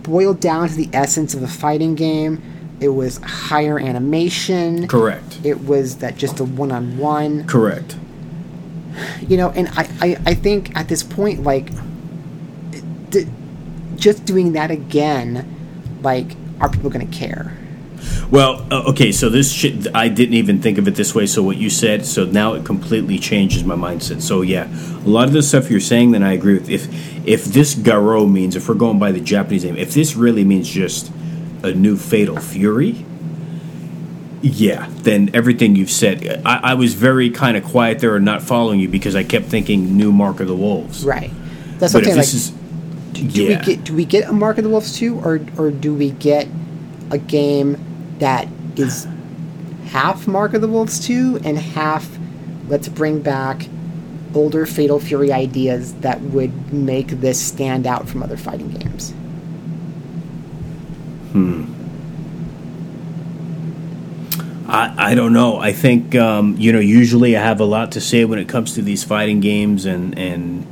boiled down to the essence of a fighting game. It was higher animation. correct, It was that just a one-on-one. correct. you know and i i, I think at this point like d- just doing that again like are people going to care Well, uh, okay, so this shit, I didn't even think of it this way. So what you said, so now it completely changes my mindset. So yeah, a lot of the stuff you're saying, then I agree with. If if this Garo means, if we're going by the Japanese name, if this really means just a new Fatal Fury, yeah, then everything you've said, I, I was very kind of quiet there and not following you because I kept thinking new Mark of the Wolves. right that's But what I'm saying this like is, do yeah, we get do we get a mark of the wolves 2 or or do we get a game that is half mark of the wolves 2 and half let's bring back older fatal fury ideas that would make this stand out from other fighting games Hmm. I, I don't know. I think um, you know. Usually, I have a lot to say when it comes to these fighting games, and and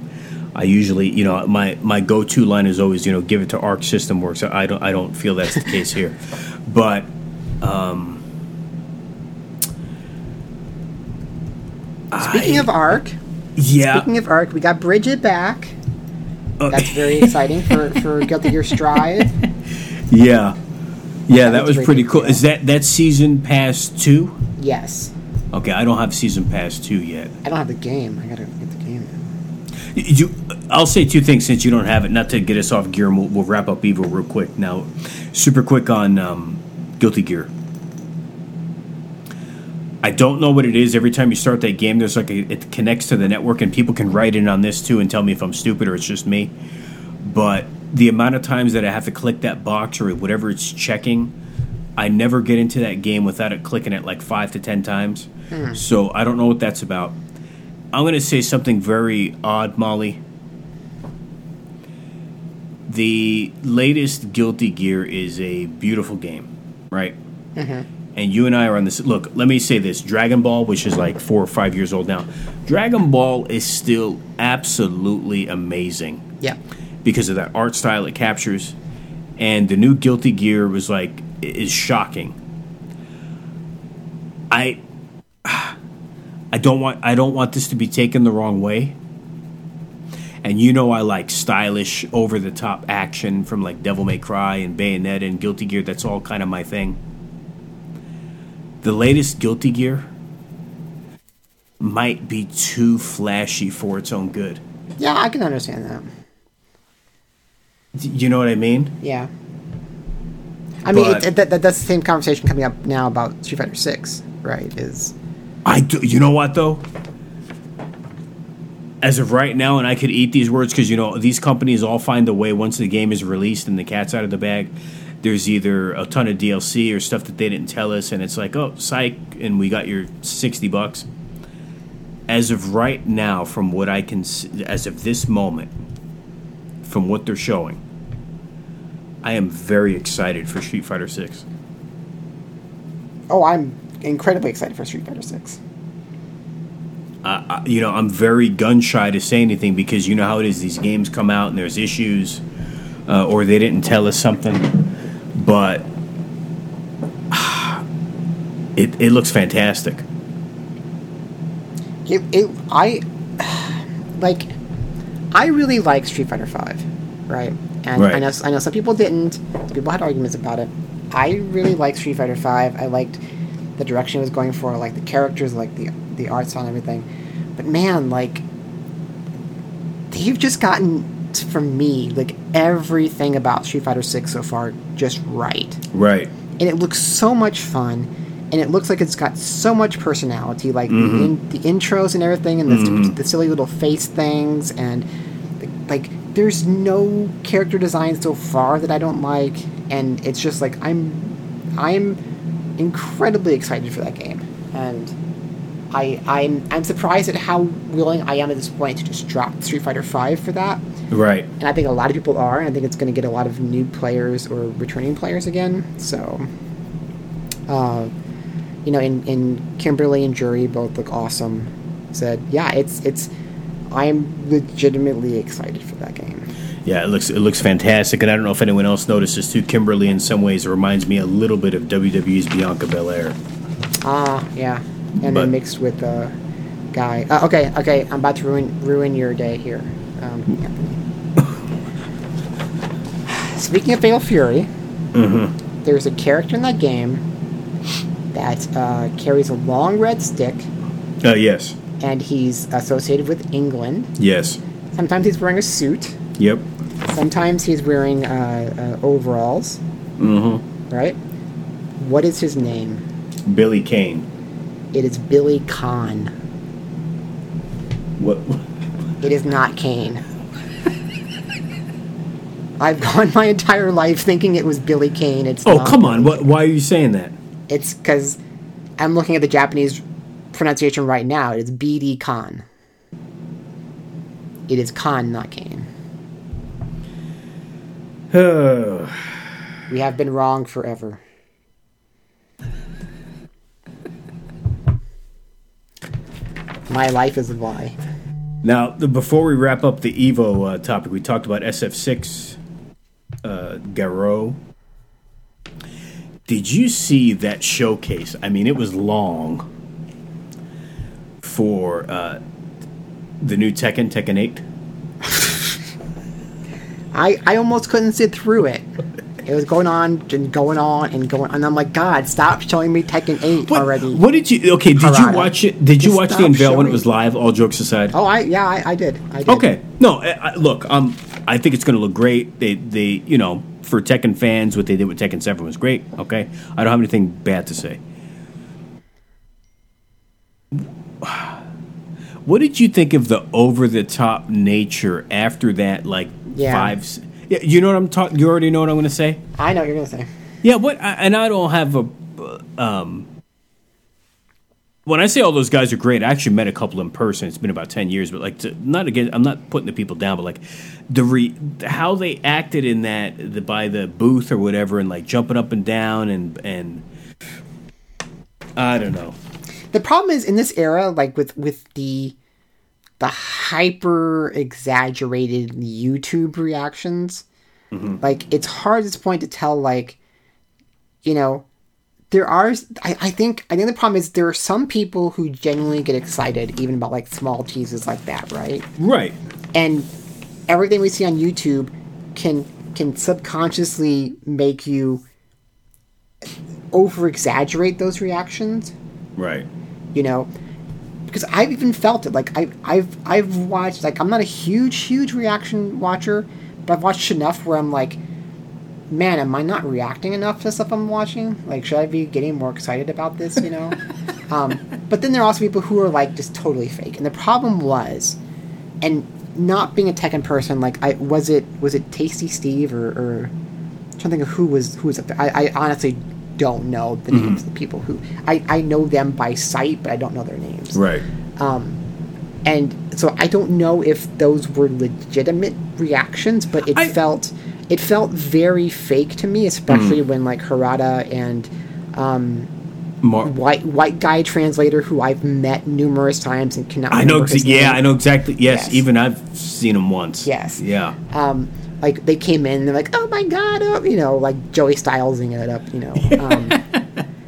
I usually, you know, my my go to line is always, you know, give it to Arc System Works. I don't I don't feel that's the case here, *laughs* but speaking I- of arc yeah, Speaking of Arc, we got Bridget back. That's very exciting for, for *laughs* Guilty Gear Strive. Yeah, yeah, that was was pretty pretty cool. cool. Is that that season pass two? Yes. Okay, I don't have season pass two yet. I don't have the game. I gotta get the game. You, I'll say two things since you don't have it. Not to get us off gear, we'll, we'll wrap up Evo real quick. Now, super quick on um, Guilty Gear. I don't know what it is. Every time you start that game, there's like a, it connects to the network, and people can write in on this too and tell me if I'm stupid or it's just me. But the amount of times that I have to click that box or whatever it's checking, I never get into that game without it clicking it like five to ten times. Hmm. So I don't know what that's about. I'm going to say something very odd, Molly. The latest Guilty Gear is a beautiful game, right? Mm-hmm. And you and I are on this. Look, let me say this Dragon Ball, which is like four or five years old now, Dragon Ball is still absolutely amazing Yeah. because of that art style it captures. And the new Guilty Gear was like is shocking. I *sighs* I don't want I don't want this to be taken the wrong way. And you know I like stylish, over the top action from like Devil May Cry and Bayonetta and Guilty Gear. That's all kind of my thing. The latest Guilty Gear might be too flashy for its own good. Yeah, I can understand that. You know what I mean? Yeah. I mean, But- it, it, that, that- that's the same conversation coming up now about Street Fighter Six, right? Is I do. You know what though? As of right now, and I could eat these words because you know these companies all find a way once the game is released and the cat's out of the bag. There's either a ton of DLC or stuff that they didn't tell us, and it's like, oh, psych, and we got your sixty bucks. As of right now, from what I can, as of this moment, from what they're showing, I am very excited for Street Fighter Six. oh, I'm incredibly excited for Street Fighter Six. I- you know, I'm very gun shy to say anything because you know how it is. These games come out and there's issues, uh, or they didn't tell us something. But *sighs* it it looks fantastic. It, it I *sighs* like. I really like Street Fighter Five, right? And I know I know some people didn't. Some people had arguments about it. I really like Street Fighter Five. I liked the direction it was going for. I like the characters, like the the art style and everything. But man, like they've just gotten from me like everything about Street Fighter Six so far just right Right. and it looks so much fun and it looks like it's got so much personality like the, mm-hmm. in, the intros and everything and the, mm-hmm. the silly little face things and like there's no character design so far that i don't like and it's just like i'm i'm incredibly excited for that game and I, I'm I'm surprised at how willing I am at this point to just drop Street Fighter Five for that, Right. and I think a lot of people are, and I think it's going to get a lot of new players or returning players again. So, uh, you know, in, in Kimberly and Juri both look awesome. Said, yeah, it's it's. I'm legitimately excited for that game. Yeah, it looks it looks fantastic, and I don't know if anyone else notices too. Kimberly, in some ways, reminds me a little bit of WWE's Bianca Belair. Ah, yeah, and But- then mixed with the guy. Uh, okay, okay, I'm about to ruin ruin your day here, um, Anthony. *sighs* Speaking of Fatal Fury, there's a character in that game that uh, carries a long red stick, Uh, yes. and he's associated with England. Yes. Sometimes he's wearing a suit. Yep. Sometimes he's wearing uh, uh, overalls. Mm-hmm. Right? What is his name? Billy Kane. It is Billy Kahn. What? It is not Kane. I've gone my entire life thinking it was Billy Kane. It's Oh, come on! What? Why are you saying that? It's because I'm looking at the Japanese pronunciation right now. It's BD Khan. It is Khan, not Kane. *sighs* We have been wrong forever. My life is a lie. Now, the, before we wrap up the Evo uh, topic, we talked about SF6 uh, Garou. Did you see that showcase? I mean, it was long for uh, the new Tekken, Tekken 8. *laughs* I I almost couldn't sit through it. It was going on and going on and going, on. and I'm like, God, stop showing me Tekken Eight What, already. what did you? Okay, did you watch it? Did you Just watch the unveil when it was live? All jokes aside. Oh, I yeah, I, I did. I did. Okay, no, I, look, um, I think it's going to look great. They, they, you know, for Tekken fans, what they did with Tekken Seven was great. Okay, I don't have anything bad to say. What did you think of the over-the-top nature after that? Like Yeah. five. Yeah, you know what I'm talking. You already know what I'm going to say. I know what you're gonna say. Yeah, what? I- And I don't have a. Um, when I say all those guys are great, I actually met a couple in person. It's been about ten years, but like, to, not again. I'm not putting the people down, but like, the re, how they acted in that the, by the booth or whatever, and like jumping up and down and and. I don't know. The problem is in this era, like with with the the hyper exaggerated YouTube reactions, mm-hmm. like it's hard at this point to tell. Like, you know, there are. I, I think I think the problem is there are some people who genuinely get excited even about like small teases like that, right? Right. and everything we see on YouTube can can subconsciously make you over exaggerate those reactions Right. you know because I've even felt it. Like I, I've I've watched like I'm not a huge huge reaction watcher but I've watched enough where I'm like man am I not reacting enough to stuff I'm watching? Like should I be getting more excited about this you know? *laughs* Um, but then there are also people who are like just totally fake. And the problem was and not being a Tekken person like I was it was it Tasty Steve or, or I'm trying to think of who was who was up there? I, I honestly don't know the names of the people who I, I know them by sight but I don't know their names Right. Um, and so I don't know if those were legitimate reactions, but it I- felt it felt very fake to me, especially when like Harada and Mar- white white guy translator who I've met numerous times and cannot. I know. Yeah, name. I know exactly. Yes, Yes. even I've seen him once. Yes. Yeah. Um, like they came in, they're like, "Oh my god!" Oh, you know, like Joey Stylesing it up, you know. Um,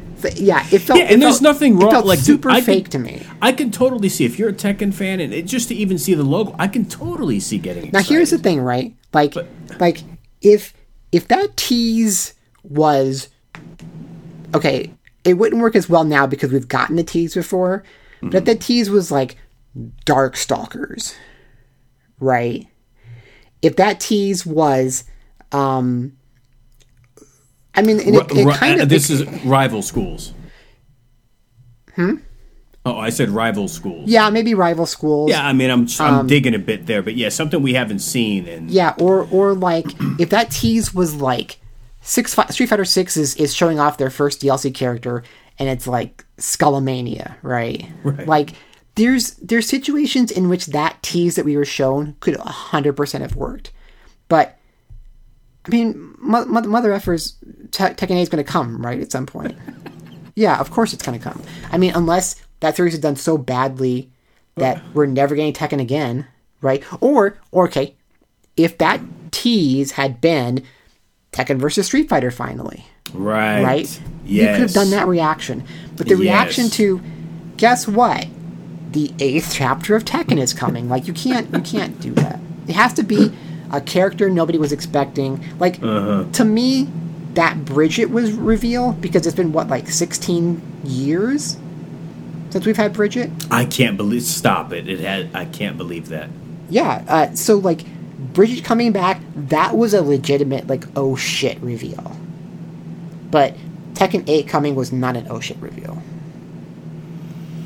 *laughs* so, yeah, it felt. Yeah, and there's felt- nothing wrong. like dude, super can- fake to me. I can totally see if you're a Tekken fan, and it, just to even see the logo, I can totally see getting excited. Now here's the thing, right? Like, like if if that tease was okay, it wouldn't work as well now because we've gotten the tease before. But if that tease was like Dark Stalkers, right? If that tease was, um, I mean, it, it kind of this is rival schools. Hmm. Oh, I said rival schools. yeah, maybe rival schools. Yeah, I mean, I'm I'm digging a bit there, but yeah, something we haven't seen, and Um, Yeah, or or like if that tease was like six Street Fighter Six is, is showing off their first DLC character, and it's like Skullomania, right? Right. Like there's there's situations in which that tease that we were shown could hundred percent have worked, but I mean, mo- mo- mother effers, Te- Tekken 8 is going to come right at some point. *laughs* yeah, of course it's going to come. I mean, unless that series is done so badly that we're never getting Tekken again, right? Or, or okay, if that tease had been Tekken versus Street Fighter finally, right, right? Yes. You could have done that reaction. But the reaction Yes. to guess what? The eighth chapter of Tekken is coming. Like you can't you can't do that. It has to be a character nobody was expecting. Like Uh-huh. to me, that Bridget was reveal because it's been what like sixteen years since we've had Bridget. I can't believe. Stop it! It had. I can't believe that. Yeah. Uh, so like Bridget coming back, that was a legitimate like oh shit reveal. But Tekken 8 coming was not an oh shit reveal.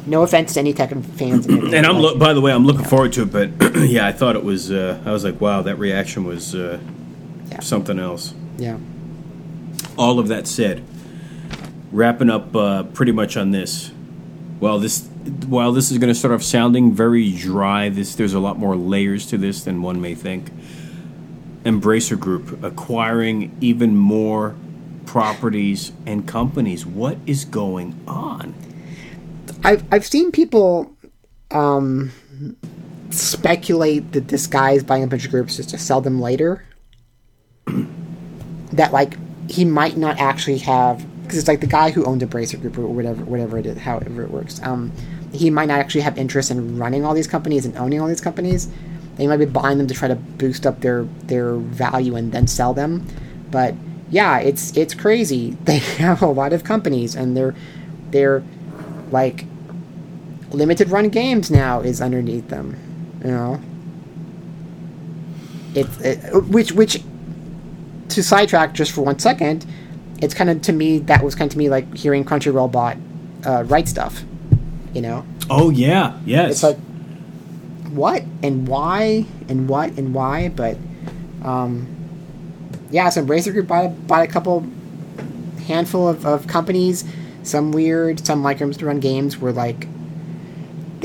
No offense to any Tekken fans. And I'm. Lo- by the way, I'm looking forward to it. But *clears throat* yeah, I thought it was. Uh, I was like, wow, that reaction was uh, Yeah. something else. yeah. all of that said, wrapping up uh, pretty much on this. Well, this, while this is going to start off sounding very dry, this there's a lot more layers to this than one may think. Embracer Group acquiring even more properties and companies. What is going on? I've I've seen people um, speculate that this guy is buying a bunch of groups just to sell them later. *clears throat* that like he might not actually have because it's like the guy who owns Embracer group or whatever whatever it is however it works. Um, he might not actually have interest in running all these companies and owning all these companies. They might be buying them to try to boost up their their value and then sell them. But yeah, it's it's crazy. *laughs* They have a lot of companies and they're they're like limited run games now is underneath them. You know, it's it, which which to sidetrack just for one second, it's kind of to me that was kind of to me like hearing Crunchyroll bought uh, Right Stuf. You know, Oh yeah, yes. it's like what and why and what and why, but um, yeah, so Embracer Group bought a, bought a couple handful of, of companies. Some weird, some like to run games were like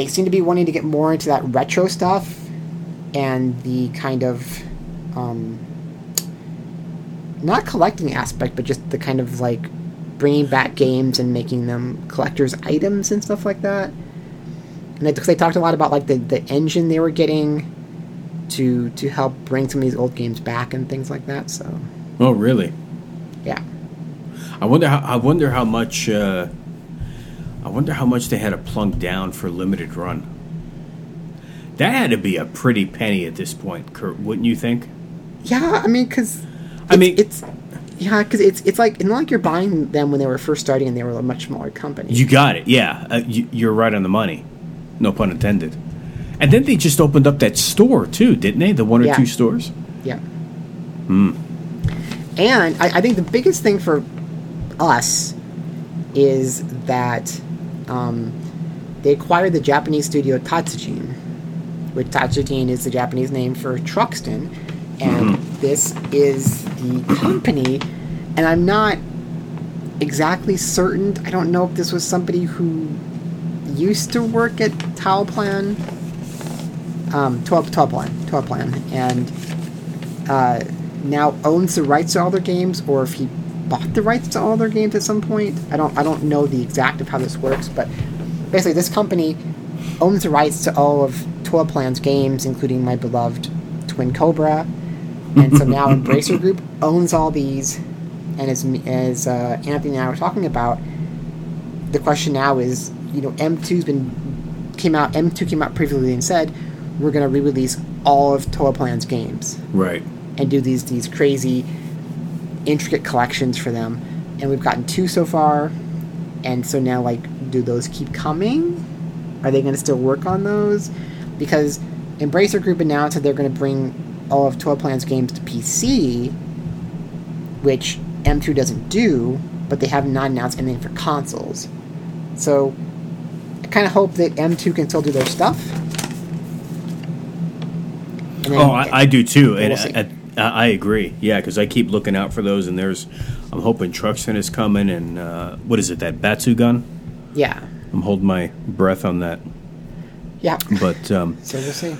they seem to be wanting to get more into that retro stuff and the kind of um, not collecting aspect, but just the kind of like bringing back games and making them collectors items and stuff like that. And they, they talked a lot about like the, the engine they were getting to to help bring some of these old games back and things like that. So oh really? yeah, I wonder how I wonder how much uh, I wonder how much they had to plunk down for a limited run. That had to be a pretty penny at this point, Kurt, wouldn't you think? yeah. I mean, because I mean- it's yeah, because it's it's like not like you're buying them when they were first starting and they were a much smaller company. You got it. Yeah, uh, you, you're right on the money. No pun intended. And then they just opened up that store too, didn't they? The one or Yeah. two stores. Yeah. Hmm. And I, I think the biggest thing for us is that um, they acquired the Japanese studio Tatsujin, which Tatsujin is the Japanese name for Truxton, and this is the company. And I'm not exactly certain. I don't know if this was somebody who used to work at Toaplan, um, Taop- Toaplan, Toaplan, and uh, now owns the rights to all their games, or if he bought the rights to all their games at some point. I don't I don't know the exact of how this works, but basically this company owns the rights to all of Toaplan's games, including my beloved Twin Cobra. And so now Embracer Group *laughs* owns all these, and as as uh, Anthony and I were talking about, the question now is, you know, M2's been came out. M2 came out previously and said we're going to re-release all of Toaplan's games Right. and do these these crazy intricate collections for them and we've gotten two so far and so now like do those keep coming? Are they going to still work on those? Because embracer group announced that they're going to bring all of Toaplan's games to pc which m2 doesn't do but they have not announced anything for consoles. So i kind of hope that m2 can still do their stuff. Then- Oh, I, I do too, and. I, I, I agree. Yeah, because I keep looking out for those, and there's, I'm hoping Truxton is coming, and uh, what is it, that Batsugun? yeah I'm holding my breath on that. yeah But um, *laughs* so we'll see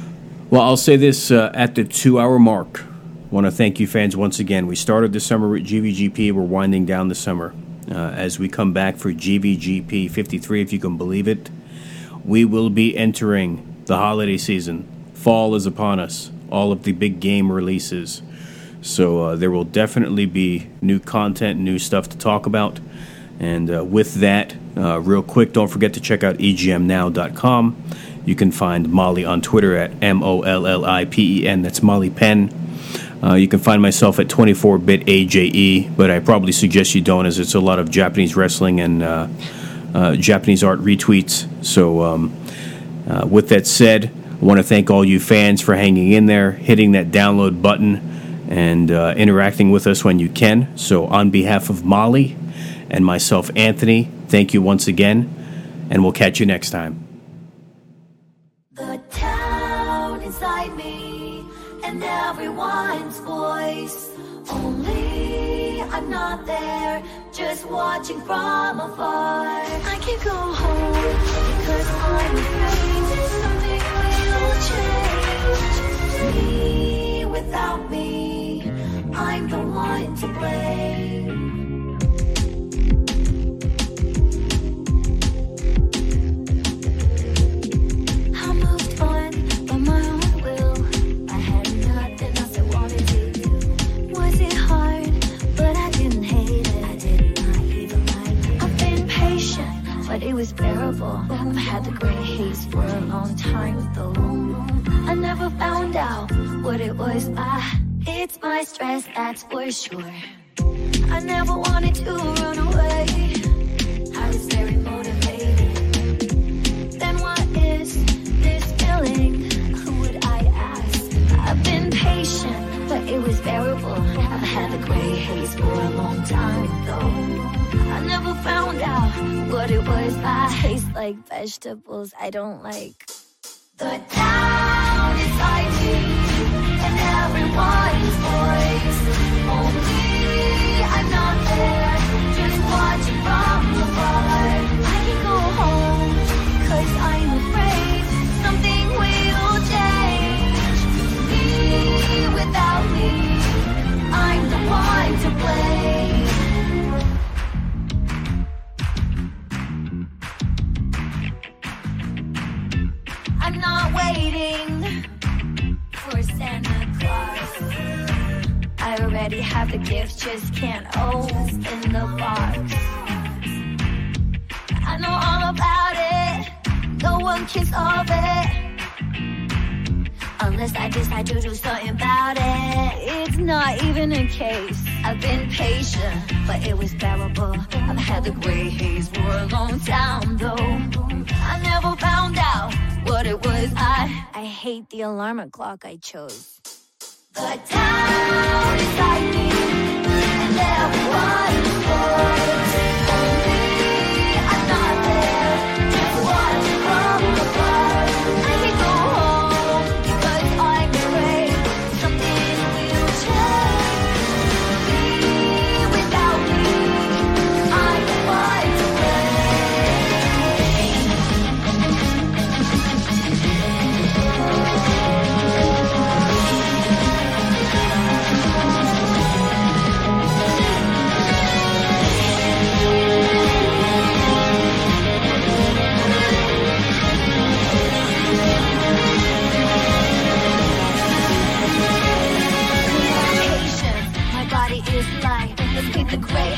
Well, I'll say this uh, at the two hour mark. want to thank you, fans, once again. We started the summer with GVGP. We're winding down the summer. Uh, as we come back for GVGP 53, if you can believe it, we will be entering the holiday season. Fall is upon us, all of the big game releases. So uh, there will definitely be new content, new stuff to talk about. And uh, with that, uh, real quick, don't forget to check out egmnow.com. You can find Molly on Twitter at M O L L I P E N. That's Molly Penn. Uh, you can find myself at 24bit AJE, but I probably suggest you don't, as it's a lot of Japanese wrestling and uh, uh, Japanese art retweets. So, um, with that said, I want to thank all you fans for hanging in there, hitting that download button, and uh, interacting with us when you can. So, on behalf of Molly and myself, Anthony, thank you once again, and we'll catch you next time. The town inside me and everyone's voice. Only I'm not there, just watching from afar. I can't go home because I'm afraid something will change. Me without me, I'm the one to blame. I moved on by my own will. I had nothing else I wanted to do. Was it hard? But I didn't hate it. I did not even like it. I've been patient, but it was bearable. I've had the gray haze for a long time though. I never found out what it was. Ah, it's my stress, that's for sure. I never wanted to run away. I was very motivated. Then what is this feeling? Who would I ask? I've been patient, but it was bearable. I've had the gray haze for a long time though. I never found out what it was. I taste like vegetables I don't like. The town inside me I'm not there. Just watching from the bar. Can't go home, 'cause I'm afraid something will change. Me without me, I'm the one to play I'm not there, I already have the gift, just can't open the box. I know all about it, no one can solve it. Unless I decide to do something about it. It's not even a case. I've been patient, but it was bearable. I've had the gray haze for a long time though. I never found out what it was. I I hate the alarm clock I chose. The the gray